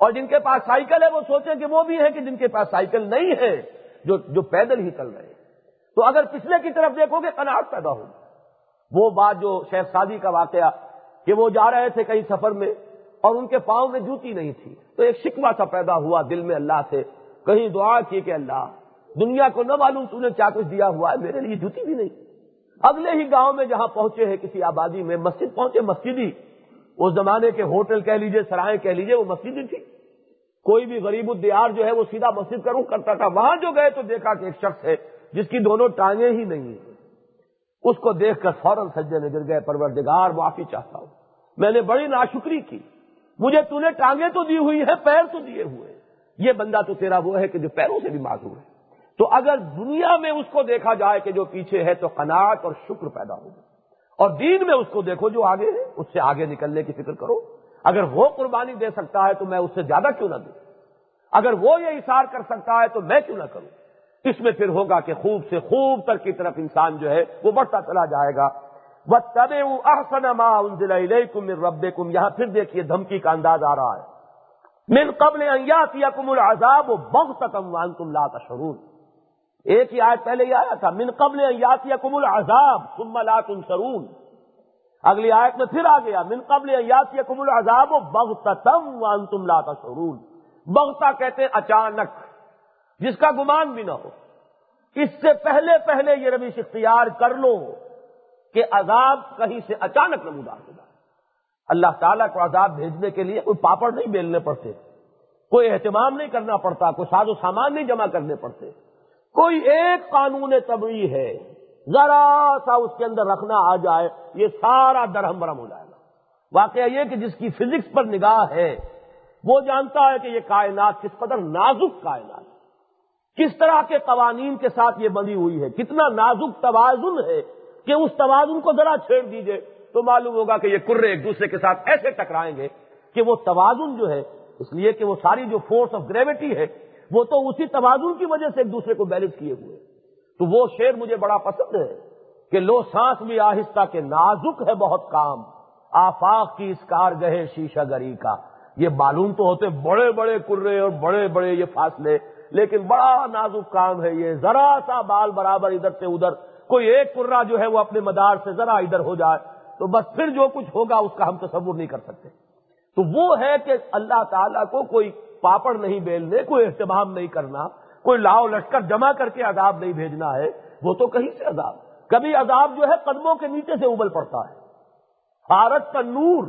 اور جن کے پاس سائیکل ہے، وہ سوچیں کہ وہ بھی ہے کہ جن کے پاس سائیکل نہیں ہے، جو جو پیدل ہی چل رہے تو اگر پچھلے کی طرف دیکھو گے، قناعت پیدا ہوگی۔ وہ بات جو شیخ سادی کا واقعہ کہ وہ جا رہے تھے کہیں سفر میں اور ان کے پاؤں میں جوتی نہیں تھی۔ تو ایک شکوا سا پیدا ہوا دل میں اللہ سے، کہیں دعا کی کہ اللہ، دنیا کو نہ معلوم تو نے کیا کچھ دیا ہوا ہے، میرے لیے جوتی بھی نہیں۔ اگلے ہی گاؤں میں جہاں پہنچے ہیں کسی آبادی میں، مسجد پہنچے مسجد ہی اس زمانے کے ہوٹل کہہ لیجیے، سرائے کہہ لیجیے، وہ مسجد ہی تھی۔ کوئی بھی غریب الدیار جو ہے، وہ سیدھا مسجد کروں کرتا تھا۔ وہاں جو گئے تو دیکھا کہ ایک شخص ہے جس کی دونوں ٹانگیں ہی نہیں ہیں۔ اس کو دیکھ کر فوراً سجے میں گر گئے، پروردگار، معافی چاہتا ہوں۔ میں نے بڑی ناشکری کی۔ مجھے تو نے ٹانگیں تو دی ہوئی ہے پیر تو دیے ہوئے۔ یہ بندہ تو تیرا وہ ہے کہ جو پیروں سے بھی معذور ہے۔ تو اگر دنیا میں اس کو دیکھا جائے کہ جو پیچھے ہے تو قناعت اور شکر پیدا ہوگا اور دین میں اس کو دیکھو جو آگے ہے، اس سے آگے نکلنے کی فکر کرو۔ اگر وہ قربانی دے سکتا ہے تو میں اس سے زیادہ کیوں نہ دوں؟ اگر وہ یہ اشار کر سکتا ہے تو میں کیوں نہ کروں؟ اس میں پھر ہوگا کہ خوب سے خوب تر کی طرف انسان جو ہے وہ بڑھتا چلا جائے گا۔ وہ تب احسن من رب کم یہاں پھر دیکھیے دھمکی کا انداز آ رہا ہے۔ من قبل یا کم العذاب بہت وان تم لا تشرون ایک ہی آیت پہلے ہی آیا تھا۔ من قبل یا کم العذاب ثم لا تنصرون۔ اگلی آیت میں پھر آ گیا۔ من قبل یا کم العذاب بغت وان تم لا تشرون بغتا کہتے ہیں اچانک، جس کا گمان بھی نہ ہو۔ اس سے پہلے پہلے یہ رویش اختیار کر لو۔ کہ عذاب کہیں سے اچانک نمودار ہوگا اللہ تعالیٰ کو عذاب بھیجنے کے لیے کوئی پاپڑ نہیں بیلنے پڑتے، کوئی اہتمام نہیں کرنا پڑتا، کوئی ساز و سامان نہیں جمع کرنے پڑتے۔ کوئی ایک قانون طبعی ہے، ذرا سا اس کے اندر رکھنا آ جائے، یہ سارا درہم برہم ہو جائے گا۔ واقعہ یہ کہ جس کی فزکس پر نگاہ ہے، وہ جانتا ہے کہ یہ کائنات کس قدر نازک کائنات کس طرح کے قوانین کے ساتھ یہ بنی ہوئی ہے، کتنا نازک توازن ہے کہ اس توازن کو ذرا چھیڑ دیجیے، تو معلوم ہوگا کہ یہ کرے ایک دوسرے کے ساتھ ایسے ٹکرائیں گے کہ وہ توازن جو ہے، اس لیے کہ وہ ساری جو فورس آف گریوٹی ہے، وہ تو اسی توازن کی وجہ سے ایک دوسرے کو بیلنس کیے ہوئے۔ تو وہ شعر مجھے بڑا پسند ہے کہ لو سانس بھی آہستہ کے نازک ہے بہت کام، آفاق کی اس کار گہے شیشہ گری کا۔ یہ معلوم تو ہوتے بڑے بڑے کرے اور بڑے بڑے یہ فاصلے، لیکن بڑا نازک کام ہے یہ۔ ذرا سا بال برابر ادھر سے ادھر کوئی ایک کرا جو ہے وہ اپنے مدار سے ذرا ادھر ہو جائے تو بس پھر جو کچھ ہوگا اس کا ہم تصور نہیں کر سکتے۔ تو وہ ہے کہ اللہ تعالیٰ کو کوئی پاپڑ نہیں بیلنے، کوئی اہتمام نہیں کرنا، کوئی لاؤ لشکر جمع کر کے عذاب نہیں بھیجنا ہے، وہ تو کہیں سے عذاب؟ کبھی عذاب جو ہے قدموں کے نیچے سے ابل پڑتا ہے۔ بھارت کا نور،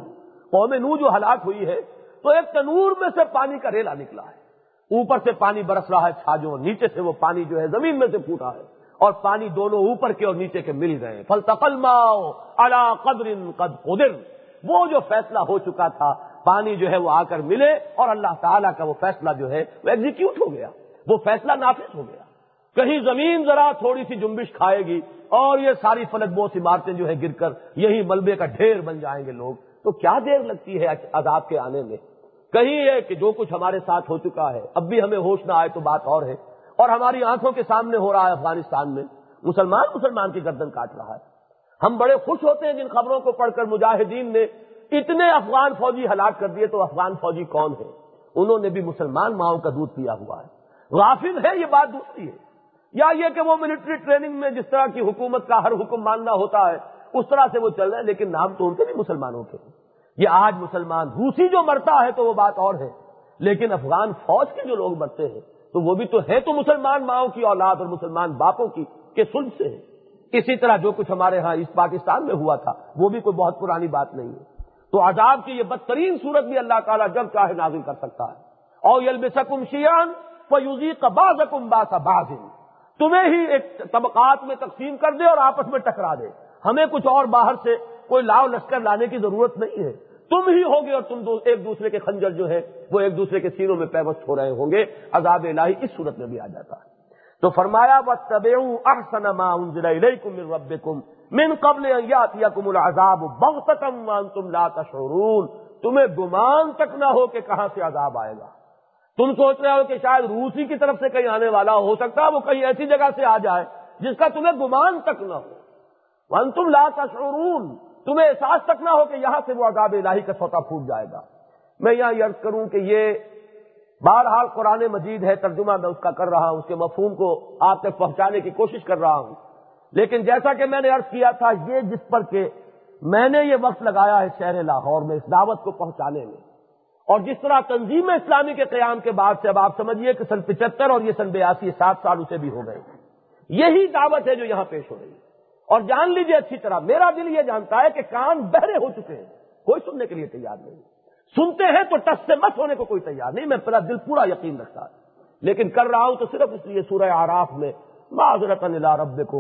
قوم نو جو ہلاک ہوئی ہے، تو ایک تنور میں سے پانی کا ریلا نکلا ہے۔ اوپر سے پانی برس رہا ہے، چھاجوں، نیچے سے وہ پانی جو ہے زمین میں سے پھوٹا ہے۔ اور پانی دونوں اوپر کے اور نیچے کے مل گئے فل تقل ماؤ اللہ قدر قد قدر۔ وہ جو فیصلہ ہو چکا تھا، پانی جو ہے وہ آ کر ملے اور اللہ تعالیٰ کا وہ فیصلہ جو ہے وہ ایگزیکیوٹ ہو گیا۔ وہ فیصلہ نافذ ہو گیا۔ کہیں زمین ذرا تھوڑی سی جنبش کھائے گی اور یہ ساری فلک بوس عمارتیں جو ہے گر کر یہی ملبے کا ڈھیر بن جائیں گے لوگ۔ تو کیا دیر لگتی ہے عذاب کے آنے میں؟ کہیں ہے کہ جو کچھ ہمارے ساتھ ہو چکا ہے، اب بھی ہمیں ہوش نہ آئے تو بات اور ہے۔ اور ہماری آنکھوں کے سامنے ہو رہا ہے افغانستان میں۔ مسلمان مسلمان کی گردن کاٹ رہا ہے۔ ہم بڑے خوش ہوتے ہیں جن خبروں کو پڑھ کر مجاہدین نے اتنے افغان فوجی ہلاک کر دیے تو افغان فوجی کون ہے انہوں نے بھی مسلمان ماؤں کا دودھ پیا ہوا ہے۔ غافل ہے یہ بات دوسری ہے۔ یا یہ کہ وہ ملٹری ٹریننگ میں جس طرح کی حکومت کا ہر حکم ماننا ہوتا ہے، اس طرح سے وہ چل رہے ہیں، لیکن نام تو ان کے بھی مسلمانوں کے یہ آج مسلمان روسی جو مرتا ہے تو وہ بات اور ہے۔ لیکن افغان فوج کے جو لوگ مرتے ہیں تو وہ بھی تو ہے تو مسلمان ماؤں کی اولاد اور مسلمان باپوں کی کہ سلب سے ہے۔ اسی طرح جو کچھ ہمارے ہاں اس پاکستان میں ہوا تھا، وہ بھی کوئی بہت پرانی بات نہیں ہے۔ تو عذاب کی یہ بدترین صورت بھی اللہ تعالیٰ جب چاہے نازل کر سکتا ہے۔ اور یل بسکم شیان فیوزی باز باز تمہیں ہی ایک طبقات میں تقسیم کر دے اور آپس میں ٹکرا دے۔ ہمیں کچھ اور باہر سے کوئی لاؤ لشکر لانے کی ضرورت نہیں ہے۔ تم ہی ہوگے اور تم دو ایک دوسرے کے خنجر جو ہے وہ ایک دوسرے کے سینوں میں پیوست ہو رہے ہوں گے۔ عذاب الہی اس صورت میں بھی آ جاتا ہے۔ تو فرمایا احسن ما انزل الیکم من ربکم من قبل ان یاتیکم العذاب بغتتا وانتم لا تشعرون۔ تمہیں گمان تک نہ ہو کہ کہاں سے عذاب آئے گا۔ تم سوچ رہے ہو کہ شاید روسی کی طرف سے کہیں آنے والا ہو سکتا ہے، وہ کہیں ایسی جگہ سے آ جائے جس کا تمہیں گمان تک نہ ہو۔ ون تم لا تشعرون۔ تمہیں احساس تک نہ ہو کہ یہاں سے وہ عذاب الہی کا سوتا پھوٹ جائے گا۔ میں یہاں یہ عرض کروں کہ یہ بہرحال قرآن مجید ہے، ترجمہ میں اس کا کر رہا ہوں، اس کے مفہوم کو آپ تک پہنچانے کی کوشش کر رہا ہوں۔ لیکن جیسا کہ میں نے عرض کیا تھا، یہ جس پر کہ میں نے یہ وقت لگایا ہے شہر لاہور میں اس دعوت کو پہنچانے میں۔ اور جس طرح تنظیم اسلامی کے قیام کے بعد سے اب آپ سمجھیے کہ سن پچہتر اور یہ سن بیاسی، سات سال اسے بھی ہو گئے۔ یہی دعوت ہے جو یہاں پیش ہو رہی ہے۔ اور جان لیجیے اچھی طرح، میرا دل یہ جانتا ہے کہ کان بہرے ہو چکے ہیں، کوئی سننے کے لیے تیار نہیں۔ سنتے ہیں تو ٹس سے مت ہونے کو کوئی تیار نہیں، میں پورا دل پورا یقین رکھتا لیکن کر رہا ہوں تو صرف اس لیے سورہ آراف میں معذرت رب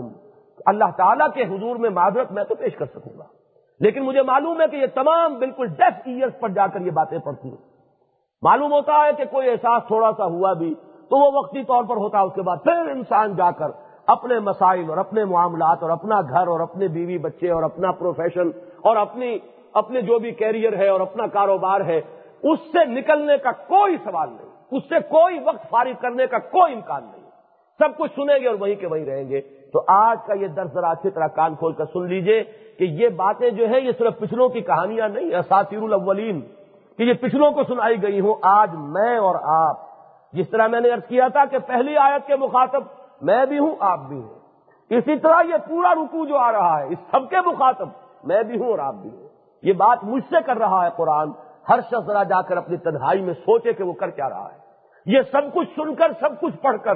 اللہ تعالیٰ کے حضور میں معذرت میں تو پیش کر سکوں گا۔ لیکن مجھے معلوم ہے کہ یہ تمام بالکل ڈیف ایئرس پر جا کر یہ باتیں پڑتی ہیں معلوم ہوتا ہے کہ کوئی احساس تھوڑا سا ہوا بھی، تو وہ وقتی طور پر ہوتا ہے اس کے بعد پھر انسان جا کر اپنے مسائل اور اپنے معاملات اور اپنا گھر اور اپنے بیوی بچے اور اپنا پروفیشن اور اپنی اپنے جو بھی کیریئر ہے اور اپنا کاروبار ہے، اس سے نکلنے کا کوئی سوال نہیں۔ اس سے کوئی وقت فارغ کرنے کا کوئی امکان نہیں۔ سب کچھ سنیں گے اور وہیں کے وہیں رہیں گے۔ تو آج کا یہ درد ذرا اچھی طرح کان کھول کر سن لیجیے کہ یہ باتیں جو ہے یہ صرف پچھلوں کی کہانیاں نہیں اساتیر الاولین کہ یہ پچھلوں کو سنائی گئی ہوں۔ آج میں اور آپ، جس طرح میں نے ارض کیا تھا کہ پہلی آیت کے مخاطب میں بھی ہوں، آپ بھی ہوں۔ اسی طرح یہ پورا رکو جو آ رہا ہے، اس سب کے مخاطب میں بھی ہوں اور آپ بھی ہوں۔ یہ بات مجھ سے کر رہا ہے قرآن۔ ہر شخص ذرا جا کر اپنی تنہائی میں سوچے کہ وہ کر کیا رہا ہے۔ یہ سب کچھ سن کر، سب کچھ پڑھ کر،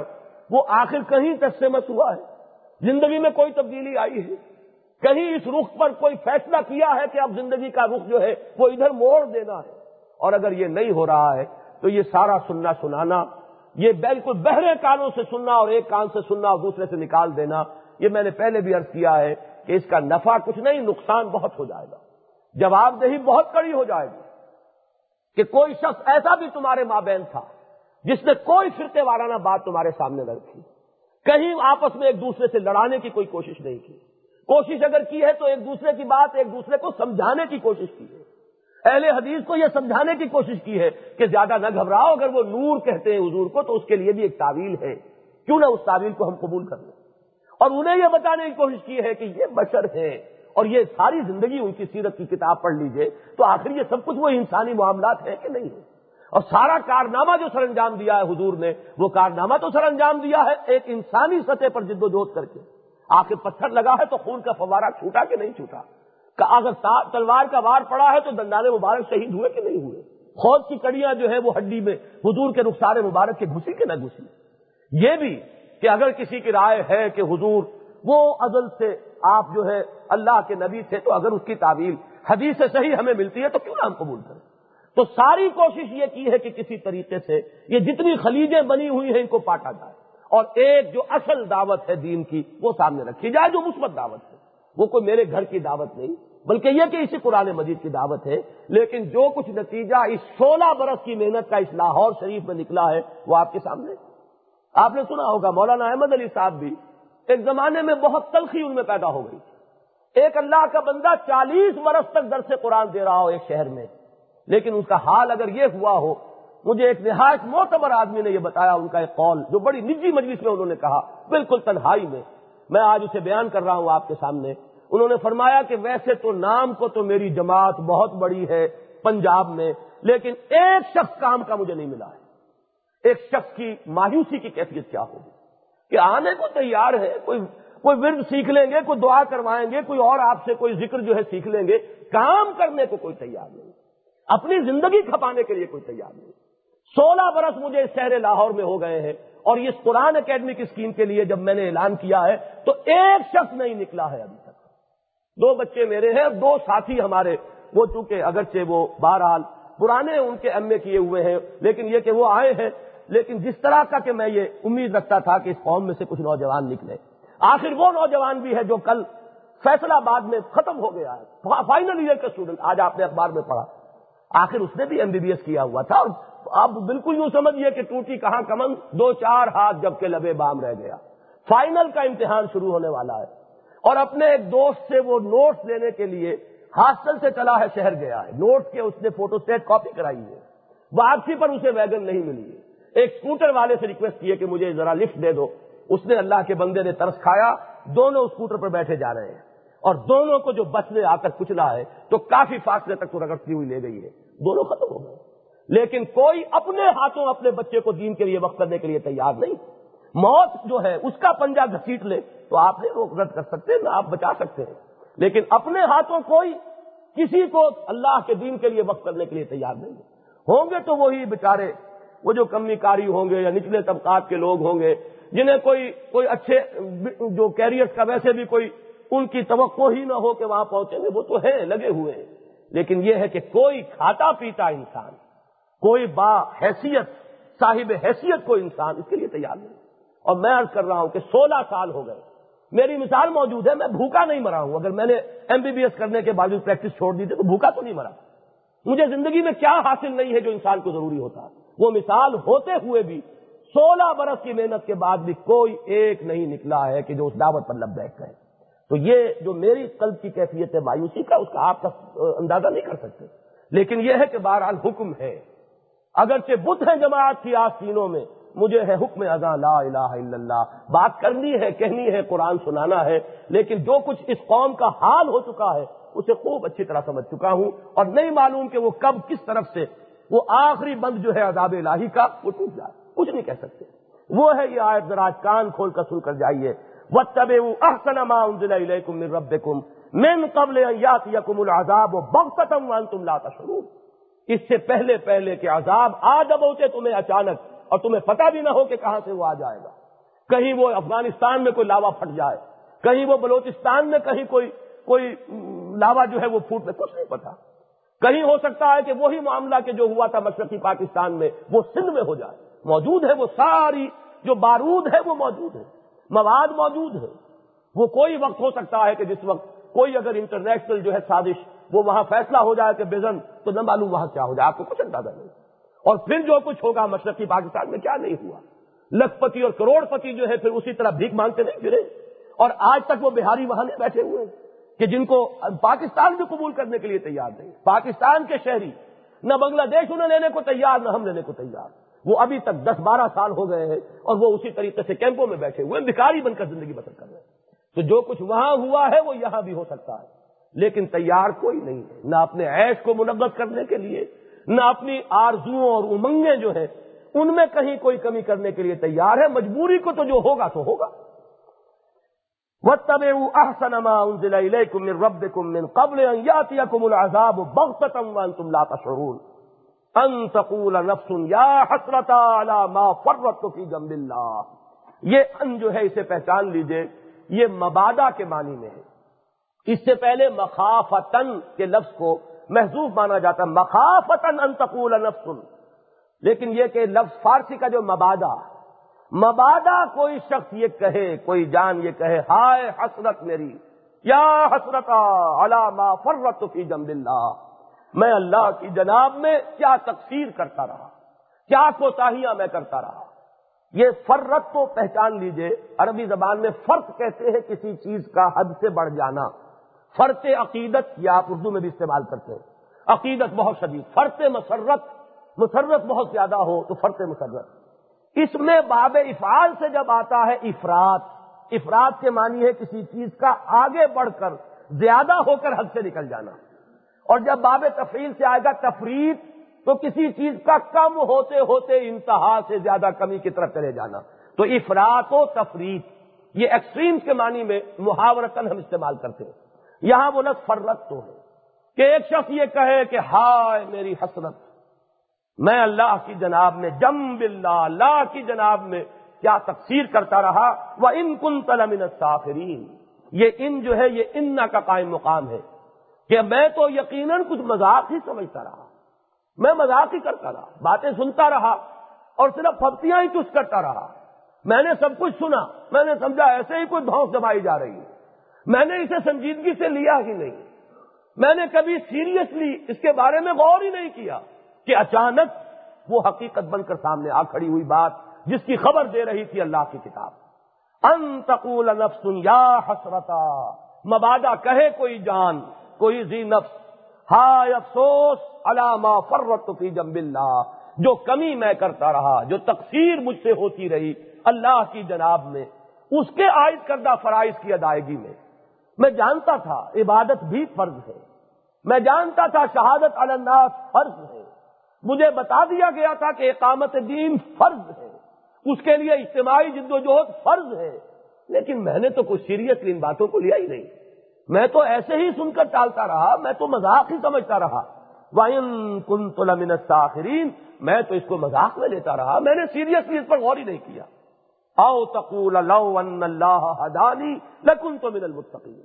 وہ آخر کہیں تک سے مت ہوا ہے؟ زندگی میں کوئی تبدیلی آئی ہے؟ کہیں اس رخ پر کوئی فیصلہ کیا ہے کہ اب زندگی کا رخ جو ہے، وہ ادھر موڑ دینا ہے؟ اور اگر یہ نہیں ہو رہا ہے، تو یہ سارا سننا سنانا یہ بالکل بہرے کانوں سے سننا اور ایک کان سے سننا اور دوسرے سے نکال دینا، یہ میں نے پہلے بھی عرض کیا ہے کہ اس کا نفع کچھ نہیں، نقصان بہت ہو جائے گا۔ جواب دہی بہت کڑی ہو جائے گی کہ کوئی شخص ایسا بھی تمہارے مابین تھا جس نے کوئی فرقے وارانہ بات تمہارے سامنے نہ رکھی۔ کہیں آپس میں ایک دوسرے سے لڑانے کی کوئی کوشش نہیں کی۔ کوشش اگر کی ہے تو ایک دوسرے کی بات، ایک دوسرے کو سمجھانے کی کوشش کی ہے۔ اہل حدیث کو یہ سمجھانے کی کوشش کی ہے کہ زیادہ نہ گھبراؤ، اگر وہ نور کہتے ہیں حضور کو تو اس کے لیے بھی ایک تعویل ہے۔ کیوں نہ اس تعویل کو ہم قبول کر لیں۔ اور انہیں یہ بتانے کی کوشش کی ہے کہ یہ بشر ہے اور یہ ساری زندگی ان کی سیرت کی کتاب پڑھ لیجیے، تو آخر یہ سب کچھ وہ انسانی معاملات ہیں کہ نہیں ہے اور سارا کارنامہ جو سر انجام دیا ہے حضور نے، وہ کارنامہ تو سر انجام دیا ہے ایک انسانی سطح پر جد و جہد کر کے۔ آخر پتھر لگا ہے تو خون کا فوارہ چھوٹا کہ نہیں چھوٹا؟ اگر تلوار کا وار پڑا ہے تو دندان مبارک شہید ہوئے کہ نہیں ہوئے؟ فوج کی کڑیاں جو ہے وہ ہڈی میں حضور کے رخسار مبارک کے گھسی کہ نہ گھسی یہ بھی کہ اگر کسی کی رائے ہے کہ حضور وہ ازل سے آپ جو ہے اللہ کے نبی تھے تو اگر اس کی تعویل حدیث سے صحیح ہمیں ملتی ہے تو کیوں نہ ہم قبول کریں؟ تو ساری کوشش یہ کی ہے کہ کسی طریقے سے یہ جتنی خلیجیں بنی ہوئی ہیں ان کو پاٹا جائے اور ایک جو اصل دعوت ہے دین کی وہ سامنے رکھی جائے جو مثبت دعوت ہے۔ وہ کوئی میرے گھر کی دعوت نہیں، بلکہ یہ کہ اسی قرآن مجید کی دعوت ہے، لیکن جو کچھ نتیجہ اس سولہ برس کی محنت کا اس لاہور شریف میں نکلا ہے، وہ آپ کے سامنے۔ آپ نے سنا ہوگا، مولانا احمد علی صاحب بھی ایک زمانے میں بہت تلخی ان میں پیدا ہو گئی۔ ایک اللہ کا بندہ چالیس برس تک درس قرآن دے رہا ہو ایک شہر میں، لیکن اس کا حال اگر یہ ہوا ہو، مجھے ایک نہایت معتبر آدمی نے یہ بتایا، ان کا ایک قول جو بڑی نجی مجلس میں انہوں نے کہا، بالکل تنہائی میں۔ میں آج اسے بیان کر رہا ہوں آپ کے سامنے۔ انہوں نے فرمایا کہ ویسے تو نام کو تو میری جماعت بہت بڑی ہے پنجاب میں، لیکن ایک شخص کام کا مجھے نہیں ملا ہے۔ ایک شخص کی مایوسی کی کیفیت کیا ہوگی؟ کہ آنے کو تیار ہے، کوئی کوئی ورد سیکھ لیں گے، کوئی دعا کروائیں گے، کوئی اور آپ سے کوئی ذکر جو ہے سیکھ لیں گے۔ کام کرنے کو کوئی تیار نہیں، اپنی زندگی کھپانے کے لیے کوئی تیار نہیں۔ سولہ برس مجھے اس شہر لاہور میں ہو گئے ہیں۔ اور اس قرآن اکیڈمک اسکیم کے لیے جب میں نے اعلان کیا ہے، تو ایک شخص نہیں نکلا ہے ابھی تک۔ دو بچے میرے ہیں، دو ساتھی ہمارے۔ وہ چونکہ اگرچہ وہ بہرحال پرانے ان کے ایم اے کیے ہوئے ہیں، لیکن یہ کہ وہ آئے ہیں۔ لیکن جس طرح کا کہ میں یہ امید رکھتا تھا کہ اس قوم میں سے کچھ نوجوان نکلے۔ آخر وہ نوجوان بھی ہے جو کل فیصلہ آباد میں ختم ہو گیا ہے۔ فائنل ایئر کا اسٹوڈنٹ، آج آپ نے اخبار میں پڑھا۔ آخر اس نے بھی ایم بی بی ایس کیا ہوا تھا اور آپ بالکل یوں سمجھیے کہ ٹوٹی کہاں کمن دو چار ہاتھ جب کے لبے بام رہ گیا۔ فائنل کا امتحان شروع ہونے والا ہے۔ اور اپنے ایک دوست سے وہ نوٹس لینے کے لیے ہاسٹل سے چلا ہے، شہر گیا ہے۔ نوٹ کے اس نے فوٹو اسٹیٹ کاپی کرائی ہے۔ واپسی پر اسے ویگن نہیں ملی ہے۔ ایک اسکوٹر والے سے ریکویسٹ کی کہ مجھے ذرا لفٹ دے دو۔ اس نے اللہ کے بندے نے ترس کھایا۔ دونوں اسکوٹر پر بیٹھے جا رہے ہیں۔ اور دونوں کو جو بس نے آ کر کچلا ہے، تو کافی فاصلے تک تو رگڑتی ہوئی لے گئی ہے۔ دونوں ختم ہو گئے۔ لیکن کوئی اپنے ہاتھوں اپنے بچے کو دین کے لیے وقت کرنے کے لیے تیار نہیں۔ موت جو ہے، اس کا پنجہ گھسیٹ لے تو آپ نے روک رد کر سکتے ہیں، آپ بچا سکتے ہیں۔ لیکن اپنے ہاتھوں کوئی کسی کو اللہ کے دین کے لیے وقت کرنے کے لیے تیار نہیں۔ ہوں گے تو وہی بےچارے وہ جو کمی کاری ہوں گے یا نچلے طبقات کے لوگ ہوں گے، جنہیں کوئی کوئی اچھے جو کیریئر کا ویسے بھی کوئی ان کی توقع ہی نہ ہو کہ وہاں پہنچیں گے، وہ تو ہیں، لگے ہوئے ہیں۔ لیکن یہ ہے کہ کوئی کھاتا پیتا انسان کوئی با حیثیت، صاحب حیثیت کو انسان اس کے لیے تیار نہیں۔ اور میں عرض کر رہا ہوں کہ سولہ سال ہو گئے۔ میری مثال موجود ہے، میں بھوکا نہیں مرا ہوں۔ اگر میں نے ایم بی بی ایس کرنے کے باوجود پریکٹس چھوڑ دی تھی تو بھوکا تو نہیں مرا۔ مجھے زندگی میں کیا حاصل نہیں ہے جو انسان کو ضروری ہوتا۔ وہ مثال ہوتے ہوئے بھی سولہ برس کی محنت کے بعد بھی کوئی ایک نہیں نکلا ہے کہ جو اس دعوت پر لب بیٹھ گئے تو یہ جو میری قلب کی کیفیت ہے مایوسی کا، اس کا آپ کا اندازہ نہیں کر سکتے۔ لیکن یہ ہے کہ بہرحال حکم ہے۔ اگرچہ بت ہیں جماعت کی آستینوں میں، مجھے ہے حکم ازاں لا الہ الا اللہ۔ بات کرنی ہے، کہنی ہے، قرآن سنانا ہے، لیکن جو کچھ اس قوم کا حال ہو چکا ہے، اسے خوب اچھی طرح سمجھ چکا ہوں۔ اور نہیں معلوم کہ وہ کب کس طرف سے وہ آخری بند جو ہے عذاب الہی کا، وہ ٹوٹ جائے۔ کچھ نہیں کہہ سکتے۔ وہ ہے یہ آیت ذرا کان کھول کر سن کر جائیے۔ وہ تب احسن رب کم مین قبل یاتم العذاب و بختم تم لاتا اس سے پہلے پہلے کہ عذاب آ جب ہوتے تمہیں اچانک اور تمہیں پتا بھی نہ ہو کہ کہاں سے وہ آ جائے گا۔ کہیں وہ افغانستان میں کوئی لاوا پھٹ جائے، کہیں وہ بلوچستان میں کہیں کوئی کوئی لاوا جو ہے وہ پھوٹ میں کچھ نہیں پتا کہیں ہو سکتا ہے کہ وہی معاملہ کہ جو ہوا تھا مشرقی پاکستان میں، وہ سندھ میں ہو جائے۔ موجود ہے وہ ساری، جو بارود ہے وہ موجود ہے، مواد موجود ہے۔ وہ کوئی وقت ہو سکتا ہے کہ جس وقت کوئی اگر انٹرنیشنل جو ہے سازش وہ وہاں فیصلہ ہو جائے کہ بےزن تو نہ معلوم وہاں کیا ہو جائے، آپ کو کچھ اندازہ نہیں۔ اور پھر جو کچھ ہوگا مشرقی پاکستان میں کیا نہیں ہوا۔ لکھ پتی اور کروڑ پتی جو ہے پھر اسی طرح بھیک مانگتے نہیں پھرے اور آج تک وہ بہاری وہاں نہیں بیٹھے ہوئے کہ جن کو پاکستان بھی قبول کرنے کے لیے تیار نہیں۔ پاکستان کے شہری، نہ بنگلہ دیش انہیں لینے کو تیار، نہ ہم لینے کو تیار۔ وہ ابھی تک دس بارہ سال ہو گئے ہیں اور وہ اسی طریقے سے کیمپوں میں بیٹھے ہوئے بھکاری بن کر زندگی بسر کر رہے ہیں۔ تو جو کچھ وہاں ہوا ہے، وہ یہاں بھی ہو سکتا ہے۔ لیکن تیار کوئی نہیں ہے۔ نہ اپنے عیش کو منعقد کرنے کے لیے، نہ اپنی آرزوؤں اور امنگیں جو ہیں، ان میں کہیں کوئی کمی کرنے کے لیے تیار ہے۔ مجبوری کو تو جو ہوگا تو ہوگا۔ یہ ان جو ہے، اسے پہچان لیجیے، یہ مبادہ کے معنی میں ہے۔ اس سے پہلے مخافتن کے لفظ کو محضوب مانا جاتا ہے۔ مخافتن انتقول نفس لیکن یہ کہ لفظ فارسی کا جو مبادہ مبادہ کوئی شخص یہ کہے، کوئی جان یہ کہے، ہائے حسرت میری، یا حسرت علامہ فرت فی جمب اللہ۔ میں اللہ کی جناب میں کیا تقسیر کرتا رہا، کیا کوتاہیاں میں کرتا رہا۔ یہ فرت تو پہچان لیجیے، عربی زبان میں فرق کہتے ہیں کسی چیز کا حد سے بڑھ جانا۔ فرق عقیدت یا آپ اردو میں بھی استعمال کرتے ہیں۔ عقیدت بہت شدید۔ فرط مسرت مسرت بہت زیادہ ہو تو فرط مسرت اس میں باب افعال سے جب آتا ہے افراد افراد کے معنی ہے کسی چیز کا آگے بڑھ کر، زیادہ ہو کر حد سے نکل جانا۔ اور جب باب تفریل سے آئے گا تفریح تو کسی چیز کا کم ہوتے ہوتے انتہا سے زیادہ کمی کی طرف چلے جانا۔ تو افراد و تفریح یہ ایکسٹریم کے معنی میں محاورتن ہم استعمال کرتے ہیں۔ یہاں وہ لفظ فرت تو ہے کہ ایک شخص یہ کہے کہ ہائے میری حسرت، میں اللہ کی جناب میں، جم بلّہ اللہ کی جناب میں کیا تقسیر کرتا رہا؟ وہ ان کن تلمن سافرین یہ ان جو ہے، یہ ان کا قائم مقام ہے کہ میں تو یقیناً کچھ مذاق ہی سمجھتا رہا، میں مذاق ہی کرتا رہا، باتیں سنتا رہا اور صرف پھپتیاں ہی چس کرتا رہا۔ میں نے سب کچھ سنا، میں نے سمجھا ایسے ہی کوئی دھوس دبائی جا رہی ہے۔ میں نے اسے سنجیدگی سے لیا ہی نہیں۔ میں نے کبھی سیریسلی اس کے بارے میں غور ہی نہیں کیا کہ اچانک وہ حقیقت بن کر سامنے آ کھڑی ہوئی بات جس کی خبر دے رہی تھی اللہ کی کتاب۔ انتقول نفس یا حسرتا مبادہ کہے کوئی جان، کوئی زی نفس، ہائے افسوس علامہ فرت فی جنب اللہ۔ جو کمی میں کرتا رہا، جو تقسیر مجھ سے ہوتی رہی اللہ کی جناب میں اس کے عائد کردہ فرائض کی ادائیگی میں۔ میں جانتا تھا عبادت بھی فرض ہے۔ میں جانتا تھا شہادت الناس فرض ہے۔ مجھے بتا دیا گیا تھا کہ اقامت دین فرض ہے۔ اس کے لیے اجتماعی جد و جہد فرض ہے۔ لیکن میں نے تو کچھ سیریس ان باتوں کو لیا ہی نہیں۔ میں تو ایسے ہی سن کر ٹالتا رہا، میں تو مذاق ہی سمجھتا رہا۔ وائن کن تو لمن ساخرین میں تو اس کو مذاق میں لیتا رہا۔ میں نے سیریسلی اس پر غور ہی نہیں کیا۔ او تقول لو ان اللہ ہدانی لکن تو من المتقین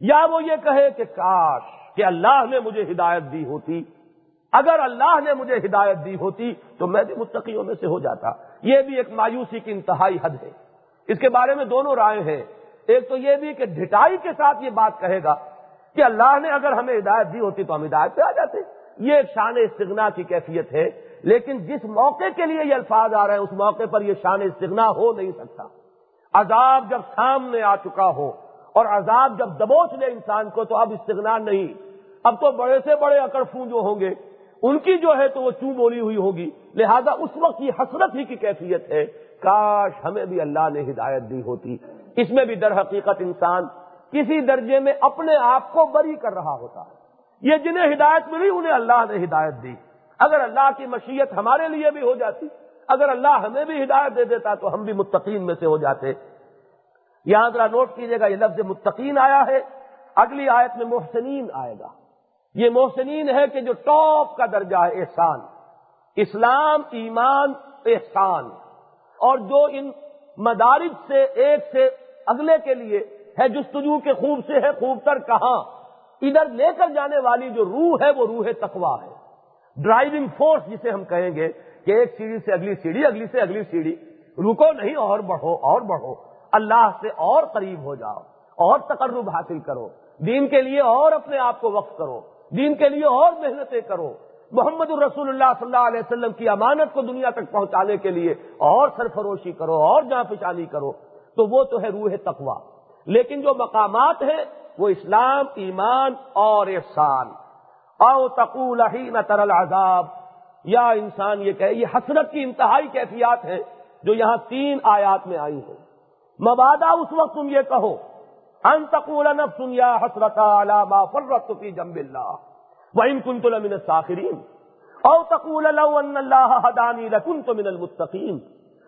یا وہ یہ کہے کہ کاش کہ اللہ نے مجھے ہدایت دی ہوتی۔ اگر اللہ نے مجھے ہدایت دی ہوتی تو میں بھی متقیوں میں سے ہو جاتا۔ یہ بھی ایک مایوسی کی انتہائی حد ہے۔ اس کے بارے میں دونوں رائے ہیں۔ ایک تو یہ بھی کہ ڈھٹائی کے ساتھ یہ بات کہے گا کہ اللہ نے اگر ہمیں ہدایت دی ہوتی تو ہم ہدایت پہ آ جاتے۔ یہ ایک شان استغنا کی کیفیت ہے۔ لیکن جس موقع کے لیے یہ الفاظ آ رہے ہیں، اس موقع پر یہ شان استغنا ہو نہیں سکتا۔ عذاب جب سامنے آ چکا ہو اور عذاب جب دبوچ لے انسان کو تو اب استغنا نہیں۔ اب تو بڑے سے بڑے اکڑفوں جو ہوں گے، ان کی جو ہے تو وہ چو بولی ہوئی ہوگی۔ لہذا اس وقت یہ حسرت ہی کی کیفیت ہے۔ کاش ہمیں بھی اللہ نے ہدایت دی ہوتی۔ اس میں بھی در حقیقت انسان کسی درجے میں اپنے آپ کو بری کر رہا ہوتا۔ ہے یہ جنہیں ہدایت ملی، انہیں اللہ نے ہدایت دی۔ اگر اللہ کی مشیت ہمارے لیے بھی ہو جاتی، اگر اللہ ہمیں بھی ہدایت دے دیتا تو ہم بھی متقین میں سے ہو جاتے۔ یہاں ذرا نوٹ کیجیے گا، یہ لفظ متقین آیا ہے۔ اگلی آیت میں محسنین آئے گا۔ یہ محسنین ہے کہ جو ٹاپ کا درجہ ہے، احسان۔ اسلام، ایمان، احسان۔ اور جو ان مدارج سے ایک سے اگلے کے لیے ہے، جستجو کے خوب سے ہے، خوب تر کہاں۔ ادھر لے کر جانے والی جو روح ہے، وہ روح تقوا ہے۔ ڈرائیونگ فورس جسے ہم کہیں گے کہ ایک سیڑھی سے اگلی سیڑھی، اگلی سے اگلی سیڑھی۔ رکو نہیں، اور بڑھو اور بڑھو۔ اللہ سے اور قریب ہو جاؤ، اور تقرب حاصل کرو۔ دین کے لیے اور اپنے آپ کو وقف کرو۔ دین کے لیے اور محنتیں کرو۔ محمد الرسول اللہ صلی اللہ علیہ وسلم کی امانت کو دنیا تک پہنچانے کے لیے اور سرفروشی کرو، اور جہاں پچانی کرو۔ تو وہ تو ہے روح تقوا لیکن جو مقامات ہیں، وہ اسلام، ایمان اور احسان۔ او تقول ہی نہ ترل یا انسان یہ کہ یہ حسرت کی انتہائی کیفیات ہیں جو یہاں تین آیات میں آئی ہیں۔ مبادہ اس وقت تم یہ کہو، ان تقول نفس یا حسرت علامہ فرت فی جنب اللہ وَإِن كُنْتُ لَمِنَ السَّاخِرِينَ. او تقول لو ان اللہ هدانی لكنت من المتقین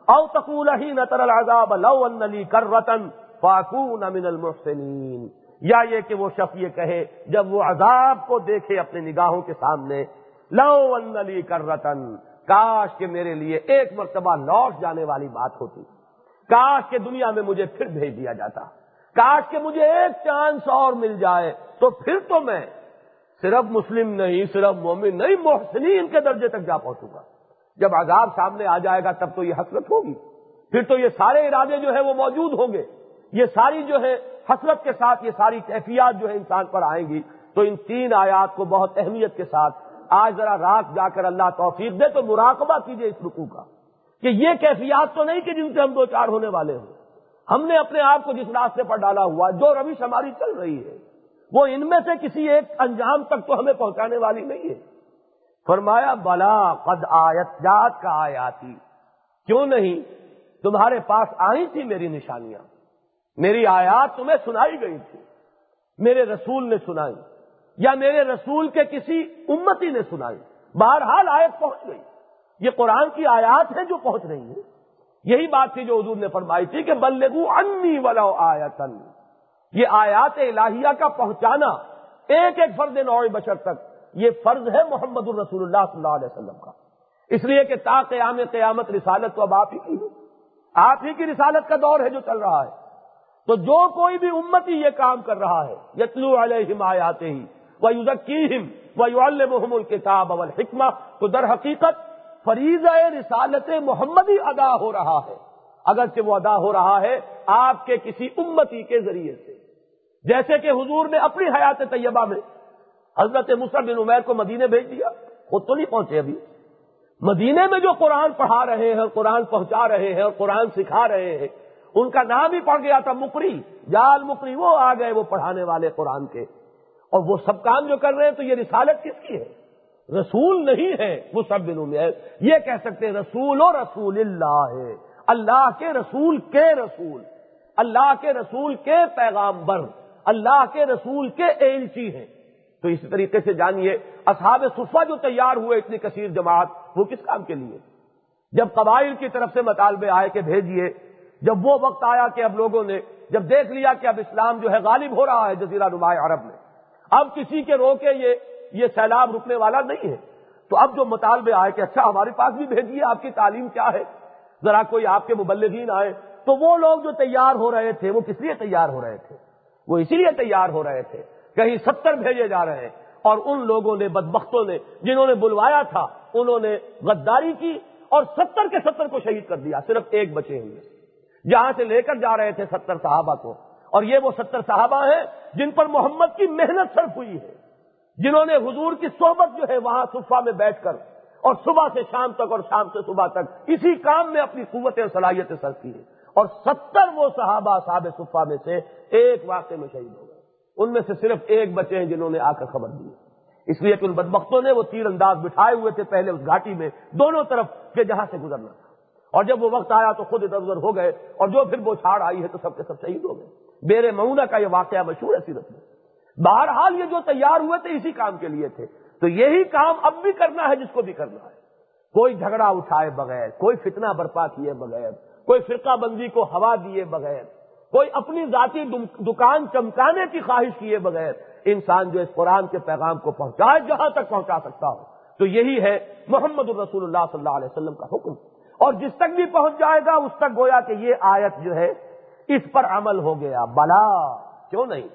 او تقول حين ترى العذاب لو ان لي كرة فاكون من المحسنین یا یہ کہ وہ شخص یہ کہے، جب وہ عذاب کو دیکھے اپنے نگاہوں کے سامنے، لو ان کر رتن کاش کے میرے لیے ایک مرتبہ لوٹ جانے والی بات ہوتی۔ کاش کے دنیا میں مجھے پھر بھیج دیا جاتا۔ کاش کے مجھے ایک چانس اور مل جائے، تو پھر تو میں صرف مسلم نہیں، صرف مومن نہیں، محسنین کے درجے تک جا پہنچوں گا۔ جب عذاب سامنے آ جائے گا، تب تو یہ حسرت ہوگی۔ پھر تو یہ سارے ارادے جو ہے وہ موجود ہوں گے۔ یہ ساری جو ہے حسرت کے ساتھ، یہ ساری کیفیات جو ہے انسان پر آئیں گی، تو ان تین آیات کو بہت اہمیت کے ساتھ آج ذرا رات جا کر اللہ توفیق دے، تو مراقبہ کیجیے اس رکو کا۔ کہ یہ کیفیات تو نہیں کہ جن سے ہم دو چار ہونے والے ہوں۔ ہم نے اپنے آپ کو جس راستے پر ڈالا ہوا، جو روش ہماری چل رہی ہے، وہ ان میں سے کسی ایک انجام تک تو ہمیں پہنچانے والی نہیں ہے۔ فرمایا، بلا قد آیت جات کا آیاتی۔ کیوں نہیں؟ تمہارے پاس آئی تھی میری نشانیاں۔ میری آیات تمہیں سنائی گئی تھی۔ میرے رسول نے سنائی۔ یا میرے رسول کے کسی امتی نے سنائی۔ بہرحال آیت پہنچ گئی۔ یہ قرآن کی آیات ہیں جو پہنچ رہی ہیں۔ یہی بات تھی جو حضور نے فرمائی تھی کہ بلگو انی ولا آیتن۔ یہ آیات الہیہ کا پہنچانا ایک ایک فرد نوع بشر تک، یہ فرض ہے محمد الرسول اللہ صلی اللہ علیہ وسلم کا۔ اس لیے کہ تا قیام قیامت رسالت تو اب آپ ہی کی ہے۔ آپ ہی کی رسالت کا دور ہے جو چل رہا ہے۔ تو جو کوئی بھی امتی یہ کام کر رہا ہے، یتلو علیہم آیاتے ہی وہ یوزکیم وہ محمد الکتاب اول حکمہ تو در حقیقت فریض رسالت محمدی ادا ہو رہا ہے۔ اگرچہ وہ ادا ہو رہا ہے آپ کے کسی امتی کے ذریعے سے۔ جیسے کہ حضور نے اپنی حیات طیبہ میں حضرت مصر بن عمیر کو مدینے بھیج دیا، خود تو نہیں پہنچے ابھی۔ مدینے میں جو قرآن پڑھا رہے ہیں، قرآن پہنچا رہے ہیں اور قرآن سکھا رہے ہیں، ان کا نام ہی پڑ گیا تھا مکری۔ جال مکری، وہ آ گئے وہ پڑھانے والے قرآن کے۔ اور وہ سب کام جو کر رہے ہیں تو یہ رسالت کس کی ہے؟ رسول نہیں ہے وہ سب بن عمیر یہ کہہ سکتے ہیں، رسول و رسول اللہ ہے۔ اللہ کے رسول کے رسول۔ اللہ کے رسول کے پیغام بر اللہ کے رسول کے ایلچی ہیں۔ تو اسی طریقے سے جانیے، اصحاب صفا جو تیار ہوئے اتنی کثیر جماعت، وہ کس کام کے لیے؟ جب قبائل کی طرف سے مطالبے آئے کہ بھیجیے، جب وہ وقت آیا کہ اب لوگوں نے، جب دیکھ لیا کہ اب اسلام جو ہے غالب ہو رہا ہے جزیرہ نمایاں عرب میں۔ اب کسی کے روکے یہ یہ سیلاب رکنے والا نہیں ہے۔ تو اب جو مطالبے آئے کہ اچھا ہمارے پاس بھی بھیجیے، آپ کی تعلیم کیا ہے؟ ذرا کوئی آپ کے مبلغین آئے۔ تو وہ لوگ جو تیار ہو رہے تھے، وہ کس لیے تیار ہو رہے تھے؟ وہ اسی لیے تیار ہو رہے تھے۔ کہیں ستر بھیجے جا رہے ہیں۔ اور ان لوگوں نے، بدبختوں نے، جنہوں نے بلوایا تھا، انہوں نے غداری کی اور ستر کے ستر کو شہید کر دیا، صرف ایک بچے ہوئے۔ جہاں سے لے کر جا رہے تھے ستر صحابہ کو۔ اور یہ وہ ستر صحابہ ہیں جن پر محمد کی محنت صرف ہوئی ہے۔ جنہوں نے حضور کی صحبت جو ہے وہاں صفا میں بیٹھ کر اور صبح سے شام تک اور شام سے صبح تک اسی کام میں اپنی قوتیں اور صلاحیتیں سر کی ہیں۔ اور ستر وہ صحابہ صحاب صفا میں سے ایک واقعے میں شہید ہو گئے۔ ان میں سے صرف ایک بچے ہیں جنہوں نے آ کر خبر دی۔ اس لیے کہ ان بدبختوں نے وہ تیر انداز بٹھائے ہوئے تھے پہلے اس گھاٹی میں دونوں طرف کے جہاں سے گزرنا تھا۔ اور جب وہ وقت آیا تو خود ادھر ادھر ہو گئے اور جو پھر وہ چھاڑ آئی ہے تو سب کے سب شہید ہو گئے۔ بیرے مئونہ کا یہ واقعہ مشہور ہے سیرت میں۔ بہرحال یہ جو تیار ہوئے تھے اسی کام کے لیے تھے۔ تو یہی کام اب بھی کرنا ہے جس کو بھی کرنا ہے۔ کوئی جھگڑا اٹھائے بغیر، کوئی فتنہ برپا کیے بغیر، کوئی فرقہ بندی کو ہوا دیے بغیر، کوئی اپنی ذاتی دکان چمکانے کی خواہش کیے بغیر انسان جو اس قرآن کے پیغام کو پہنچائے، جہاں تک پہنچا سکتا ہو۔ تو یہی ہے محمد الرسول اللہ صلی اللہ علیہ وسلم کا حکم۔ اور جس تک بھی پہنچ جائے گا، اس تک گویا کہ یہ آیت جو ہے، اس پر عمل ہو گیا۔ بلا، کیوں نہیں؟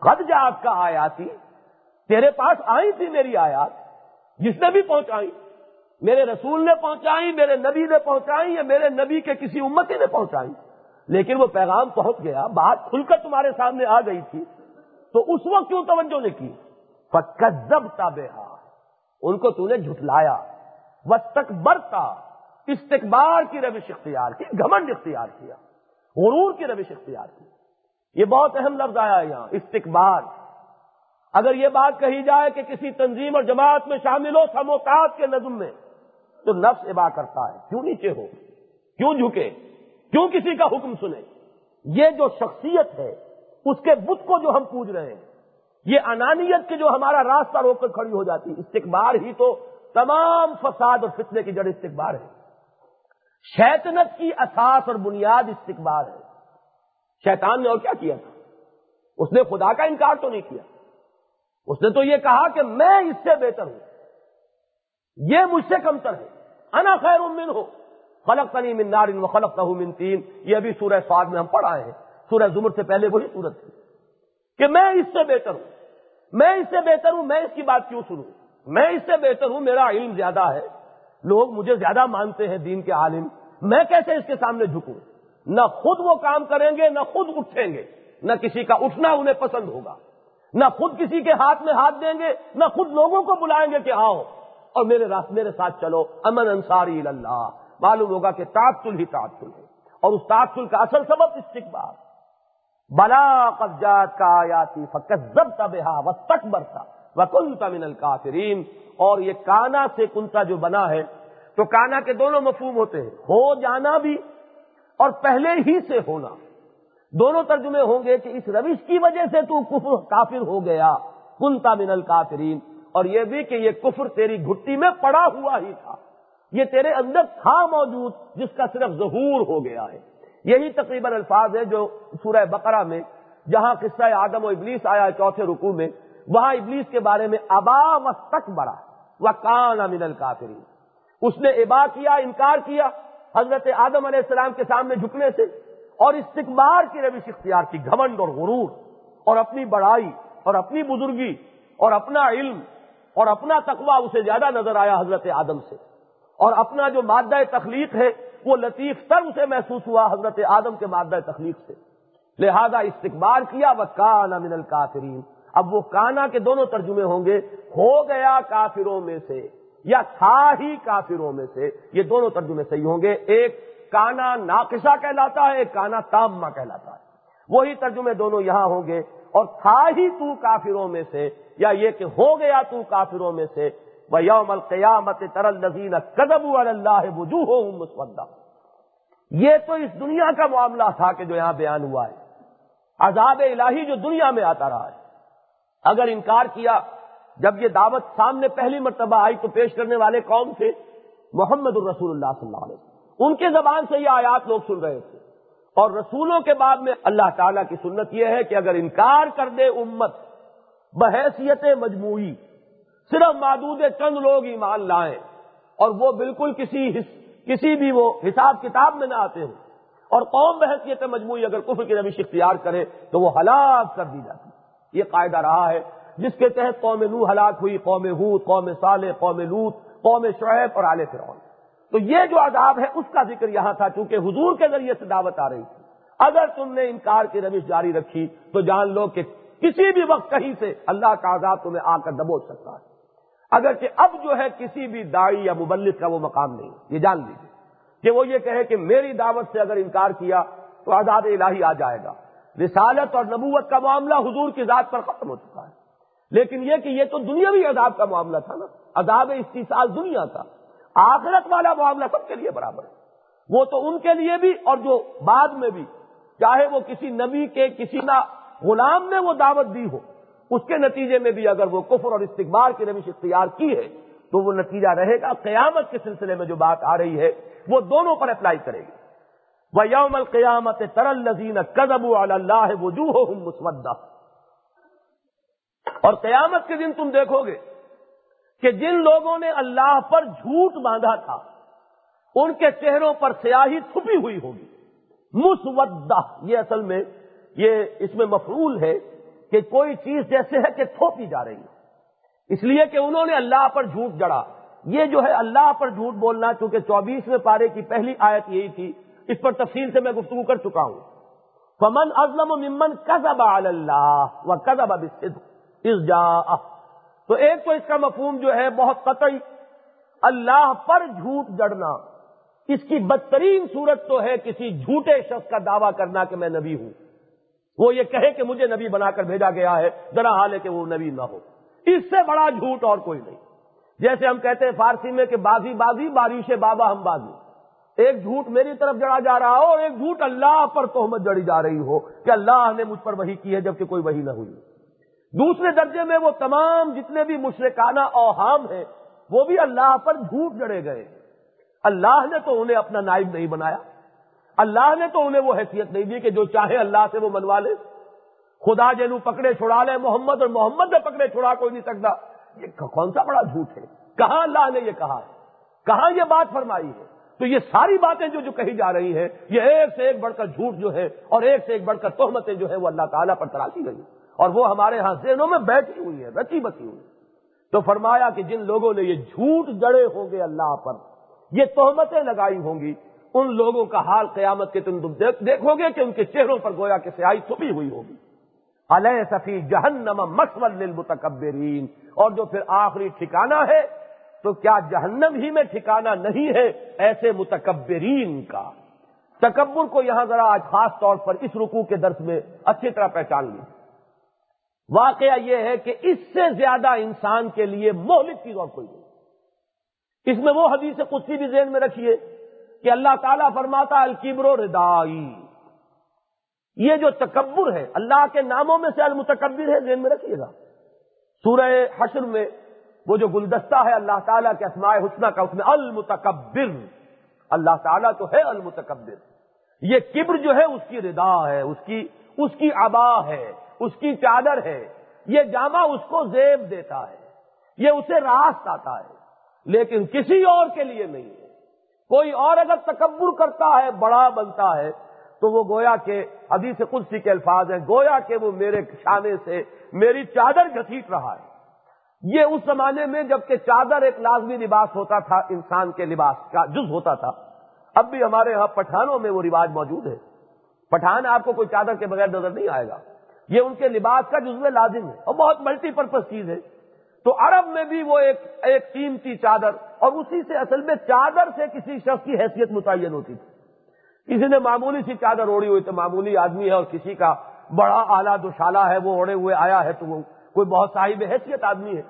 خد جا آپ کا آیاتی، تیرے پاس آئی تھی میری آیات، جس نے بھی پہنچائی، میرے رسول نے پہنچائی، میرے نبی نے پہنچائی، یا میرے نبی کے کسی امتی نے پہنچائی۔ لیکن وہ پیغام پہنچ گیا، بات کھل کر تمہارے سامنے آ گئی تھی۔ تو اس وقت کیوں توجہ نے کی؟ فکزب تاب ان کو تو نے جھٹلایا۔ وسط تک برتا استقبال کی روش اختیار کی، گھمنڈ اختیار کیا۔ غرور کی روش اختیار کی۔ یہ بہت اہم لفظ آیا یہاں، استقبال۔ اگر یہ بات کہی جائے کہ کسی تنظیم اور جماعت میں شامل ہو سموکات کے نظم میں، تو نفس ابا کرتا ہے۔ کیوں نیچے ہو؟ کیوں جھکے؟ کیوں کسی کا حکم سنے؟ یہ جو شخصیت ہے، اس کے بت کو جو ہم پوج رہے ہیں، یہ انانیت کے جو ہمارا راستہ روک کر کھڑی ہو جاتی استقبار ہی تو تمام فساد اور فتنے کی جڑ استقبار ہے۔ شیطنت کی اساس اور بنیاد استقبار ہے۔ شیطان نے اور کیا کیا تھا؟ اس نے خدا کا انکار تو نہیں کیا۔ اس نے تو یہ کہا کہ میں اس سے بہتر ہوں۔ یہ مجھ سے کمتر ہے۔ انا خیر من ہو خلق تنی من نارن و خلق تہ من تین۔ یہ ابھی سورہ سواد میں ہم پڑھائے ہیں۔ سورہ زمر سے پہلے وہی سورت تھی۔ کہ میں اس سے بہتر ہوں۔ میں اس سے بہتر ہوں۔ میں اس کی بات کیوں سنوں؟ میں اس سے بہتر ہوں۔ میرا علم زیادہ ہے۔ لوگ مجھے زیادہ مانتے ہیں دین کے عالم۔ میں کیسے اس کے سامنے جھکوں؟ نہ خود وہ کام کریں گے، نہ خود اٹھیں گے۔ نہ کسی کا اٹھنا انہیں پسند ہوگا۔ نہ خود کسی کے ہاتھ میں ہاتھ دیں گے، نہ خود لوگوں کو بلائیں گے کہ آؤ اور میرے راست، میرے ساتھ چلو۔ امن انصاری اللہ معلوم ہوگا کہ تعطل ہی تعطل ہے۔ اور اس تعطل کا اصل سبب استقبال۔ بلا قبضات کا آیاتی فکت ضب تبا و تک برتا و من الکافرین۔ اور یہ کانا سے کنتا جو بنا ہے، تو کانا کے دونوں مفہوم ہوتے ہیں۔ ہو جانا بھی اور پہلے ہی سے ہونا۔ دونوں ترجمے ہوں گے کہ اس روش کی وجہ سے تو کفر کافر ہو گیا۔ کنتا من الکافرین اور یہ بھی کہ یہ کفر تیری گھٹی میں پڑا ہوا ہی تھا۔ یہ تیرے اندر تھا موجود جس کا صرف ظہور ہو گیا ہے۔ یہی تقریباً الفاظ ہے جو سورہ بقرہ میں، جہاں قصہ آدم و ابلیس آیا چوتھے رکو میں، وہاں ابلیس کے بارے میں ابا و تک بڑا۔ وہ کان امین الکافرین اس نے ابا کیا، انکار کیا۔ حضرت آدم علیہ السلام کے سامنے جھکنے سے اور استقبار کی روش اختیار کی، گھمنڈ اور غرور اور اپنی بڑائی اور اپنی بزرگی اور اپنا علم اور اپنا تقوی، اسے زیادہ نظر آیا حضرت آدم سے۔ اور اپنا جو مادہ تخلیق ہے، وہ لطیف تر اسے محسوس ہوا حضرت آدم کے مادہ تخلیق سے۔ لہذا استقبال کیا وہ کانا من الکافرین اب وہ کانا کے دونوں ترجمے ہوں گے۔ ہو گیا کافروں میں سے۔ یا تھا ہی کافروں میں سے، یہ دونوں ترجمے صحیح ہوں گے۔ ایک کانا ناقصہ کہلاتا ہے، ایک کانا تامہ کہلاتا ہے۔ وہی ترجمے دونوں یہاں ہوں گے۔ اور تھا ہی تو کافروں میں سے، یا یہ کہ ہو گیا تو کافروں میں سے وہ یوم القیامت ترل نظین قدب اللہ وجوہ مسودہ۔ یہ تو اس دنیا کا معاملہ تھا کہ جو یہاں بیان ہوا ہے۔ عذاب الہی جو دنیا میں آتا رہا ہے۔ اگر انکار کیا جب یہ دعوت سامنے پہلی مرتبہ آئی تو پیش کرنے والے کون تھے محمد الرسول اللہ صلی اللہ علیہ وسلم۔ ان کے زبان سے یہ آیات لوگ سن رہے تھے۔ اور رسولوں کے بعد میں اللہ تعالیٰ کی سنت یہ ہے کہ اگر انکار کر دے امت، بحیثیت مجموعی، صرف معدود چند لوگ ایمان لائیں، اور وہ بالکل کسی کسی بھی وہ حساب کتاب میں نہ آتے ہوں۔ اور قوم بحثیت مجموعی اگر کفر کی روش اختیار کرے تو وہ ہلاک کر دی جاتی۔ یہ قاعدہ رہا ہے۔ جس کے تحت قوم نو ہلاک ہوئی، قوم ہود، قوم صالح، قوم لوت قوم شعیب اور آل فرعون۔ تو یہ جو عذاب ہے، اس کا ذکر یہاں تھا، چونکہ حضور کے ذریعے سے دعوت آ رہی تھی۔ اگر تم نے انکار کی روش جاری رکھی، تو جان لو کہ کسی بھی وقت کہیں سے اللہ کا عذاب تمہیں آ کر دبوچ سکتا ہے۔ اگرچہ اب جو ہے کسی بھی دائی یا مبلک کا وہ مقام نہیں۔ یہ جان لیجیے کہ وہ یہ کہے کہ میری دعوت سے اگر انکار کیا، تو عذاب الہی آ جائے گا۔ رسالت اور نبوت کا معاملہ حضور کی ذات پر ختم ہو چکا ہے۔ لیکن یہ کہ یہ تو دنیاوی عذاب کا معاملہ تھا نا۔ عذاب استحصال دنیا کا آخرت والا معاملہ سب کے لیے برابر ہے۔ وہ تو ان کے لیے بھی اور جو بعد میں بھی، چاہے وہ کسی نبی کے، کسی نہ غلام نے وہ دعوت دی ہو۔ اس کے نتیجے میں بھی اگر وہ کفر اور استقبال کی روش اختیار کی ہے، تو وہ نتیجہ رہے گا قیامت کے سلسلے میں جو بات آ رہی ہے، وہ دونوں پر اپلائی کرے گی۔ وہ یوم القیامت ترل نظین قدب اللہ وجوہ مسودہ اور قیامت کے دن تم دیکھو گے کہ جن لوگوں نے اللہ پر جھوٹ باندھا تھا، ان کے چہروں پر سیاہی چھپی ہوئی ہوگی۔ مسودہ، یہ اصل میں، یہ اس میں مفرول ہے کہ کوئی چیز جیسے ہے کہ تھوپی جا رہی ہے۔ اس لیے کہ انہوں نے اللہ پر جھوٹ جڑا۔ یہ جو ہے اللہ پر جھوٹ بولنا، چونکہ چوبیسویں پارے کی پہلی آیت یہی تھی، اس پر تفصیل سے میں گفتگو کر چکا ہوں۔ فمن ازلم ممن کزب اللہ و کزب اس جا تو ایک تو اس کا مفہوم جو ہے بہت قطعی، اللہ پر جھوٹ جڑنا۔ اس کی بدترین صورت تو ہے کسی جھوٹے شخص کا دعویٰ کرنا کہ میں نبی ہوں۔ وہ یہ کہے کہ مجھے نبی بنا کر بھیجا گیا ہے، ذرا حال ہے کہ وہ نبی نہ ہو۔ اس سے بڑا جھوٹ اور کوئی نہیں۔ جیسے ہم کہتے ہیں فارسی میں کہ بازی بازی بارش بابا ہم بازی۔ ایک جھوٹ میری طرف جڑا جا رہا ہو اور ایک جھوٹ اللہ پر تہمت جڑی جا رہی ہو کہ اللہ نے مجھ پر وہی کی ہے جبکہ کوئی وہی نہ ہوئی۔ دوسرے درجے میں وہ تمام جتنے بھی مشرکانہ اوہام ہیں، وہ بھی اللہ پر جھوٹ جڑے گئے۔ اللہ نے تو انہیں اپنا نائب نہیں بنایا۔ اللہ نے تو انہیں وہ حیثیت نہیں دی کہ جو چاہے اللہ سے وہ منوا لے۔ خدا جنو پکڑے چھڑا لے، محمد اور محمد نے پکڑے چھڑا، کوئی نہیں سکتا۔ یہ کون سا بڑا جھوٹ ہے؟ کہاں اللہ نے یہ کہا کہاں یہ بات فرمائی ہے؟ تو یہ ساری باتیں جو جو کہی جا رہی ہیں، یہ ایک سے ایک بڑھ کر جھوٹ جو ہے اور ایک سے ایک بڑھ کر تہمتیں جو ہے وہ اللہ تعالیٰ پر تراشی گئی۔ اور وہ ہمارے ہاں ذہنوں میں بیٹھی ہوئی ہے، رچی بچی ہوئی تو فرمایا کہ جن لوگوں نے یہ جھوٹ جڑے ہوں گے اللہ پر، یہ تہمتیں لگائی ہوں گی، ان لوگوں کا حال قیامت کے تم دیکھو گے کہ ان کے چہروں پر گویا کہ سیائی چھپی ہوئی ہوگی۔ علیہ صفی جہنم مسول للمتکبرین۔ اور جو پھر آخری ٹھکانہ ہے، تو کیا جہنم ہی میں ٹھکانہ نہیں ہے ایسے متکبرین کا؟ تکبر کو یہاں ذرا آج خاص طور پر اس رکوع کے درس میں اچھی طرح پہچان لی واقعہ یہ ہے کہ اس سے زیادہ انسان کے لیے مہلک چیز اور کوئی نہیں۔ اس میں وہ حدیث کچھ بھی ذہن میں رکھیے کہ اللہ تعالیٰ فرماتا الکبر و ردائی۔ یہ جو تکبر ہے، اللہ کے ناموں میں سے المتکبر ہے، ذہن میں رکھیے گا۔ سورہ حشر میں وہ جو گلدستہ ہے، اللہ تعالیٰ کے اسماء حسنہ کا، اس میں المتکبر۔ اللہ تعالیٰ تو ہے المتکبر۔ یہ کبر جو ہے، اس کی ردا ہے، اس کی اس کی ابا ہے۔ اس کی چادر ہے۔ یہ جامع اس کو زیب دیتا ہے۔ یہ اسے راست آتا ہے۔ لیکن کسی اور کے لیے نہیں ہے۔ کوئی اور اگر تکبر کرتا ہے، بڑا بنتا ہے، تو وہ گویا کے حدیث قدسی کے الفاظ ہیں۔ گویا کہ وہ میرے شانے سے میری چادر گھسیٹ رہا ہے۔ یہ اس زمانے میں جبکہ چادر ایک لازمی لباس ہوتا تھا، انسان کے لباس کا جز ہوتا تھا۔ اب بھی ہمارے یہاں پٹھانوں میں وہ رواج موجود ہے۔ پٹھان آپ کو کوئی چادر کے بغیر نظر نہیں آئے گا۔ یہ ان کے لباس کا جزو لازم ہے اور بہت ملٹی پرپز چیز ہے۔ تو عرب میں بھی وہ ایک ایک قیمتی چادر اور اسی سے اصل میں چادر سے کسی شخص کی حیثیت متعین ہوتی تھی۔ کسی نے معمولی سی چادر اوڑی ہوئی تو معمولی آدمی ہے اور کسی کا بڑا اعلیٰ دوشالہ ہے، وہ اوڑے ہوئے آیا ہے تو وہ کوئی بہت صاحب حیثیت آدمی ہے۔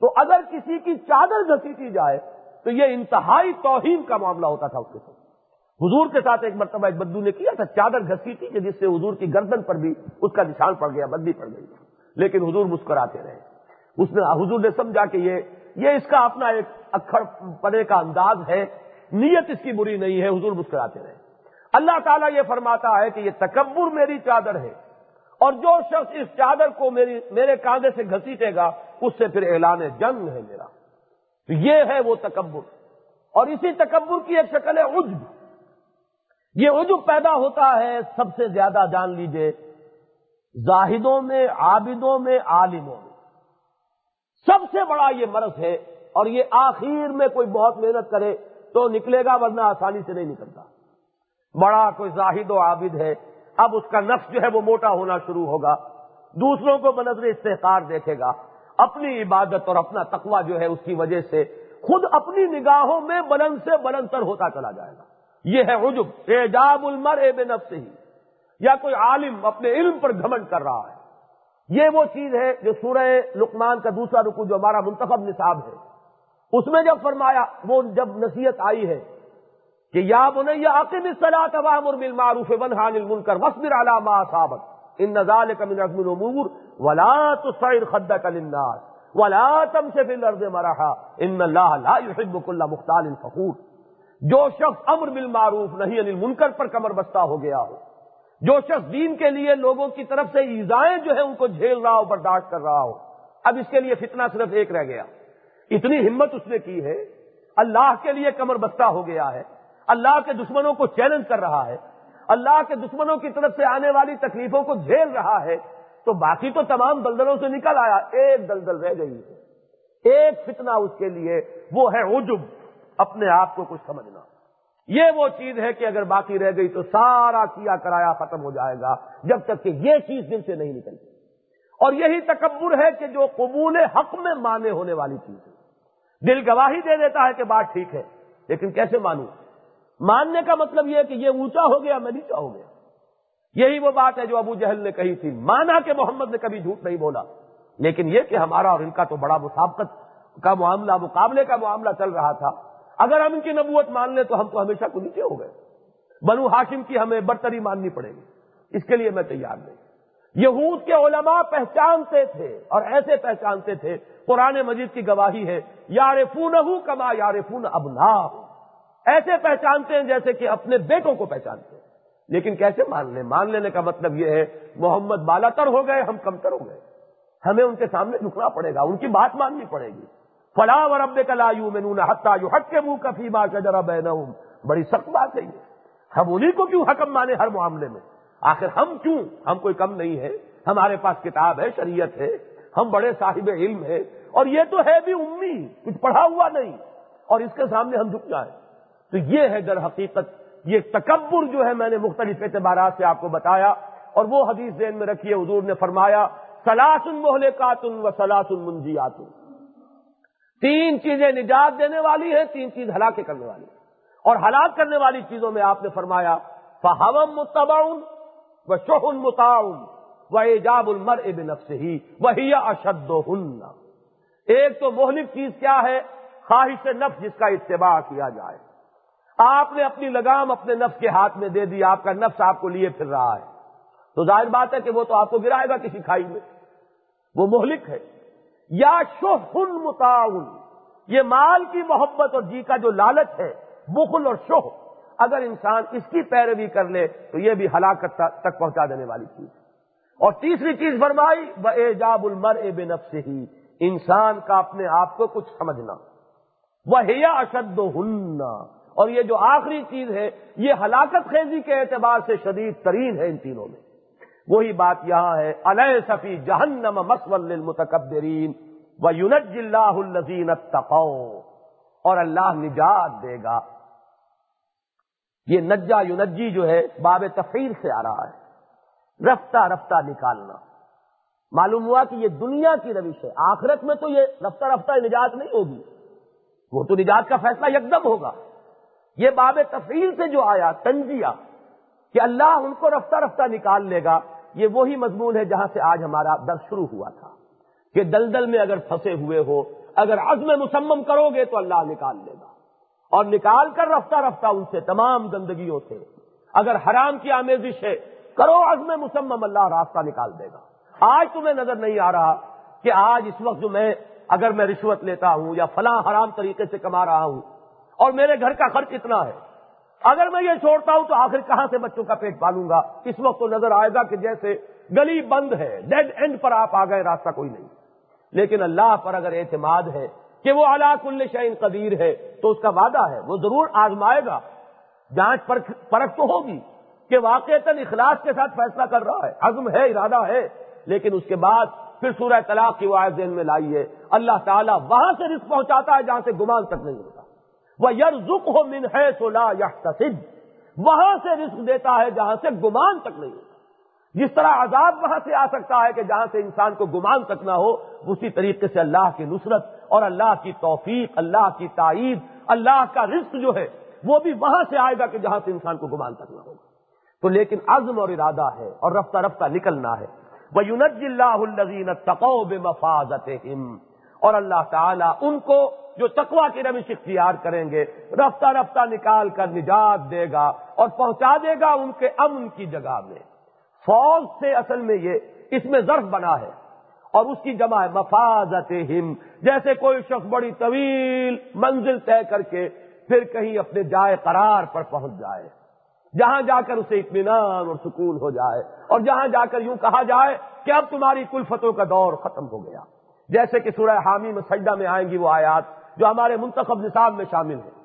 تو اگر کسی کی چادر گھسیٹی جائے تو یہ انتہائی توہین کا معاملہ ہوتا تھا اس کے ساتھ۔ حضور کے ساتھ ایک مرتبہ ایک بدو نے کیا تھا، چادر گھسی تھی کہ جس سے حضور کی گردن پر بھی اس کا نشان پڑ گیا بدی پڑ گئی۔ لیکن حضور مسکراتے رہے۔ اس نے، حضور نے سمجھا کہ یہ یہ اس کا اپنا ایک اکھڑ پڑے کا انداز ہے۔ نیت اس کی بری نہیں ہے، حضور مسکراتے رہے۔ اللہ تعالیٰ یہ فرماتا ہے کہ یہ تکبر میری چادر ہے۔ اور جو شخص اس چادر کو میری، میرے کاندھے سے گھسیٹے گا، اس سے پھر اعلان جنگ ہے میرا۔ تو یہ ہے وہ تکبر۔ اور اسی تکبر کی ایک شکل ہے عجب۔ یہ عجب پیدا ہوتا ہے، سب سے زیادہ جان لیجیے، زاہدوں میں، عابدوں میں، عالموں میں۔ سب سے بڑا یہ مرض ہے اور یہ آخر میں کوئی بہت محنت کرے تو نکلے گا ورنہ آسانی سے نہیں نکلتا۔ بڑا کوئی زاہد و عابد ہے، اب اس کا نفس جو ہے وہ موٹا ہونا شروع ہوگا۔ دوسروں کو بنظر استحکار دیکھے گا۔ اپنی عبادت اور اپنا تقوی جو ہے اس کی وجہ سے خود اپنی نگاہوں میں بلند سے بلند تر ہوتا چلا جائے گا۔ یہ ہے عجب، اعجاب المر اے بے نفس ہی یا کوئی عالم اپنے علم پر گھمنڈ کر رہا ہے۔ یہ وہ چیز ہے جو سورہ لقمان کا دوسرا رکو جو ہمارا منتخب نصاب ہے۔ اس میں جب فرمایا، وہ جب نصیحت آئی ہے کہ یا بنیا عقیم صلاح تبام بالمعروف ونحان المنکر وصبر على ما اصابك ان ذلك من عزم الامور ولا تصعر خدك للناس ولا تمشي في الارض مرحا۔ ان الله لا يحب كل مختال فخور۔ جو شخص امر بالمعروف نہیں یعنی انل منکر پر کمر بستہ ہو گیا ہو، جو شخص دین کے لیے لوگوں کی طرف سے ایزائیں جو ہے ان کو جھیل رہا ہو، برداشت کر رہا ہو۔ اب اس کے لیے فتنہ صرف ایک رہ گیا۔ اتنی ہمت اس نے کی ہے۔ اللہ کے لیے کمر بستہ ہو گیا ہے۔ اللہ کے دشمنوں کو چیلنج کر رہا ہے۔ اللہ کے دشمنوں کی طرف سے آنے والی تکلیفوں کو جھیل رہا ہے۔ تو باقی تو تمام دلدلوں سے نکل آیا۔ ایک دلدل رہ گئی۔ ہے ایک فتنہ اس کے لیے۔ وہ ہے عجب۔ اپنے آپ کو کچھ سمجھنا۔ یہ وہ چیز ہے کہ اگر باقی رہ گئی تو سارا کیا کرایا ختم ہو جائے گا، جب تک کہ یہ چیز دل سے نہیں نکلتی۔ اور یہی تکبر ہے کہ جو قبول حق میں مانے ہونے والی چیز ہے۔ دل گواہی دے دیتا ہے کہ بات ٹھیک ہے، لیکن کیسے مانوں؟ ماننے کا مطلب یہ ہے کہ یہ اونچا ہو گیا، میں نیچا ہو گیا۔ یہی وہ بات ہے جو ابو جہل نے کہی تھی۔ مانا کہ محمد نے کبھی جھوٹ نہیں بولا، لیکن یہ کہ ہمارا اور ان کا تو بڑا مسابقت کا معاملہ، مقابلے کا معاملہ چل رہا تھا۔ اگر ہم ان کی نبوت مان لیں تو ہم تو ہمیشہ کو نیچے ہو گئے۔ بنو ہاشم کی ہمیں برتری ماننی پڑے گی۔ اس کے لیے میں تیار نہیں۔ یہود کے علماء پہچانتے تھے اور ایسے پہچانتے تھے، قرآن مجید کی گواہی ہے یار فون کما یار فون اب ایسے پہچانتے ہیں جیسے کہ اپنے بیٹوں کو پہچانتے ہیں۔ لیکن کیسے مان لیں؟ مان لینے کا مطلب یہ ہے، محمد بالا تر ہو گئے، ہم کم تر ہو گئے۔ ہمیں ان کے سامنے جھکنا پڑے گا، ان کی بات ماننی پڑے گی۔ فلاں اور اب کلا یو میں حتہ یو حق کے منہ کفی ماں کا ذرا بہن بڑی سخت بات ہے یہ۔ ہم انہیں کو کیوں حکم مانے ہر معاملے میں؟ آخر ہم کیوں؟ ہم کوئی کم نہیں ہے۔ ہمارے پاس کتاب ہے، شریعت ہے۔ ہم بڑے صاحب علم ہے اور یہ تو ہے بھی امی، کچھ پڑھا ہوا نہیں۔ اور اس کے سامنے ہم جھک جائیں۔ تو یہ ہے در حقیقت، یہ تکبر جو ہے، میں نے مختلف اعتبارات سے آپ کو بتایا۔ اور وہ حدیث ذہن میں رکھیے، حضور نے فرمایا سلاسن محلے و سلاسن منجیات تین چیزیں نجات دینے والی ہیں، تین چیز ہلاکے کرنے والی اور ہلاک کرنے والی چیزوں میں آپ نے فرمایا فہم متباؤن و شہن متعاون وہ ایجاب المر ابن سے ہی وہی اشد ایک تو مہلک چیز کیا ہے؟ خواہش نفس جس کا اتباع کیا جائے۔ آپ نے اپنی لگام اپنے نفس کے ہاتھ میں دے دی، آپ کا نفس آپ کو لیے پھر رہا ہے۔ تو ظاہر بات ہے کہ وہ تو آپ کو گرائے گا کسی کھائی میں۔ وہ مہلک ہے۔ یا شوہن متعاون یہ مال کی محبت اور جی کا جو لالچ ہے، بخل اور شوہ اگر انسان اس کی پیروی کر لے تو یہ بھی ہلاکت تک پہنچا دینے والی چیز۔ اور تیسری چیز فرمائی وہ ایجاب المر اے بے نفس ہی انسان کا اپنے آپ کو کچھ سمجھنا۔ وہ اشد اور یہ جو آخری چیز ہے، یہ ہلاکت خیزی کے اعتبار سے شدید ترین ہے ان تینوں میں۔ وہی بات یہاں ہے علیہ صفی جہنم مسول متکبرین و یونج اللہ الزین اور اللہ نجات دے گا۔ یہ نجا یونجی جو ہے، باب تفیر سے آ رہا ہے۔ رفتہ رفتہ نکالنا۔ معلوم ہوا کہ یہ دنیا کی روش ہے، آخرت میں تو یہ رفتہ رفتہ نجات نہیں ہوگی۔ وہ تو نجات کا فیصلہ یکدم ہوگا۔ یہ باب تفریح سے جو آیا، تنزیہ، کہ اللہ ان کو رفتہ رفتہ نکال لے گا۔ یہ وہی مضمون ہے جہاں سے آج ہمارا درد شروع ہوا تھا کہ دلدل میں اگر پھنسے ہوئے ہو، اگر عزم مسمم کرو گے تو اللہ نکال لے گا۔ اور نکال کر رفتہ رفتہ ان سے تمام گندگیوں سے۔ اگر حرام کی آمیزش ہے، کرو عزم مسمم، اللہ راستہ نکال دے گا۔ آج تمہیں نظر نہیں آ رہا کہ آج اس وقت جو میں، اگر میں رشوت لیتا ہوں یا فلاں حرام طریقے سے کما رہا ہوں اور میرے گھر کا خرچ اتنا ہے اگر میں یہ چھوڑتا ہوں تو آخر کہاں سے بچوں کا پیٹ پالوں گا؟ اس وقت تو نظر آئے گا کہ جیسے گلی بند ہے ڈیڈ اینڈ پر آپ آ گئے، راستہ کوئی نہیں۔ لیکن اللہ پر اگر اعتماد ہے کہ وہ اللہ کل شعین قدیر ہے، تو اس کا وعدہ ہے، وہ ضرور آزمائے گا۔ جانچ پرکھ تو ہوگی کہ واقع اخلاص کے ساتھ فیصلہ کر رہا ہے، عزم ہے، ارادہ ہے، لیکن اس کے بعد پھر سورہ طلاق کی وائد ذہن میں لائیے اللہ تعالیٰ وہاں سے رزق پہنچاتا ہے جہاں سے گمان تک نہیں ہوتا۔ وہ یر زک ہو من ہے سولا یا وہاں سے رزق دیتا ہے جہاں سے گمان تک نہیں ہوتا۔ جس طرح عذاب وہاں سے آ سکتا ہے کہ جہاں سے انسان کو گمان تک نہ ہو، اسی طریقے سے اللہ کی نصرت اور اللہ کی توفیق، اللہ کی تائید، اللہ کا رزق جو ہے، وہ بھی وہاں سے آئے گا کہ جہاں سے انسان کو گمان تک نہ ہوگا تو لیکن عزم اور ارادہ ہے اور رفتہ رفتہ نکلنا ہے۔ وہ یونج اللہ الزین تقوب مفاظت اور اللہ تعالیٰ ان کو جو تقوا کی روش اختیار کریں گے، رفتہ رفتہ نکال کر نجات دے گا اور پہنچا دے گا ان کے امن کی جگہ میں۔ فوج سے اصل میں یہ اس میں ظرف بنا ہے اور اس کی جمع ہے مفاظت ہم جیسے کوئی شخص بڑی طویل منزل طے کر کے پھر کہیں اپنے جائے قرار پر پہنچ جائے، جہاں جا کر اسے اطمینان اور سکون ہو جائے، اور جہاں جا کر یوں کہا جائے کہ اب تمہاری کلفتوں کا دور ختم ہو گیا۔ جیسے کہ سورہ حامی میں سجدہ میں آئیں گی وہ آیات جو ہمارے منتخب نصاب میں شامل ہیں۔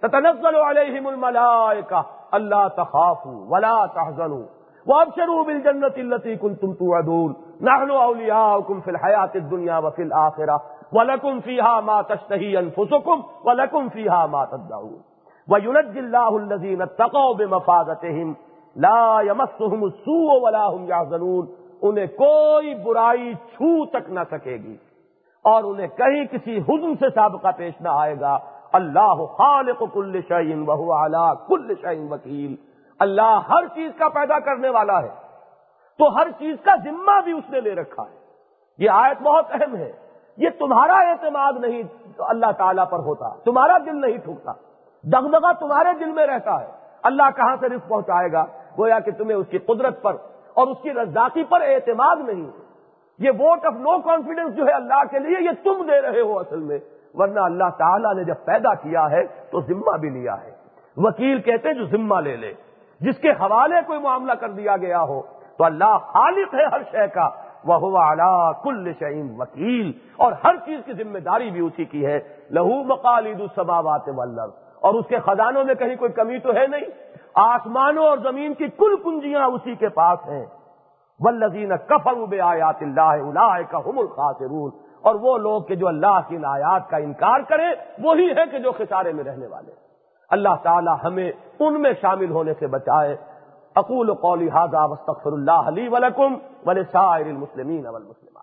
تتنزل علیہم الملائکہ، اللہ تخافوا ولا تحزنوا وابشروا بالجنة التي كنتم توعدون۔ نحن اولياؤكم في الحياة الدنيا وفي الآخرة ولكم فيها ما تشتهي انفسكم ولكم فيها ما تدعون۔ وينجي الله الذين اتقوا بمفازتهم لا يمسهم السوء ولا هم يحزنون انہیں کوئی برائی چھو تک نہ سکے گی اور انہیں کہیں کسی حزن سے سابقہ پیش نہ آئے گا۔ اللہ خالق کل شعین بہو اعلیٰ کل شعین وکیل۔ اللہ ہر چیز کا پیدا کرنے والا ہے۔ تو ہر چیز کا ذمہ بھی اس نے لے رکھا ہے۔ یہ آیت بہت اہم ہے۔ یہ تمہارا اعتماد نہیں اللہ تعالیٰ پر ہوتا، تمہارا دل نہیں ٹھوکتا۔ دغدغہ تمہارے دل میں رہتا ہے۔ اللہ کہاں سے رزق پہنچائے گا؟ گویا کہ تمہیں اس کی قدرت پر اور اس کی رزاقی پر اعتماد نہیں یہ ووٹ آف نو کانفیڈنس جو ہے اللہ کے لیے یہ تم دے رہے ہو اصل میں۔ ورنہ اللہ تعالیٰ نے جب پیدا کیا ہے تو ذمہ بھی لیا ہے۔ وکیل کہتے ہیں جو ذمہ لے لے۔ جس کے حوالے کوئی معاملہ کر دیا گیا ہو تو اللہ خالق ہے ہر شے کا۔ وہ ہوا کل شعین وکیل اور ہر چیز کی ذمہ داری بھی اسی کی ہے۔ لہو مقالید السماوات والارض اور اس کے خزانوں میں کہیں کوئی کمی تو ہے نہیں۔ آسمانوں اور زمین کی کل کنجیاں اسی کے پاس ہیں۔ ولزین کفر بے آیات اللہ اللہ کا حم اور وہ لوگ کہ جو اللہ کی آیات کا انکار کرے وہی ہے کہ جو خسارے میں رہنے والے اللہ تعالی ہمیں ان میں شامل ہونے سے بچائے۔ اقول قولی حاضہ وستغفر اللہ علی ولکم ولسائر المسلمین والمسلمات۔